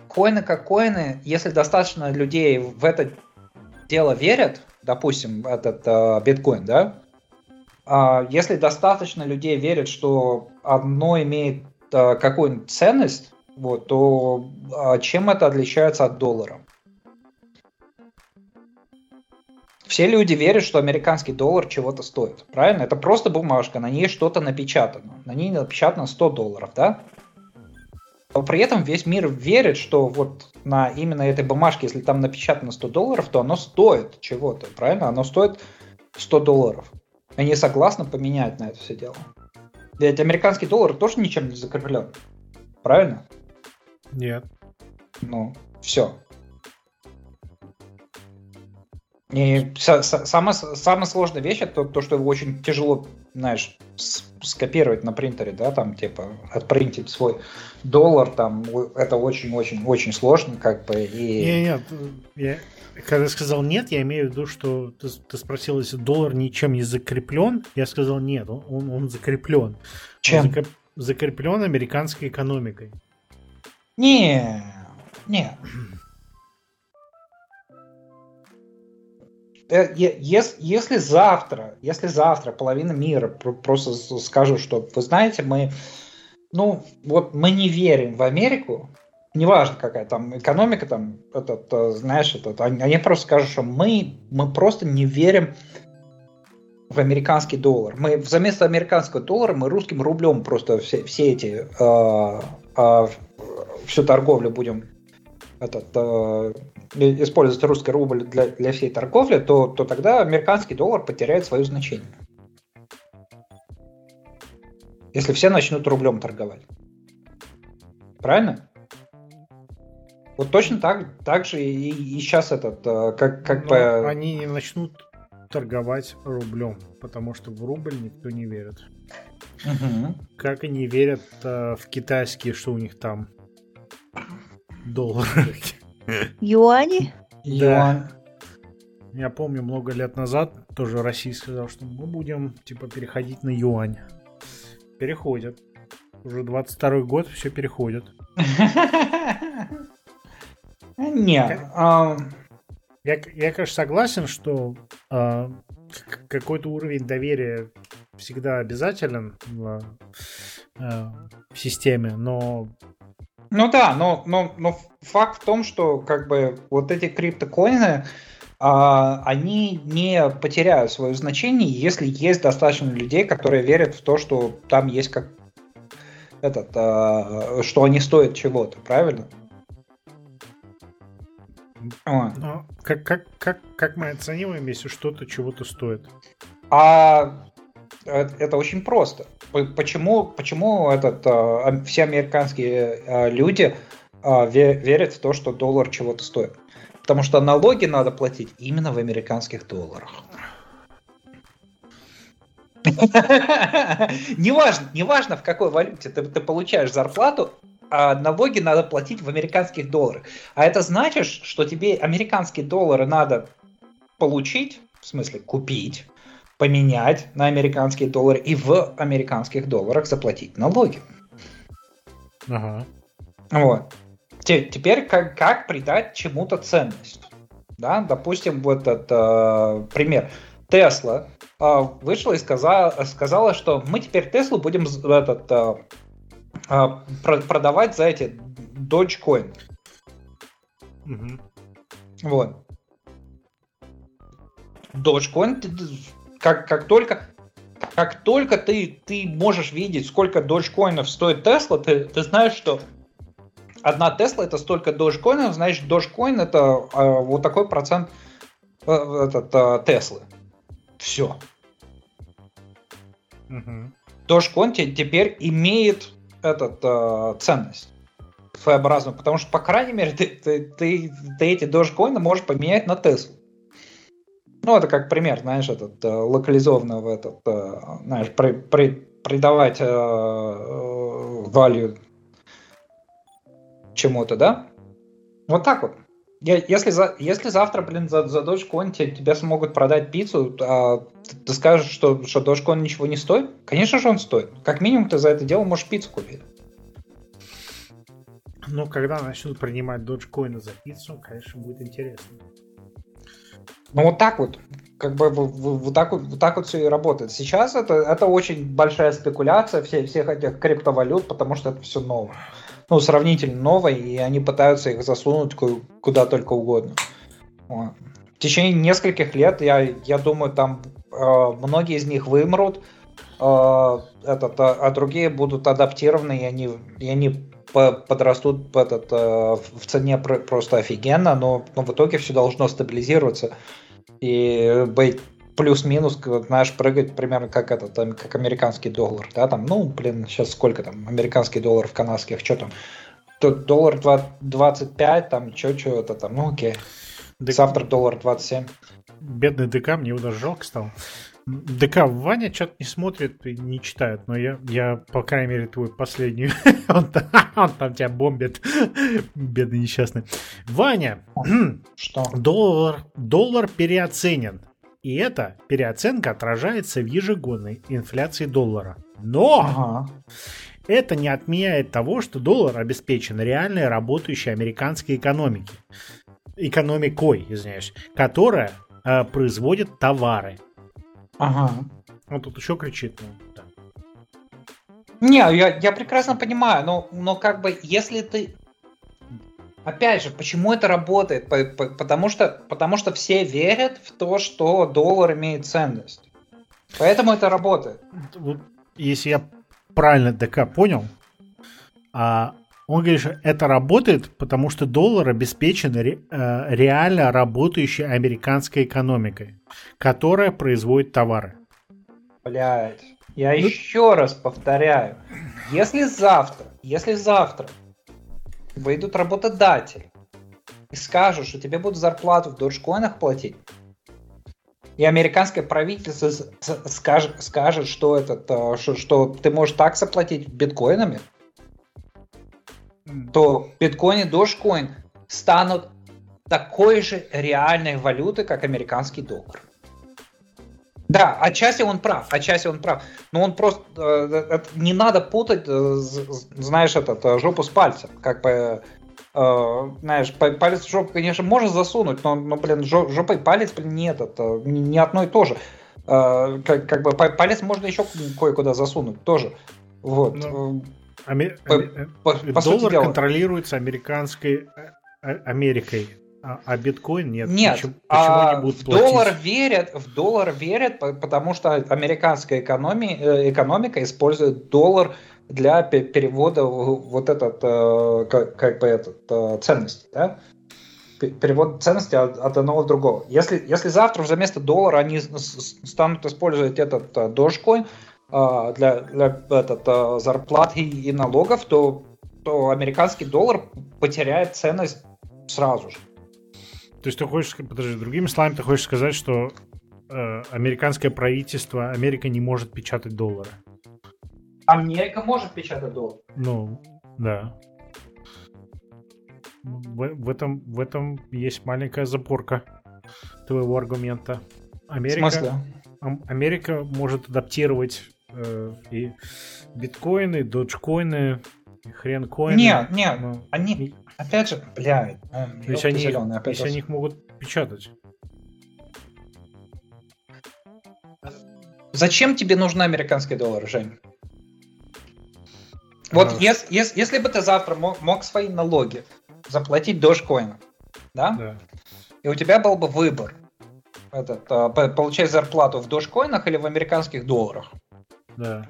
коины как коины, если достаточно людей в это дело верят, допустим, этот э, биткоин, да, э, если достаточно людей верят, что одно имеет э, какую-нибудь ценность, вот, то э, чем это отличается от доллара? Все люди верят, что американский доллар чего-то стоит. Правильно? Это просто бумажка, на ней что-то напечатано. На ней напечатано 100 долларов, да? Но при этом весь мир верит, что вот на именно этой бумажке, если там напечатано 100 долларов, то оно стоит чего-то, правильно? Оно стоит 100 долларов. Они согласны поменять на это все дело. Ведь американский доллар тоже ничем не закреплен. Правильно? Нет. Ну, все. И самая, самая сложная вещь это то, что его очень тяжело, знаешь, скопировать на принтере, да, там, типа, отпринтить свой доллар, там, это очень-очень-очень сложно, как бы, и... Нет, нет, я, когда сказал нет, я имею в виду, что ты, ты спросил, если доллар ничем не закреплен, я сказал нет, он, он, он закреплен. Чем? Он закреп, закреплен американской экономикой. Не, не. Если, если завтра, если завтра половина мира просто скажут, что вы знаете, мы, ну, вот мы не верим в Америку, неважно какая там экономика, там, этот, э, знаешь, этот, они просто скажут, что мы, мы просто не верим в американский доллар. Мы вместо американского доллара мы русским рублем просто все, все эти э, э, всю торговлю будем этот, э, использовать русский рубль для, для всей торговли, то, то тогда американский доллар потеряет свое значение. Если все начнут рублем торговать. Правильно? Вот точно так, так же и, и сейчас этот, э, как, как бы... Они не начнут торговать рублем, потому что в рубль никто не верит. Угу. Как они верят э, в китайские, что у них там доллары. Юани? Да. Я помню, много лет назад тоже Россия сказала, что мы будем типа переходить на юань. Переходят. Уже 22 год все переходят. Нет. Я, я, конечно, согласен, что э, какой-то уровень доверия всегда обязателен в, э, в системе, но ну да, но, но, но факт в том, что как бы вот эти криптокоины, а, они не потеряют свое значение, если есть достаточно людей, которые верят в то, что там есть как этот, а, что они стоят чего-то, правильно? Но как, как, как, как мы оцениваем, если что-то чего-то стоит? А это очень просто. Почему, почему этот, э, все американские э, люди э, верят в то, что доллар чего-то стоит? Потому что налоги надо платить именно в американских долларах. неважно, неважно в какой валюте ты, ты получаешь зарплату, а налоги надо платить в американских долларах. А это значит, что тебе американские доллары надо получить, в смысле купить, поменять на американские доллары и в американских долларах заплатить налоги. Ага. Вот. Теперь как, как придать чему-то ценность? Да, допустим, вот этот э, пример. Тесла э, вышла и сказала, сказала, что мы теперь Теслу будем этот, э, э, продавать за эти Dogecoin. Угу. Вот. Dogecoin как, как только как только ты, ты можешь видеть, сколько доджкоинов стоит Тесла, ты, ты знаешь, что одна Тесла это столько доджкоинов, значит, доджкоин это э, вот такой процент э, этот, э, Теслы. Все. Угу. Dogecoin теперь имеет этот, э, ценность своеобразную, потому что, по крайней мере, ты, ты, ты, ты эти доджкоины можешь поменять на Теслу. Ну, это как пример, знаешь, этот э, локализованно в этот, э, знаешь, при, при, придавать э, value чему-то, да? Вот так вот. Если, за, если завтра, блин, за, за Dogecoin тебе, тебе смогут продать пиццу, а ты, ты скажешь, что, что Dogecoin ничего не стоит? Конечно же он стоит. Как минимум ты за это дело можешь пиццу купить. Ну, когда начнут принимать Dogecoin за пиццу, конечно, будет интересно. Ну, вот так вот. Как бы вот так вот, вот так вот все и работает. Сейчас это, это очень большая спекуляция все, всех этих криптовалют, потому что это все новое ну, сравнительно новой, и они пытаются их засунуть куда только угодно. В течение нескольких лет, я, я думаю, там э, многие из них вымрут, э, этот, а, а другие будут адаптированы, и они, и они подрастут этот, э, в цене просто офигенно, но, но в итоге все должно стабилизироваться и быть плюс-минус, знаешь, прыгать примерно как этот, там, как американский доллар, да, там, ну, блин, сейчас сколько там, американский доллар в канадских, что там, Тут доллар 25, там, что, что это там, ну, окей. Дек... Завтра доллар 27. Бедный ДК, мне его даже жалко стало. ДК Ваня что-то не смотрит и не читает, но я, я по крайней мере, твой последний, он, он там тебя бомбит, бедный несчастный. Ваня, что? Доллар, доллар переоценен. И эта переоценка отражается в ежегодной инфляции доллара. Но ага. это не отменяет того, что доллар обеспечен реальной работающей американской экономики. Экономикой, извиняюсь, которая э, производит товары. Ага. Он тут еще кричит. Ну, да. Не, я, я прекрасно понимаю, но, но как бы если ты Опять же, почему это работает? Потому что, потому что все верят в то, что доллар имеет ценность. Поэтому это работает. Если я правильно ДК понял, а он говорит, что это работает, потому что доллар обеспечен ре, э, реально работающей американской экономикой, которая производит товары. Блять, я ну... еще раз повторяю, если завтра, если завтра выйдут работодатели и скажут, что тебе будут зарплату в доджкоинах платить, и американское правительство скажет, скажет что, это, что, что ты можешь так заплатить биткоинами, то биткоин и дошкоин станут такой же реальной валютой, как американский доллар. Да, отчасти он прав, отчасти он прав. Но он просто... Э, не надо путать, э, знаешь, этот, э, жопу с пальцем. Как бы, знаешь, палец в жопу, конечно, можно засунуть, но, но блин, жопой палец, блин, нет, это не одно и то же. Как, как бы палец можно еще кое-куда засунуть тоже. Вот. Но... Ами... По, по, по Доллар контролируется американской Америкой. А, а биткоин нет. Нет. Почему, почему а они будут в платить? доллар верят, в доллар верят, потому что американская экономия, э, экономика использует доллар для перевода вот этот э, как, как бы этот э, ценности, да? перевод ценности от, от одного к другого. Если, если завтра вместо доллара они станут использовать этот Dogecoin для, для этот, зарплат и, и налогов, то, то американский доллар потеряет ценность сразу же. То есть ты хочешь, подожди, другими словами, ты хочешь сказать, что э, американское правительство, Америка не может печатать доллары? Америка может печатать доллар. Ну, да. В, в, этом, в этом есть маленькая запорка твоего аргумента. Америка? Америка может адаптировать и биткоины, доджкоины, и хрен коины. Нет, нет, но... они, Опять же, блядь. А, если они, зеленый, опять если они их могут печатать. Зачем тебе нужны американские доллары, Жень? Вот а... если, если, если бы ты завтра мог, мог свои налоги заплатить дошкоином, да? да? И у тебя был бы выбор. Этот, а, получать зарплату в дошкоинах или в американских долларах. Да.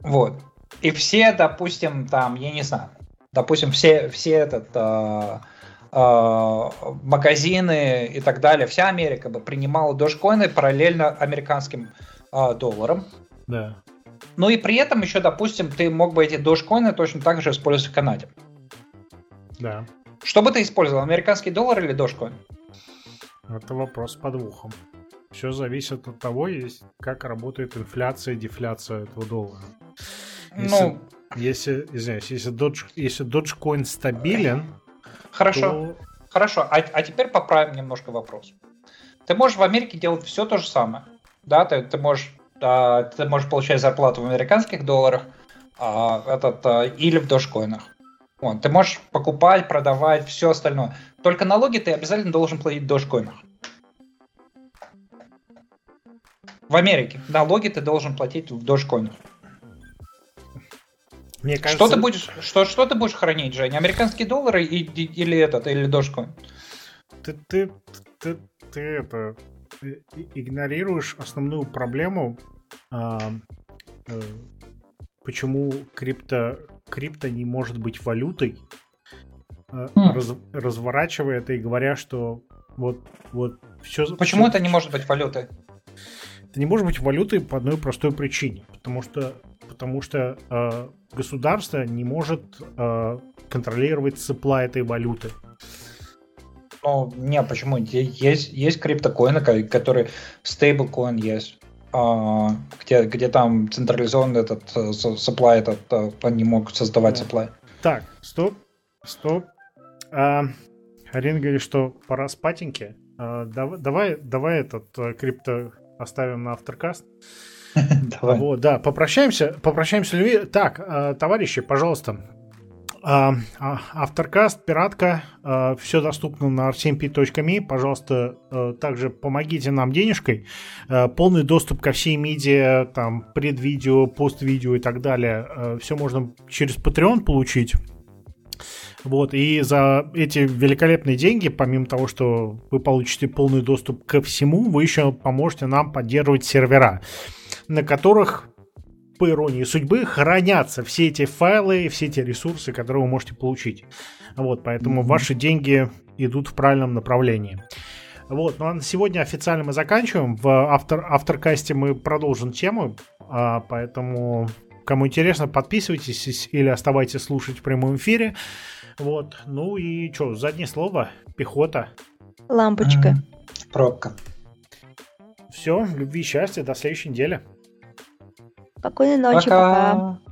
Вот. И все, допустим, там, я не знаю, допустим, все, все этот, э, э, магазины и так далее, вся Америка бы принимала дошкоины параллельно американским э, долларам. Да. Ну и при этом еще, допустим, ты мог бы эти дошкоины точно так же использовать в Канаде. Да. Что бы ты использовал, американский доллар или дошкоин? Это вопрос по двухам. Все зависит от того, как работает инфляция и дефляция этого доллара. Если... Ну, Если, извиняюсь, если, Dodge, если Dogecoin стабилен, Хорошо, то... хорошо. А, а теперь поправим немножко вопрос. Ты можешь в Америке делать все то же самое. Да, ты, ты можешь а, ты можешь получать зарплату в американских долларах а, этот, а, или в дошкоинах. Вот, ты можешь покупать, продавать, все остальное. Только налоги ты обязательно должен платить в дошкоинах. В Америке налоги ты должен платить в дошкоинах. Мне кажется... Что ты будешь, что, что ты будешь хранить, Женя? Американские доллары и, или этот, или дошкоин? Ты, ты, ты, ты это игнорируешь основную проблему, а, а, почему крипто, крипто не может быть валютой, а, mm. раз, разворачивая это и говоря, что вот, вот все... Почему все, это не может быть валютой? Это не может быть валютой по одной простой причине. Потому что, потому что э, государство не может э, контролировать supply этой валюты. Ну, не, почему? Есть, есть криптокоины, которые стейблкоин есть. А, где, где там централизованный этот э, supply, этот, э, они могут создавать supply. Так, стоп, стоп. А, Арина говорит, что пора спатеньки. А, давай, давай, давай этот э, крипто оставим на авторкаст. Давай. Вот, да, попрощаемся, попрощаемся, Льви. Так, товарищи, пожалуйста, а, а, Авторкаст, Пиратка, а, все доступно на rcmp.me. Пожалуйста, также помогите нам денежкой. Полный доступ ко всей медиа, там, предвидео, пост-видео и так далее. Все можно через Patreon получить. Вот, и за эти великолепные деньги, помимо того, что вы получите полный доступ ко всему, вы еще поможете нам поддерживать сервера, на которых по иронии судьбы, хранятся все эти файлы, все эти ресурсы, которые вы можете получить. Вот, поэтому mm-hmm. ваши деньги идут в правильном направлении. Вот, ну а на сегодня официально мы заканчиваем. В автор, авторкасте мы продолжим тему, а, поэтому кому интересно, подписывайтесь или оставайтесь слушать в прямом эфире. Вот, ну и что, заднее слово, пехота. Лампочка. Пробка. Все, любви и счастья, до следующей недели. Спокойной ночи, пока. пока.